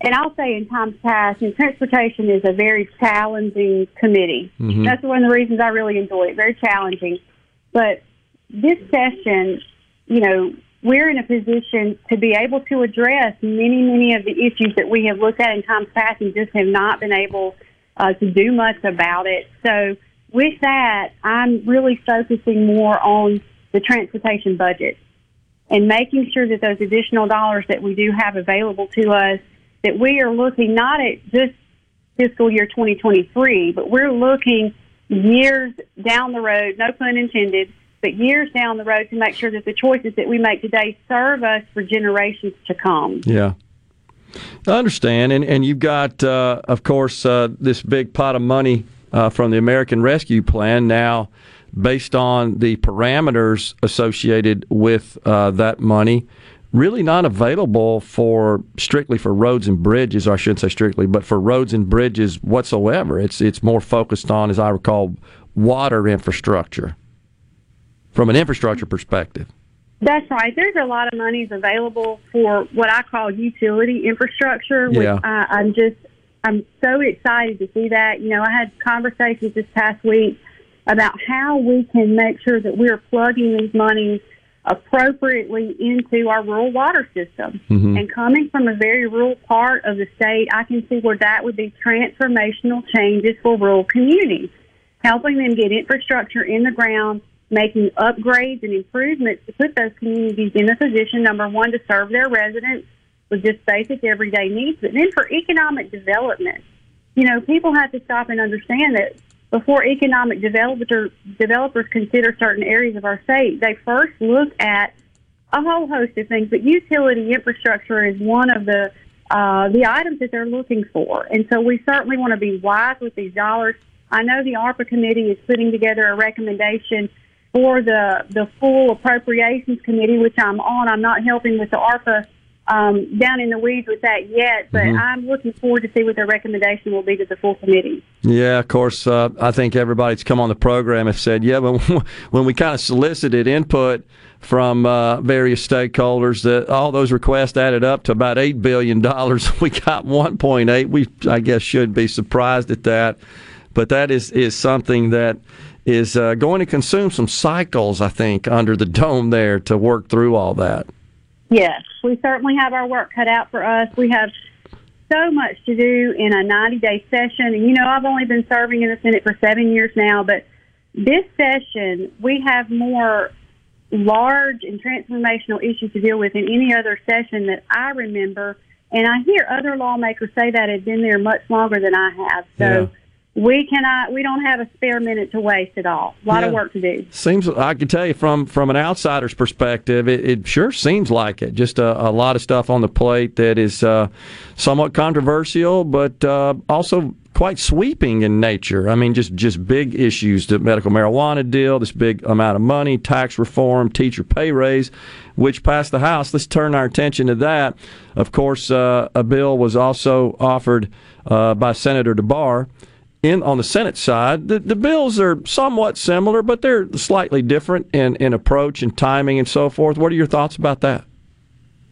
and I'll say in times past, and transportation is a very challenging committee. Mm-hmm. That's one of the reasons I really enjoy it. Very challenging. But this session, you know, we're in a position to be able to address many, many of the issues that we have looked at in times past and just have not been able uh, to do much about it. So, with that, I'm really focusing more on the transportation budget and making sure that those additional dollars that we do have available to us, that we are looking not at just fiscal year 2023, but we're looking years down the road, no pun intended, but years down the road to make sure that the choices that we make today serve us for generations to come. Yeah. I understand. And, and you've got, uh, of course, uh, this big pot of money uh, from the American Rescue Plan now based on the parameters associated with uh, that money really not available for strictly for roads and bridges or I shouldn't say strictly but for roads and bridges whatsoever it's it's more focused on as I recall water infrastructure from an infrastructure perspective. That's right. There's a lot of monies available for what I call utility infrastructure. Yeah. I, I'm just, I'm so excited to see that. You know, I had conversations this past week about how we can make sure that we're plugging these monies appropriately into our rural water system. Mm-hmm. And coming from a very rural part of the state, I can see where that would be transformational changes for rural communities, helping them get infrastructure in the ground making upgrades and improvements to put those communities in a position, number one, to serve their residents with just basic everyday needs, but then for economic development. You know, people have to stop and understand that before economic developer, developers consider certain areas of our state, they first look at a whole host of things, but utility infrastructure is one of the uh, the items that they're looking for. And so we certainly want to be wise with these dollars. I know the ARPA committee is putting together a recommendation for the the full appropriations committee, which I'm on. I'm not helping with the ARPA um, down in the weeds with that yet, but mm-hmm. I'm looking forward to see what their recommendation will be to the full committee. Yeah, of course. Uh, I think everybody that's come on the program has said, yeah, when when we kind of solicited input from uh, various stakeholders, that all those requests added up to about eight billion dollars. We got 1.8. We, I guess, should be surprised at that but that is is something that is uh, going to consume some cycles, I think, under the dome there to work through all that. Yes, we certainly have our work cut out for us. We have so much to do in a 90 day session. And, you know, I've only been serving in the Senate for seven years now, but this session, we have more large and transformational issues to deal with than any other session that I remember. And I hear other lawmakers say that have been there much longer than I have. So Yeah. We cannot, we don't have a spare minute to waste at all. A lot of work to do. Seems I can tell you from from an outsider's perspective, it, it sure seems like it. Just a, a lot of stuff on the plate that is uh, somewhat controversial, but uh, also quite sweeping in nature. I mean, just just big issues: the medical marijuana deal, this big amount of money, tax reform, teacher pay raise, which passed the House. Let's turn our attention to that. Of course, uh, a bill was also offered uh, by Senator DeBar in on the Senate side, the, the bills are somewhat similar, but they're slightly different in, in approach and timing and so forth. What are your thoughts about that?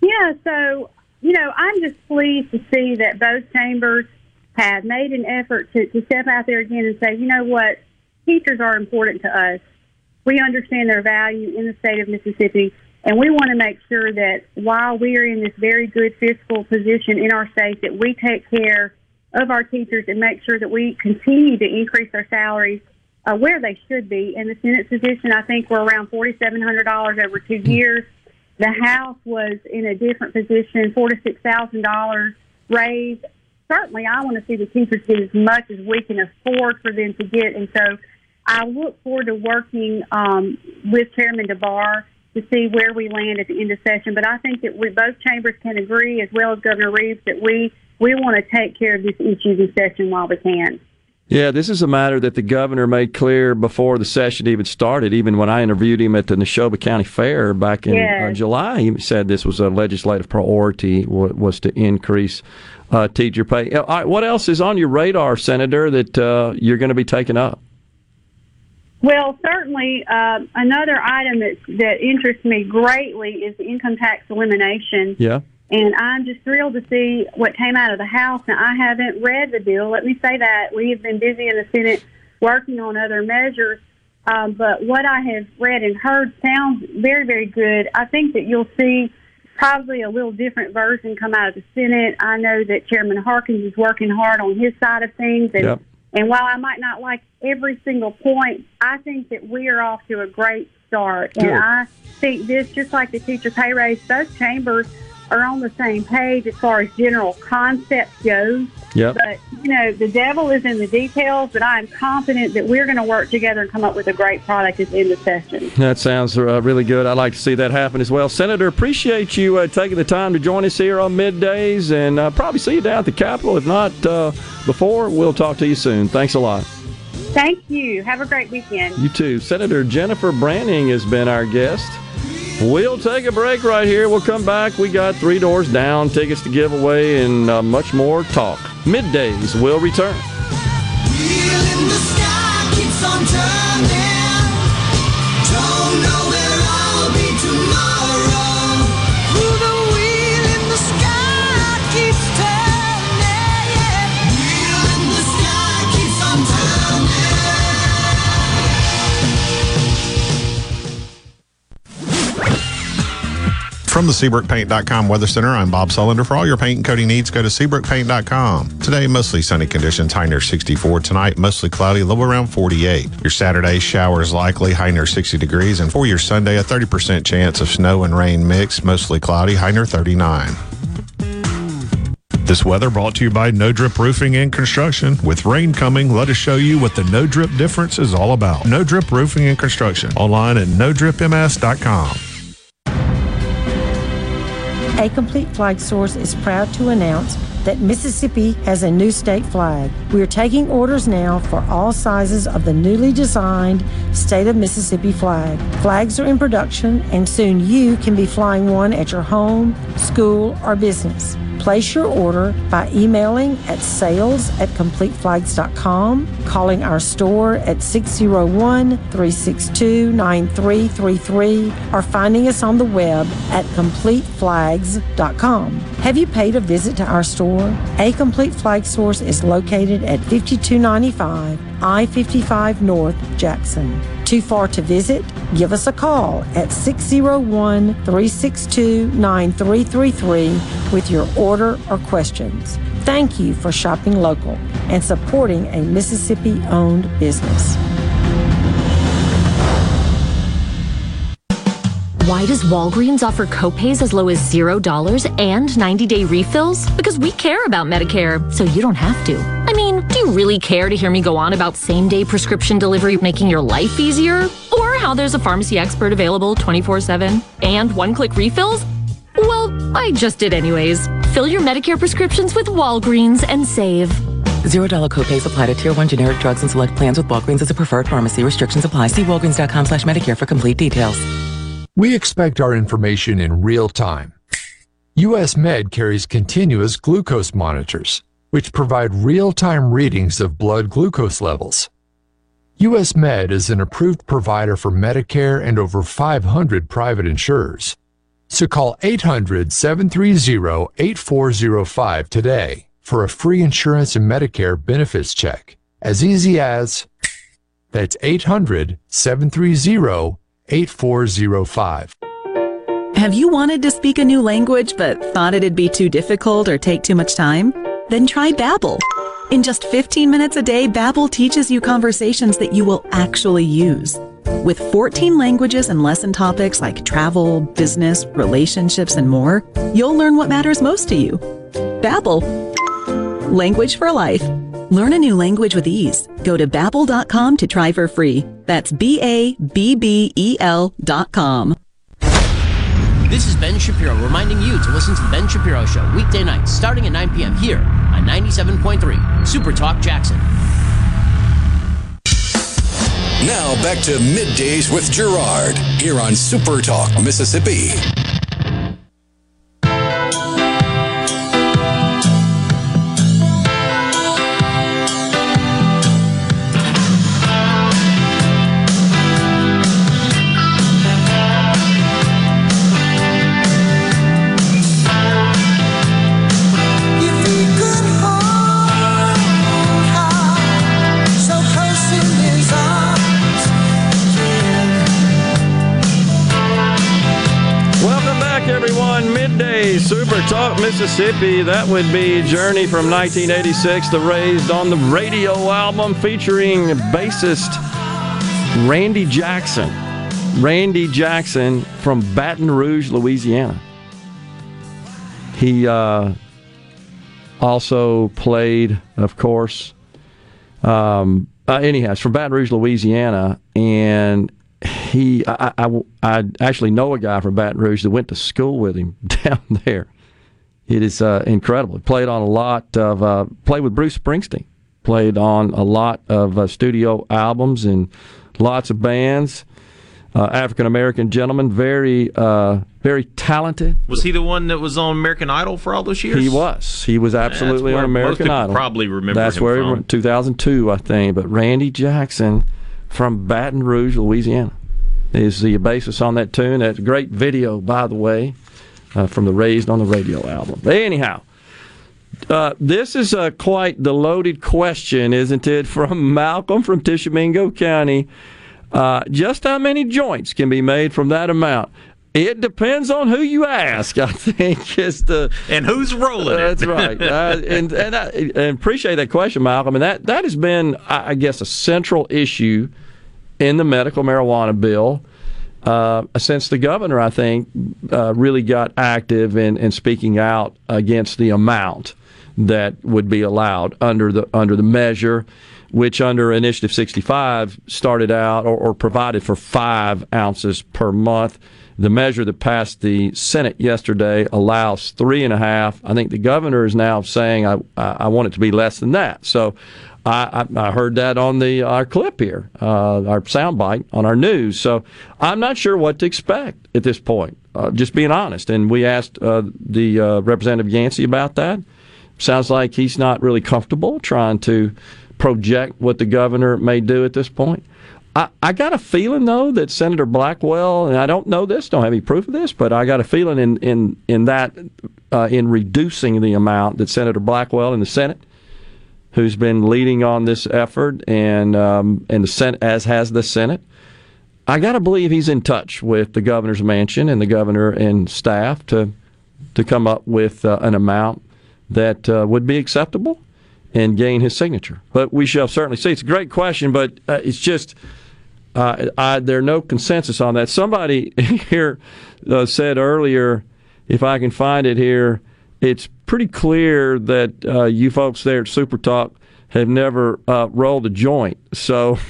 Yeah, so, you know, I'm just pleased to see that both chambers have made an effort to, to step out there again and say, you know what, teachers are important to us. We understand their value in the state of Mississippi, and we want to make sure that while we are in this very good fiscal position in our state, that we take care of our teachers and make sure that we continue to increase their salaries uh, where they should be. In the Senate position, I think we're around $4,700 over two years. The House was in a different position, four to six thousand dollars raised. Certainly, I want to see the teachers get as much as we can afford for them to get, and so I look forward to working um, with Chairman DeBar to see where we land at the end of session. But I think that we both chambers can agree, as well as Governor Reeves, that we we want to take care of this issue in session while we can. Yeah, this is a matter that the governor made clear before the session even started. Even when I interviewed him at the Neshoba County Fair back in uh, July, he said this was a legislative priority wa- was to increase uh, teacher pay. Uh, right, what else is on your radar, Senator, that uh, you're going to be taking up? Well, certainly, uh, another item that that interests me greatly is the income tax elimination. Yeah. And I'm just thrilled to see what came out of the House. Now, I haven't read the bill. Let me say that. We have been busy in the Senate working on other measures. Um, but what I have read and heard sounds very, very good. I think that you'll see probably a little different version come out of the Senate. I know that Chairman Harkins is working hard on his side of things. And, Yep. and while I might not like every single point, I think that we are off to a great start. Good. And I think this, just like the teacher pay raise, both chambers are on the same page as far as general concepts goes. Yep. But, you know, the devil is in the details, but I am confident that we're going to work together and come up with a great product at the end of session. That sounds uh, really good. I'd like to see that happen as well. Senator, appreciate you uh, taking the time to join us here on middays, and uh, probably see you down at the Capitol. If not uh, before, we'll talk to you soon. Thanks a lot. Thank you. Have a great weekend. You too. Senator Jennifer Branning has been our guest. We'll take a break right here. We'll come back. We got three doors down, tickets to give away, and uh, much more talk. Middays will return. From the SeabrookPaint.com Weather Center, I'm Bob Sullender. For all your paint and coating needs, go to SeabrookPaint.com. Today, mostly sunny conditions, high near 64. Tonight, mostly cloudy, low around 48. Your Saturday, showers likely, high near 60 degrees. And for your Sunday, a 30% chance of snow and rain mix, mostly cloudy, high near 39. This weather brought to you by No Drip Roofing and Construction. With rain coming, let us show you what the No Drip difference is all about. No Drip Roofing and Construction. Online at NoDripMS.com. A Complete Flag Source is proud to announce that Mississippi has a new state flag. We are taking orders now for all sizes of the newly designed State of Mississippi flag. Flags are in production, and soon you can be flying one at your home, school, or business. Place your order by emailing at sales at completeflags.com, calling our store at 601 362 9333, or finding us on the web at completeflags.com. Have you paid a visit to our store? A Complete Flag Source is located at 5295 I 55 North, Jackson. Too far to visit? Give us a call at 601 362 9333 with your order or questions. Thank you for shopping local and supporting a Mississippi owned business. Why does Walgreens offer copays as low as $0 and 90 day refills? Because we care about Medicare, so you don't have to. I mean, do you really care to hear me go on about same day prescription delivery making your life easier? Or how there's a pharmacy expert available 24 7 and one click refills? Well, I just did anyways. Fill your Medicare prescriptions with Walgreens and save. Zero dollar copays apply to tier one generic drugs and select plans with Walgreens as a preferred pharmacy. Restrictions apply. See walgreens.com slash Medicare for complete details. We expect our information in real time. US Med carries continuous glucose monitors, which provide real time readings of blood glucose levels. US Med is an approved provider for Medicare and over 500 private insurers. So call 800 730 8405 today for a free insurance and Medicare benefits check. As easy as that's 800 730 8405. Have you wanted to speak a new language but thought it'd be too difficult or take too much time? Then try Babbel. In just 15 minutes a day, Babbel teaches you conversations that you will actually use. With 14 languages and lesson topics like travel, business, relationships, and more, you'll learn what matters most to you. Babbel. Language for life. Learn a new language with ease. Go to babbel.com to try for free. That's B A B B E L dot com. This is Ben Shapiro reminding you to listen to The Ben Shapiro Show weekday nights starting at 9 p.m. here on 97.3 Super Talk Jackson. Now back to middays with Gerard here on Super Talk, Mississippi. Super Talk Mississippi. That would be Journey from 1986, the Raised on the Radio album featuring bassist Randy Jackson. Randy Jackson from Baton Rouge, Louisiana. He uh, also played, of course, um, uh, anyhow, it's from Baton Rouge, Louisiana, and he, I, I, I actually know a guy from Baton Rouge that went to school with him down there. It is uh, incredible. He played on a lot of, uh, played with Bruce Springsteen, played on a lot of uh, studio albums and lots of bands. Uh, African American gentleman, very, uh, very talented. Was he the one that was on American Idol for all those years? He was. He was absolutely on American Idol. probably remember That's him where he from. went, 2002, I think. But Randy Jackson from Baton Rouge, Louisiana, is the bassist on that tune. That's a great video, by the way, uh, from the Raised on the Radio album. Anyhow, uh, this is uh, quite the loaded question, isn't it? From Malcolm from Tishomingo County. Uh, just how many joints can be made from that amount? It depends on who you ask. I think is the and who's rolling. That's right, uh, and and I and appreciate that question, Malcolm. And that that has been, I I guess, a central issue in the medical marijuana bill uh, since the governor, I think, uh, really got active in, in speaking out against the amount that would be allowed under the under the measure, which under Initiative 65 started out or, or provided for five ounces per month. the measure that passed the Senate yesterday allows three and a half. I think the governor is now saying I, I want it to be less than that. So I, I, I heard that on the our clip here, uh, our soundbite on our news. So I'm not sure what to expect at this point. Uh, just being honest, and we asked uh, the uh, representative Yancey about that. Sounds like he's not really comfortable trying to project what the governor may do at this point. I, I got a feeling though that Senator Blackwell, and I don't know this, don't have any proof of this, but I got a feeling in in in that uh, in reducing the amount that Senator Blackwell in the Senate, who's been leading on this effort, and um, and the Senate as has the Senate. I got to believe he's in touch with the governor's mansion and the governor and staff to to come up with uh, an amount that uh, would be acceptable and gain his signature. But we shall certainly see. It's a great question, but uh, it's just uh, I, there's no consensus on that. Somebody here uh, said earlier, if I can find it here, it's pretty clear that uh, you folks there at Super Talk have never uh, rolled a joint. So.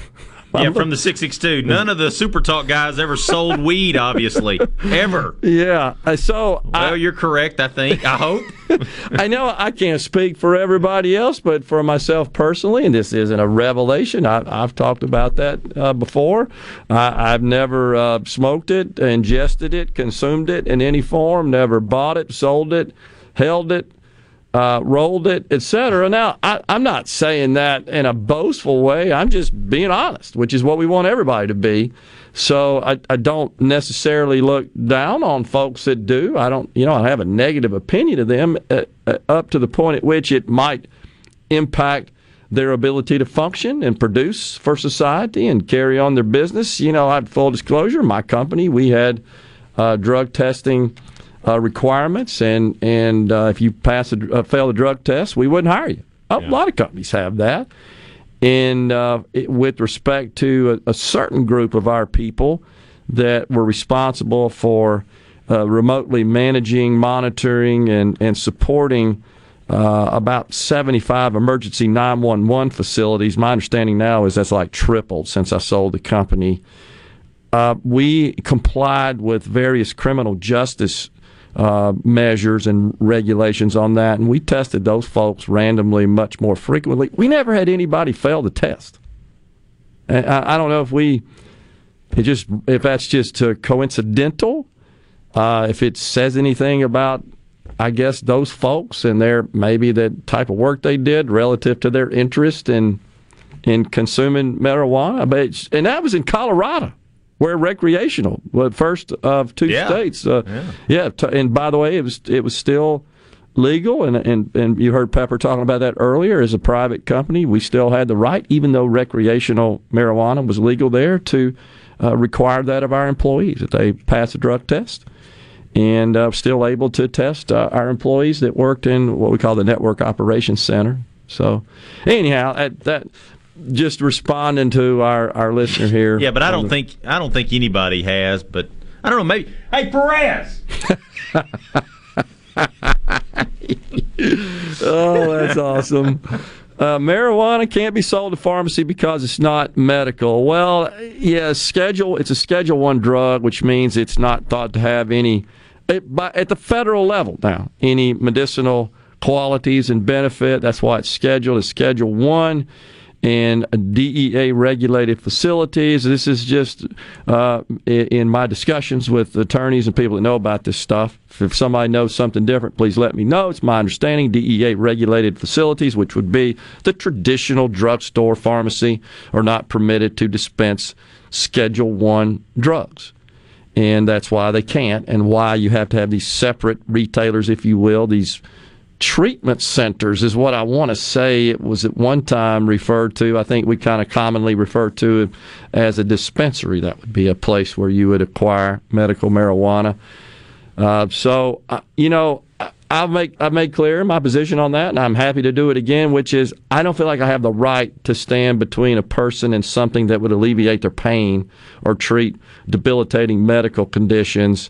Yeah, from the 662. None of the Super Talk guys ever sold weed, obviously. Ever. Yeah. uh, So Well, you're correct, I think. I hope. I know I can't speak for everybody else, but for myself personally, and this isn't a revelation, I, I've talked about that uh, before. I, I've never uh, smoked it, ingested it, consumed it in any form, never bought it, sold it, held it, uh, rolled it, etc. Now, I, I'm not saying that in a boastful way. I'm just being honest, which is what we want everybody to be. So I, I don't necessarily look down on folks that do. I don't, you know, I have a negative opinion of them uh, uh, up to the point at which it might impact their ability to function and produce for society and carry on their business. You know, I full disclosure, my company we had uh, drug testing uh, requirements, and and uh, if you pass a, uh, fail a drug test, we wouldn't hire you. A lot of companies have that. And uh, it, with respect to a, a certain group of our people that were responsible for uh, remotely managing, monitoring, and, and supporting uh, about 75 emergency 911 facilities. My understanding now is that's like tripled since I sold the company. Uh, we complied with various criminal justice uh, measures and regulations on that, and we tested those folks randomly much more frequently. We never had anybody fail the test. I, I don't know if we, it just if that's just uh, coincidental, uh, if it says anything about, I guess those folks and their maybe the type of work they did relative to their interest in in consuming marijuana. But and that was in Colorado where recreational, well, first of two Yeah. states. Uh, Yeah. yeah. And by the way, it was it was still legal, and and and you heard Pepper talking about that earlier. As a private company, we still had the right, even though recreational marijuana was legal there, to uh, require that of our employees that they pass a drug test. And uh, still able to test uh, our employees that worked in what we call the Network Operations Center. So, anyhow, that just responding to our, our listener here. Yeah, but I don't the- think I don't think anybody has. But I don't know. Maybe. Hey, Perez. oh, that's awesome. Uh, marijuana can't be sold to pharmacy because it's not medical. Well, yeah, schedule. It's a Schedule One drug, which means it's not thought to have any, it, by, at the federal level now, any medicinal qualities and benefit. That's why it's scheduled as Schedule One and DEA regulated facilities. This is just uh, in my discussions with attorneys and people that know about this stuff. If somebody knows something different, please let me know. It's my understanding DEA regulated facilities, which would be the traditional drugstore pharmacy, are not permitted to dispense Schedule One drugs. And that's why they can't, and why you have to have these separate retailers, if you will, these treatment centers is what I want to say it was at one time referred to. I think we kind of commonly refer to it as a dispensary. That would be a place where you would acquire medical marijuana. Uh, so, uh, you know, I've make I've made clear my position on that, and I'm happy to do it again. Which is, I don't feel like I have the right to stand between a person and something that would alleviate their pain or treat debilitating medical conditions.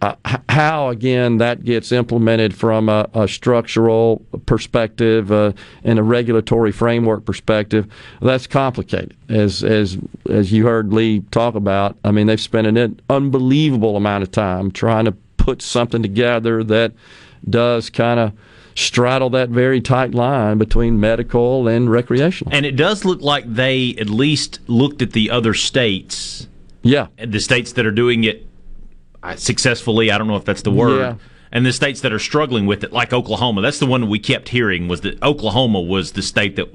Uh, how again that gets implemented from a, a structural perspective uh, and a regulatory framework perspective, that's complicated. As as as you heard Lee talk about, I mean they've spent an unbelievable amount of time trying to put something together that does kind of straddle that very tight line between medical and recreational. And it does look like they at least looked at the other states. Yeah. The states that are doing it successfully. I don't know if that's the word. Yeah. And the states that are struggling with it, like Oklahoma, that's the one we kept hearing was that Oklahoma was the state that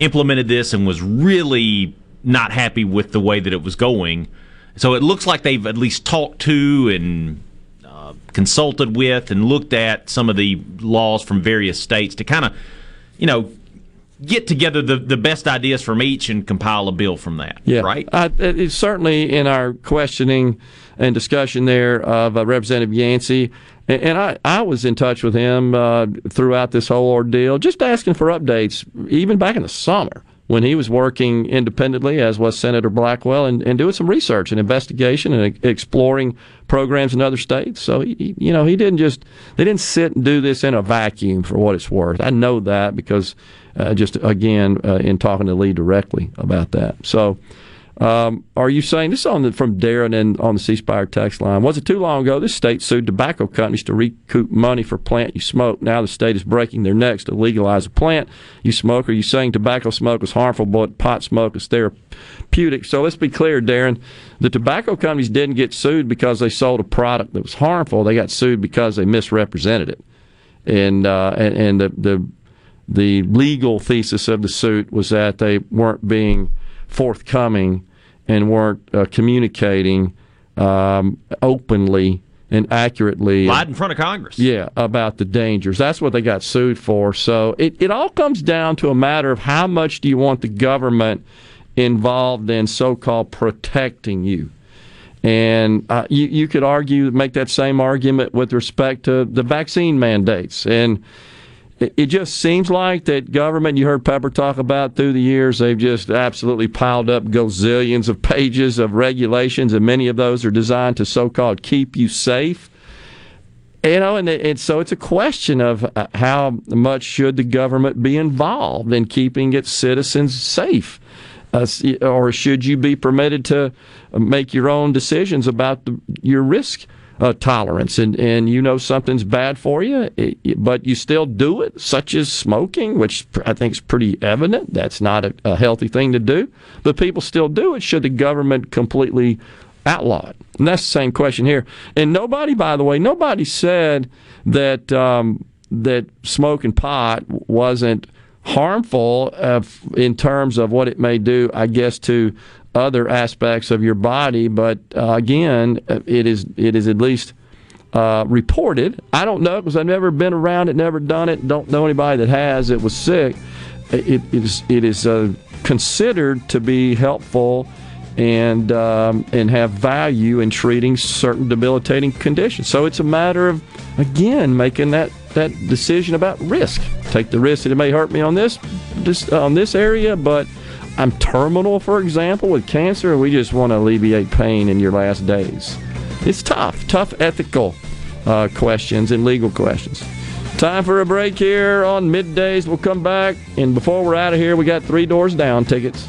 implemented this and was really not happy with the way that it was going. So it looks like they've at least talked to and uh, consulted with and looked at some of the laws from various states to kind of, you know, get together the, the best ideas from each and compile a bill from that. Yeah, Right? Uh, it's certainly in our questioning and discussion there of uh, Representative Yancey, and, and I, I was in touch with him uh, throughout this whole ordeal, just asking for updates, even back in the summer when he was working independently, as was Senator Blackwell, and, and doing some research and investigation and exploring programs in other states. So, he- you know, he didn't just, they didn't sit and do this in a vacuum for what it's worth. I know that because uh, just, again, uh, in talking to Lee directly about that. So, um, are you saying this is on the, from Darren and on the C Spire text line? Was it too long ago this state sued tobacco companies to recoup money for plant you smoke? Now the state is breaking their necks to legalize a plant you smoke. Are you saying tobacco smoke is harmful, but pot smoke is therapeutic? So let's be clear, Darren. The tobacco companies didn't get sued because they sold a product that was harmful. They got sued because they misrepresented it, and uh, and, and the the the legal thesis of the suit was that they weren't being forthcoming and weren't uh, communicating um, openly and accurately. Lied in front of Congress. Yeah, about the dangers. That's what they got sued for. So it, it all comes down to a matter of how much do you want the government involved in so called protecting you. And uh, you, you could argue, make that same argument with respect to the vaccine mandates. And it, just seems like that government, you heard Pepper talk about through the years, they've just absolutely piled up gazillions of pages of regulations, and many of those are designed to so called keep you safe. You know, and, and so it's a question of uh, how much should the government be involved in keeping its citizens safe, uh, or should you be permitted to make your own decisions about the, your risk uh, tolerance? And and you know something's bad for you, but you still do it, such as smoking, which I think is pretty evident. That's not a, a healthy thing to do, but people still do it. Should the government completely outlaw it? And that's the same question here. And nobody, by the way, nobody said that um, that smoking pot wasn't harmful uh, in terms of what it may do, I guess, to other aspects of your body. But uh, again, it is it is at least uh, reported. I don't know because I've never been around it, never done it. Don't know anybody that has. It was sick. It, it is it is uh, considered to be helpful and um, and have value in treating certain debilitating conditions. So it's a matter of again making that that decision about risk. Take the risk that it may hurt me on this this on this area, but I'm terminal, for example, with cancer, and we just want to alleviate pain in your last days. It's tough, tough ethical uh, questions and legal questions. Time for a break here on middays. We'll come back, and before we're out of here, we got three doors down tickets.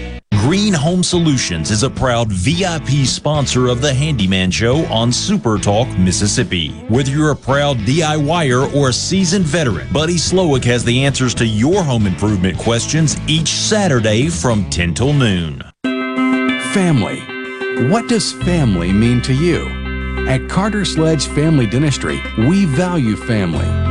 Green Home Solutions is a proud VIP sponsor of the Handyman Show on Super Talk, Mississippi. Whether you're a proud DIYer or a seasoned veteran, Buddy Slowick has the answers to your home improvement questions each Saturday from 10 till noon. Family. What does family mean to you? At Carter Sledge Family Dentistry, we value family.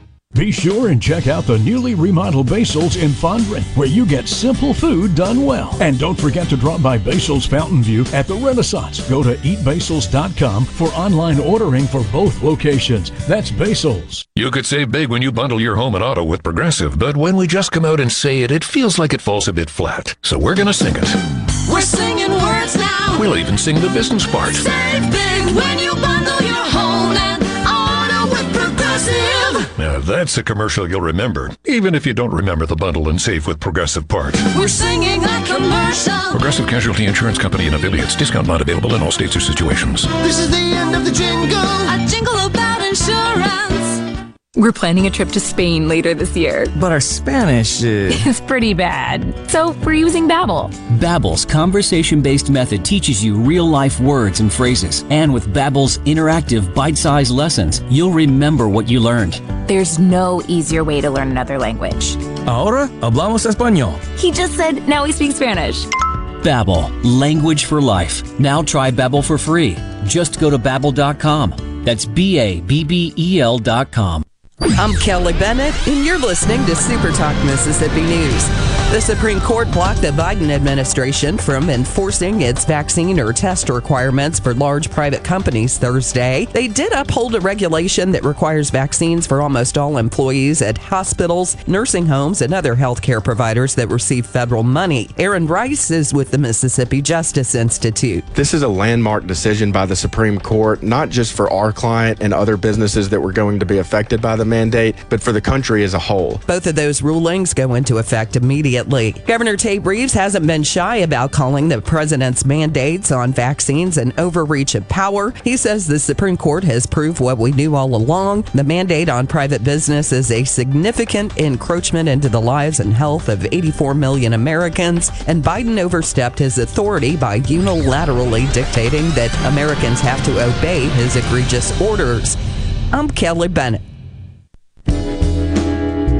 Be sure and check out the newly remodeled Basil's in Fondren, where you get simple food done well. And don't forget to drop by Basil's Fountain View at the Renaissance. Go to eatbasils.com for online ordering for both locations. That's Basil's. You could save big when you bundle your home and auto with Progressive, but when we just come out and say it, it feels like it falls a bit flat. So we're going to sing it. We're singing words now. We'll even sing the business part. Save big when you bundle your home and auto with Progressive. Now, that's a commercial you'll remember, even if you don't remember the bundle and save with Progressive Part. We're singing a commercial. Progressive Casualty Insurance Company and affiliates. Discount not available in all states or situations. This is the end of the jingle. A jingle about insurance. We're planning a trip to Spain later this year. But our Spanish is... It's pretty bad. So we're using Babbel. Babbel's conversation-based method teaches you real-life words and phrases. And with Babbel's interactive bite-sized lessons, you'll remember what you learned. There's no easier way to learn another language. Ahora hablamos español. He just said now we speak Spanish. Babbel, language for life. Now try Babbel for free. Just go to babbel.com. That's B A B B E L dot com. I'm Kelly Bennett, and you're listening to Super Talk Mississippi News. The Supreme Court blocked the Biden administration from enforcing its vaccine or test requirements for large private companies Thursday. They did uphold a regulation that requires vaccines for almost all employees at hospitals, nursing homes, and other healthcare providers that receive federal money. Aaron Rice is with the Mississippi Justice Institute. This is a landmark decision by the Supreme Court, not just for our client and other businesses that were going to be affected by the mandate, but for the country as a whole. Both of those rulings go into effect immediately. Governor Tate Reeves hasn't been shy about calling the president's mandates on vaccines an overreach of power. He says the Supreme Court has proved what we knew all along. The mandate on private business is a significant encroachment into the lives and health of 84 million Americans, and Biden overstepped his authority by unilaterally dictating that Americans have to obey his egregious orders. I'm Kelly Bennett.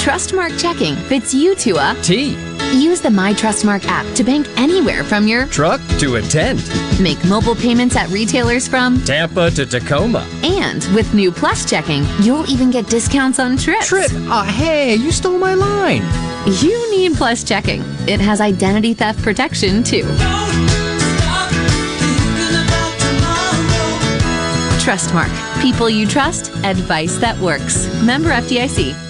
Trustmark checking fits you to a T. Use the My Trustmark app to bank anywhere from your Truck to a tent. make mobile payments at retailers from Tampa to Tacoma. and with new Plus checking, you'll even get discounts on trips. Trip? Ah, hey, you stole my line. You need Plus checking. It has identity theft protection too. Trustmark. People you trust, advice that works. Member FDIC.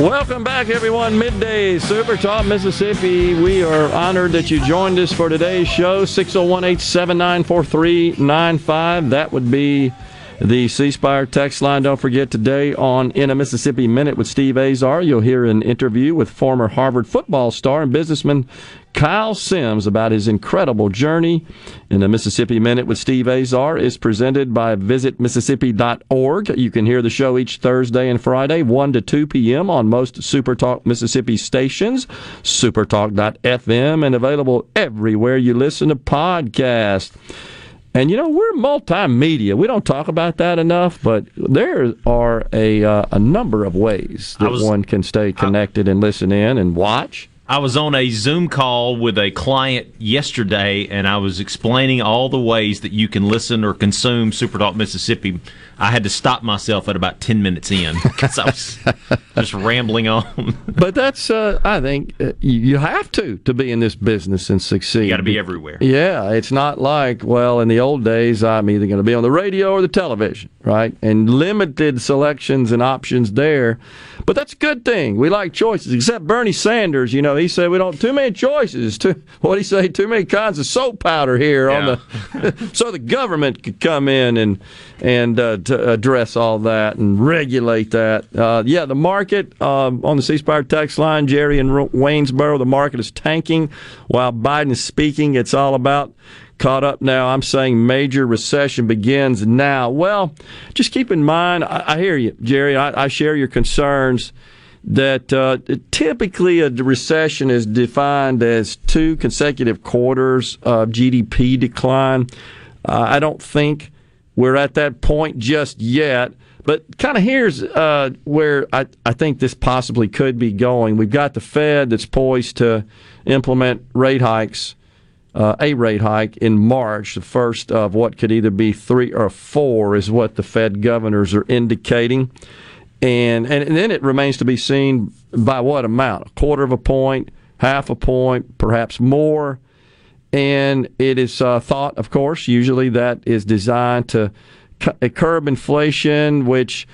Welcome back, everyone. Midday Super Talk Mississippi. We are honored that you joined us for today's show. 601 879 4395. That would be the C Spire text line. Don't forget today on In a Mississippi Minute with Steve Azar, you'll hear an interview with former Harvard football star and businessman Kyle Sims about his incredible journey. In the Mississippi Minute with Steve Azar is presented by visitmississippi.org. You can hear the show each Thursday and Friday, 1 to 2 p.m. on most Supertalk Mississippi stations, supertalk.fm, and available everywhere you listen to podcasts. And you know we're multimedia. We don't talk about that enough, but there are a uh, a number of ways that was- one can stay connected and listen in and watch. I was on a Zoom call with a client yesterday, and I was explaining all the ways that you can listen or consume Super Talk Mississippi. I had to stop myself at about ten minutes in because I was just rambling on. But that's uh, I think uh, you have to to be in this business and succeed. You got to be everywhere. Yeah, it's not like, well, in the old days, I'm either going to be on the radio or the television, right? And limited selections and options there. But that's a good thing. We like choices, except Bernie Sanders, you know, he said we don't too many choices. Too, what he say? Too many kinds of soap powder here on the so the government could come in and and uh, to address all that and regulate that. Uh, yeah, the market um, on the C Spire text line, Jerry in Ro- Waynesboro, the market is tanking while Biden is speaking. It's all about caught up now. I'm saying major recession begins now. Well, just keep in mind, I, I hear you, Jerry. I, I share your concerns that uh, typically a recession is defined as two consecutive quarters of GDP decline. Uh, I don't think we're at that point just yet. But kind of here's uh, where I, I think this possibly could be going. We've got the Fed that's poised to implement rate hikes, uh, a rate hike in March, the first of what could either be three or four, is what the Fed governors are indicating. And, and, and then it remains to be seen by what amount a quarter of a point, half a point, perhaps more. And it is uh, thought, of course, usually that is designed to cu- curb inflation, which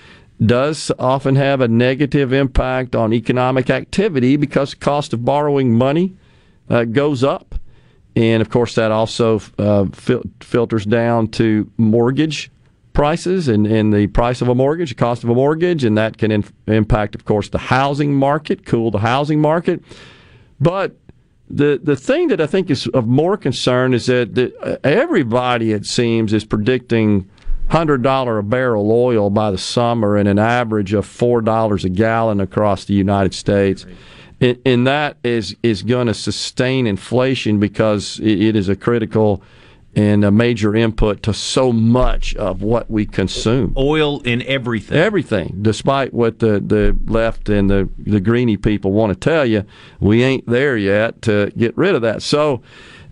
does often have a negative impact on economic activity because the cost of borrowing money uh, goes up. And of course, that also uh, fil- filters down to mortgage prices and, and the price of a mortgage, the cost of a mortgage, and that can impact, of course, the housing market, cool the housing market. But the the thing that I think is of more concern is that the, everybody, it seems, is predicting hundred dollar a barrel oil by the summer and an average of four dollars a gallon across the United States. And, and that is is going to sustain inflation because it, it is a critical and a major input to so much of what we consume. Oil in everything. Everything, despite what the, the left and the, the greeny people want to tell you, we ain't there yet to get rid of that. So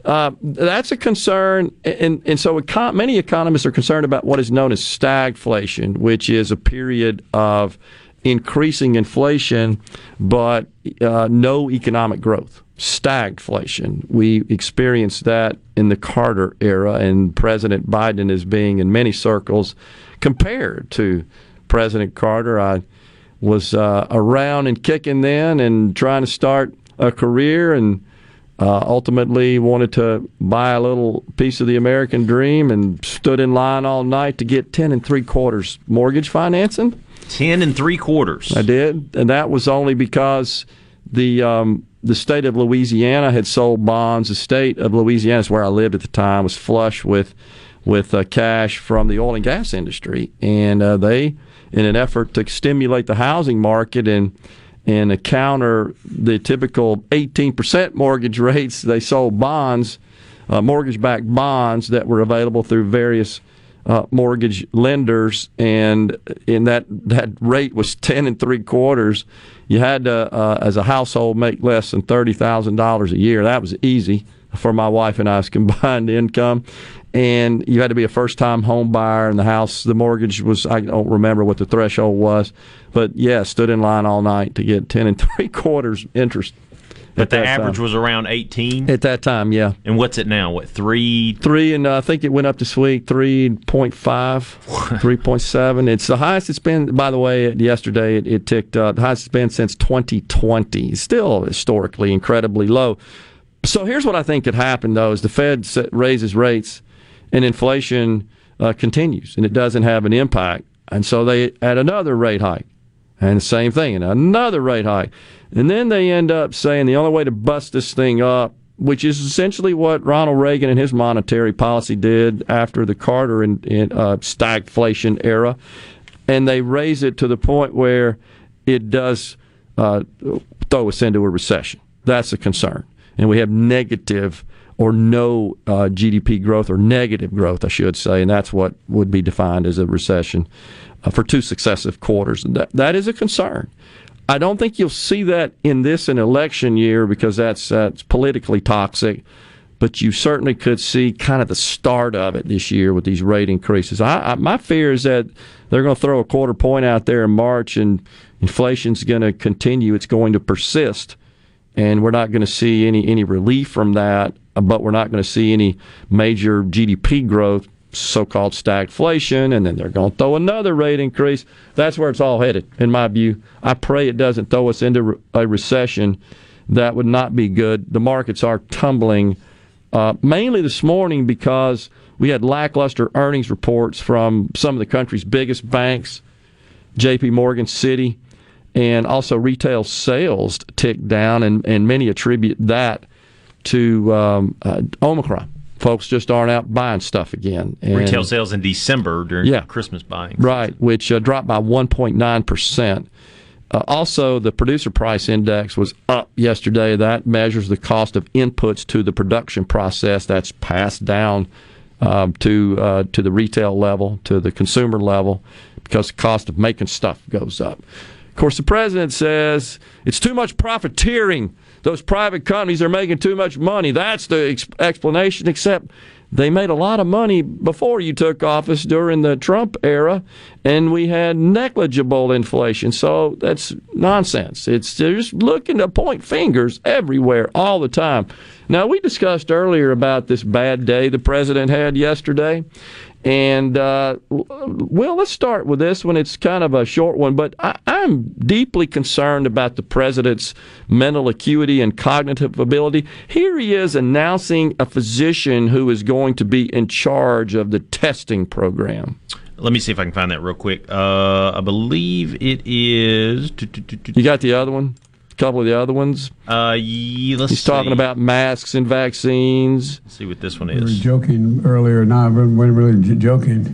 uh, that's a concern. And, and so econ- many economists are concerned about what is known as stagflation, which is a period of increasing inflation but uh, no economic growth. Stagflation. We experienced that in the Carter era, and President Biden is being, in many circles, compared to President Carter. I was uh, around and kicking then and trying to start a career and uh, ultimately wanted to buy a little piece of the American dream and stood in line all night to get 10 and three quarters mortgage financing. Ten and three quarters. I did, and that was only because the um, the state of Louisiana had sold bonds. The state of Louisiana is where I lived at the time was flush with with uh, cash from the oil and gas industry, and uh, they, in an effort to stimulate the housing market and and counter the typical 18% mortgage rates, they sold bonds, uh, mortgage-backed bonds that were available through various uh, mortgage lenders, and in that that rate was ten and three quarters. You had to, uh, as a household, make less than thirty thousand dollars a year. That was easy for my wife and I's combined income, and you had to be a first-time home buyer. And the house, the mortgage was I don't remember what the threshold was, but yeah, stood in line all night to get ten and three quarters interest But the average time. was around 18. At that time, yeah. And what's it now? What three? Three, and uh, I think it went up this week, 3.5, 3.7. It's the highest it's been, by the way, yesterday it, it ticked up. The highest it's been since 2020. Still historically incredibly low. So here's what I think could happen, though, is the Fed raises rates and inflation uh, continues, and it doesn't have an impact. And so they add another rate hike, and same thing, and another rate hike. And then they end up saying the only way to bust this thing up, which is essentially what Ronald Reagan and his monetary policy did after the Carter and, uh, stagflation era, and they raise it to the point where it does uh, throw us into a recession. That's a concern. And we have negative or no uh, GDP growth or negative growth, I should say, and that's what would be defined as a recession uh, for two successive quarters. That, that is a concern. I don't think you'll see that in this an election year because that's that's politically toxic. But you certainly could see kind of the start of it this year with these rate increases. I, I, my fear is that they're going to throw a quarter point out there in March, and inflation's going to continue. It's going to persist, and we're not going to see any any relief from that. But we're not going to see any major GDP growth so-called stagflation, and then they're going to throw another rate increase. That's where it's all headed, in my view. I pray it doesn't throw us into a recession. That would not be good. The markets are tumbling, uh, mainly this morning because we had lackluster earnings reports from some of the country's biggest banks, J.P. Morgan, Citi, and also retail sales ticked down, and, and many attribute that to um, uh, Omicron folks just aren't out buying stuff again. And- Retail sales in December during Yeah. Christmas buying. Right, which uh, dropped by 1.9%. Uh, also, the producer price index was up yesterday. That measures the cost of inputs to the production process. That's passed down um, to uh, to the retail level, to the consumer level, because the cost of making stuff goes up. Of course, the president says it's too much profiteering. Those private companies are making too much money. That's the ex- explanation, except they made a lot of money before you took office during the Trump era, and we had negligible inflation. So that's nonsense. It's just looking to point fingers everywhere all the time. Now, we discussed earlier about this bad day the president had yesterday. And, uh, well, let's start with this one. It's kind of a short one, but I, I'm deeply concerned about the president's mental acuity and cognitive ability. Here he is announcing a physician who is going to be in charge of the testing program. Let me see if I can find that real quick. Uh, I believe it is. You got the other one? A couple of the other ones? Uh, yeah, let's He's talking about masks and vaccines. Let's see what this one We were is. joking earlier. No, we we're really j- joking.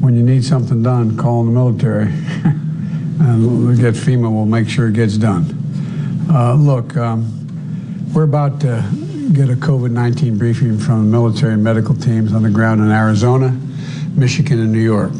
When you need something done, call in the military, and we'll get FEMA. will make sure it gets done. Uh, look, um, we're about to get a COVID-19 briefing from the military and medical teams on the ground in Arizona, Michigan, and New York.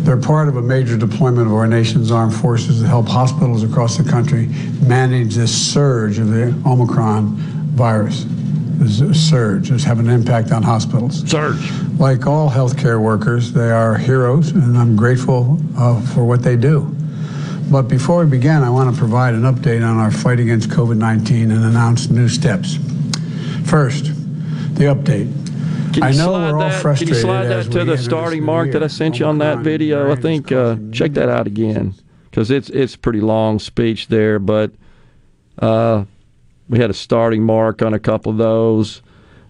They're part of a major deployment of our nation's armed forces to help hospitals across the country manage this surge of the Omicron virus. This surge is having an impact on hospitals. Surge. Like all healthcare workers, they are heroes, and I'm grateful uh, for what they do. But before we begin, I want to provide an update on our fight against COVID 19 and announce new steps. First, the update. Can you I know slide we're all that? Can you slide that to the starting mark year. that I sent you on that video? I think uh, check that out again because it's it's a pretty long speech there, but uh, we had a starting mark on a couple of those.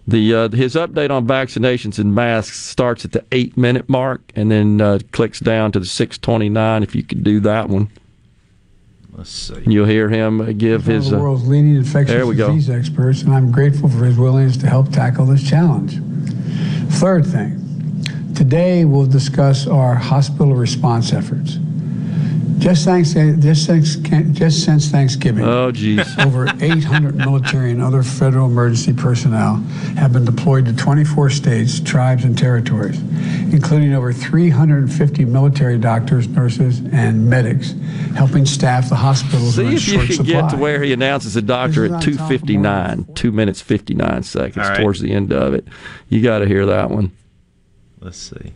The uh, his update on vaccinations and masks starts at the eight minute mark and then uh, clicks down to the six twenty nine. If you could do that one, Let's see. you'll hear him uh, give one of his. the Uh, world's leading infectious there we go. disease experts, and I'm grateful for his willingness to help tackle this challenge. Third thing, today we'll discuss our hospital response efforts. Just thanks, uh, just thanks, just since Thanksgiving. Oh, geez. Over 800 military and other federal emergency personnel have been deployed to 24 states, tribes, and territories, including over 350 military doctors, nurses, and medics, helping staff the hospitals See in if you can supply. get to where he announces a doctor at 2:59, two top of fifty nine, two minutes fifty nine seconds All right. towards the end of it. You got to hear that one. Let's see.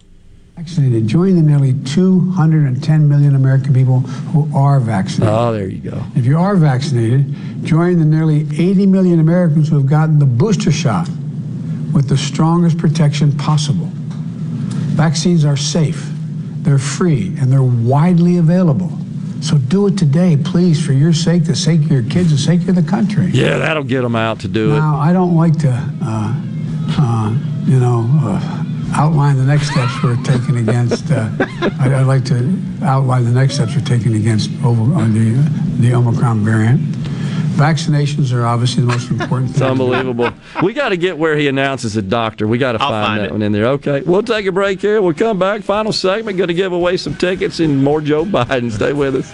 Vaccinated. Join the nearly 210 million American people who are vaccinated. Oh, there you go. If you are vaccinated, join the nearly 80 million Americans who have gotten the booster shot with the strongest protection possible. Vaccines are safe, they're free, and they're widely available. So do it today, please, for your sake, the sake of your kids, the sake of the country. Yeah, that'll get them out to do it. Now, I don't like to, uh, uh, you know, uh, outline the next steps we're taking against. Uh, I- I'd like to outline the next steps we're taking against over, uh, the, the Omicron variant. Vaccinations are obviously the most important It's unbelievable. we got to get where he announces a doctor. We got to find, find that it. one in there. Okay, we'll take a break here. We'll come back. Final segment. Going to give away some tickets and more Joe Biden. Stay with us.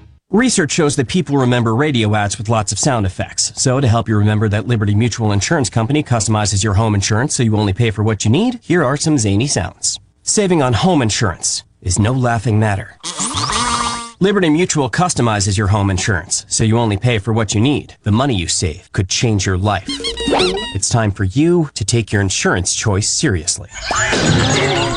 Research shows that people remember radio ads with lots of sound effects. So, to help you remember that Liberty Mutual Insurance Company customizes your home insurance so you only pay for what you need, here are some zany sounds. Saving on home insurance is no laughing matter. Liberty Mutual customizes your home insurance so you only pay for what you need. The money you save could change your life. It's time for you to take your insurance choice seriously.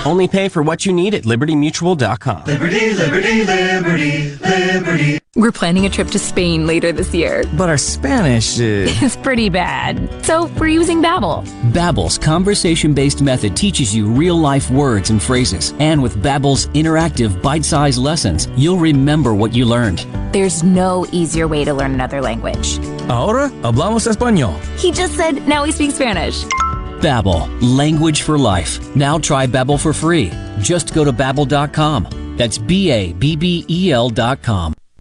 Only pay for what you need at libertymutual.com. Liberty, liberty, liberty, liberty. We're planning a trip to Spain later this year. But our Spanish is. It's pretty bad. So we're using Babbel. Babbel's conversation-based method teaches you real-life words and phrases. And with Babbel's interactive bite-sized lessons, you'll remember what you learned. There's no easier way to learn another language. Ahora hablamos español. He just said now he speaks Spanish. Babbel, language for life. Now try Babbel for free. Just go to babbel.com. That's B A B B E L dot com.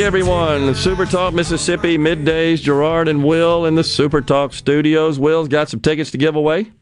Everyone. Super Talk Mississippi middays. Gerard and Will in the Super Talk studios. Will's got some tickets to give away.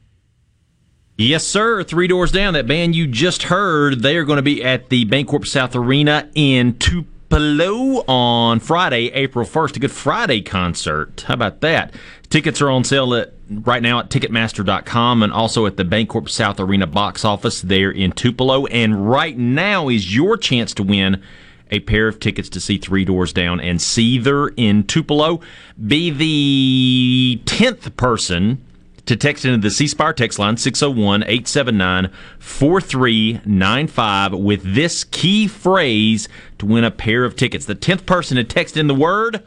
Yes, sir. Three doors down. That band you just heard, they are going to be at the Bancorp South Arena in Tupelo on Friday, April 1st. A Good Friday concert. How about that? Tickets are on sale at, right now at Ticketmaster.com and also at the Bancorp South Arena box office there in Tupelo. And right now is your chance to win a pair of tickets to see Three Doors Down and Seether in Tupelo. Be the 10th person to text into the C Spire text line 601 879 4395 with this key phrase to win a pair of tickets. The 10th person to text in the word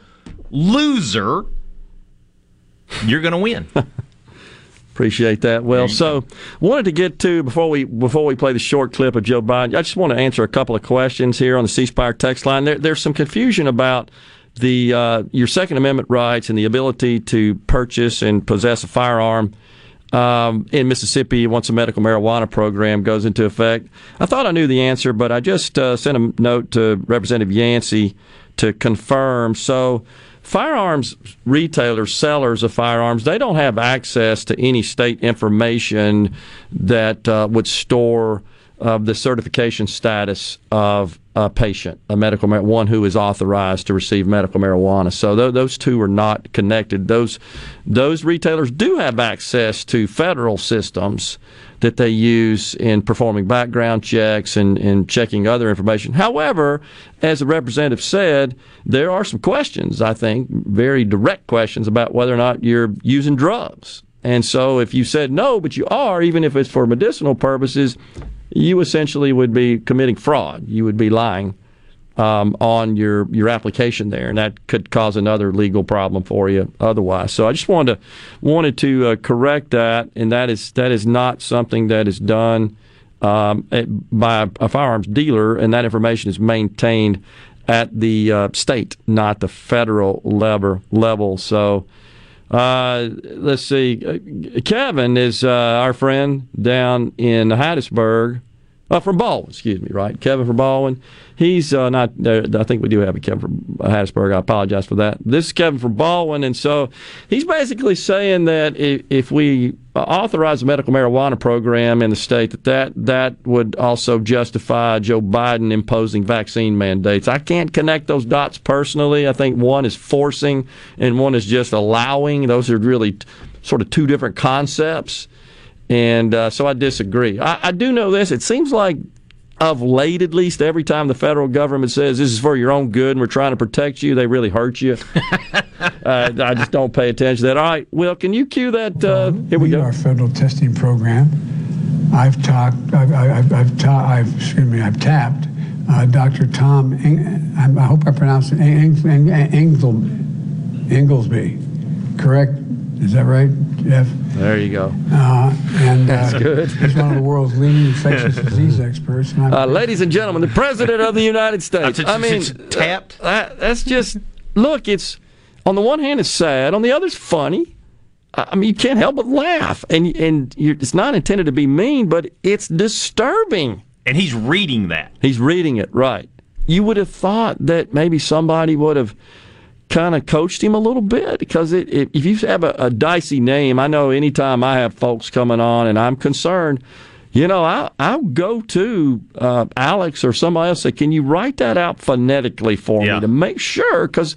loser, you're going to win. Appreciate that. Well, so wanted to get to before we before we play the short clip of Joe Biden. I just want to answer a couple of questions here on the C Spire text line. There, there's some confusion about the uh, your Second Amendment rights and the ability to purchase and possess a firearm um, in Mississippi once a medical marijuana program goes into effect. I thought I knew the answer, but I just uh, sent a note to Representative Yancey to confirm. So firearms retailers, sellers of firearms, they don't have access to any state information that uh, would store uh, the certification status of a patient, a medical one who is authorized to receive medical marijuana. So th- those two are not connected. Those those retailers do have access to federal systems that they use in performing background checks and, and checking other information. However, as the representative said, there are some questions, I think, very direct questions about whether or not you're using drugs. And so if you said no, but you are, even if it's for medicinal purposes, you essentially would be committing fraud. You would be lying um, on your your application there, and that could cause another legal problem for you otherwise. So I just wanted to wanted to uh, correct that, and that is that is not something that is done um, at- by a firearms dealer, and that information is maintained at the uh, state, not the federal level level. So. Uh, let's see. Uh, Kevin is uh, our friend down in Hattiesburg. Uh, from Baldwin, excuse me, right? Kevin from Baldwin. He's uh, not there. I think we do have a Kevin from Hattiesburg. I apologize for that. This is Kevin from Baldwin, and so he's basically saying that if, if we authorize a medical marijuana program in the state, that, that that would also justify Joe Biden imposing vaccine mandates. I can't connect those dots personally. I think one is forcing and one is just allowing. Those are really t- sort of two different concepts. And uh, so I disagree. I, I do know this. It seems like of late, at least, every time the federal government says this is for your own good and we're trying to protect you, they really hurt you. uh, I just don't pay attention to that. All right, Will, can you cue that? Uh, here we go. Our federal testing program. I've talked. I've. I've. I've, ta- I've excuse me. I've tapped uh, Dr. Tom. Eng- I hope I pronounced it. Eng- Eng- Engel, Inglesby. Correct? Is that right, Jeff? There you go. Uh, and uh, That's good. he's one of the world's leading infectious disease experts. And Uh, ladies and gentlemen, the President of the United States. I mean, tapped. That's just look. It's on the one hand, it's sad. On the other, it's funny. I I mean, you can't help but laugh, and and you're, it's not intended to be mean, but it's disturbing. And he's reading that. He's reading it right. You would have thought that maybe somebody would have kind of coached him a little bit because it, it, if you have a, a dicey name, I know anytime I have folks coming on and I'm concerned, you know, I, I'll go to uh, Alex or somebody else. Say, can you write that out phonetically for me to make sure? Because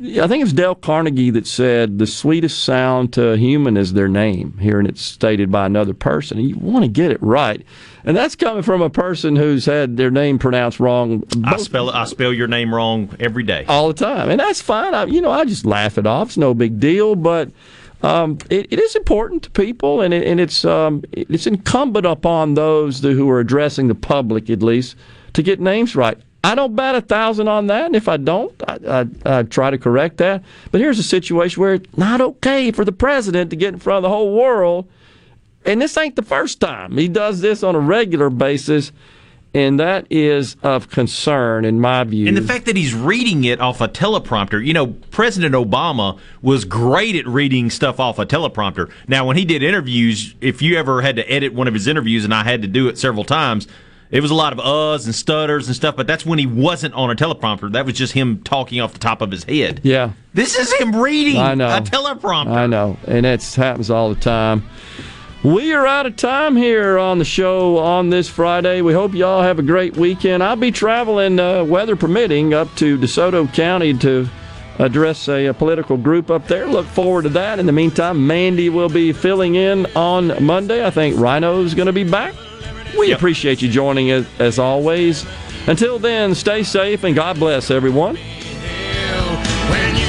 I think it was Dale Carnegie that said the sweetest sound to a human is their name, hearing it stated by another person. And you want to get it right. And that's coming from a person who's had their name pronounced wrong I spell I spell your name wrong every day. all the time, and that's fine. I, you know, I just laugh it off. It's no big deal, but um, it, it is important to people, and, it, and it's um, it's incumbent upon those who are addressing the public, at least, to get names right. I don't bat a thousand on that, and if I don't, I, I, I try to correct that. But here's a situation where it's not okay for the president to get in front of the whole world, and this ain't the first time he does this on a regular basis. And that is of concern, in my view. And the fact that he's reading it off a teleprompter, you know, President Obama was great at reading stuff off a teleprompter. Now, when he did interviews, if you ever had to edit one of his interviews, and I had to do it several times, it was a lot of uhs and stutters and stuff, but that's when he wasn't on a teleprompter. That was just him talking off the top of his head. Yeah. This is him reading I know. a teleprompter. I know, and it happens all the time. We are out of time here on the show on this Friday. We hope y'all have a great weekend. I'll be traveling, uh, weather permitting, up to DeSoto County to address a, a political group up there. Look forward to that. In the meantime, Mandy will be filling in on Monday. I think Rhino's going to be back. We appreciate you joining us as always. Until then, stay safe and God bless everyone. When you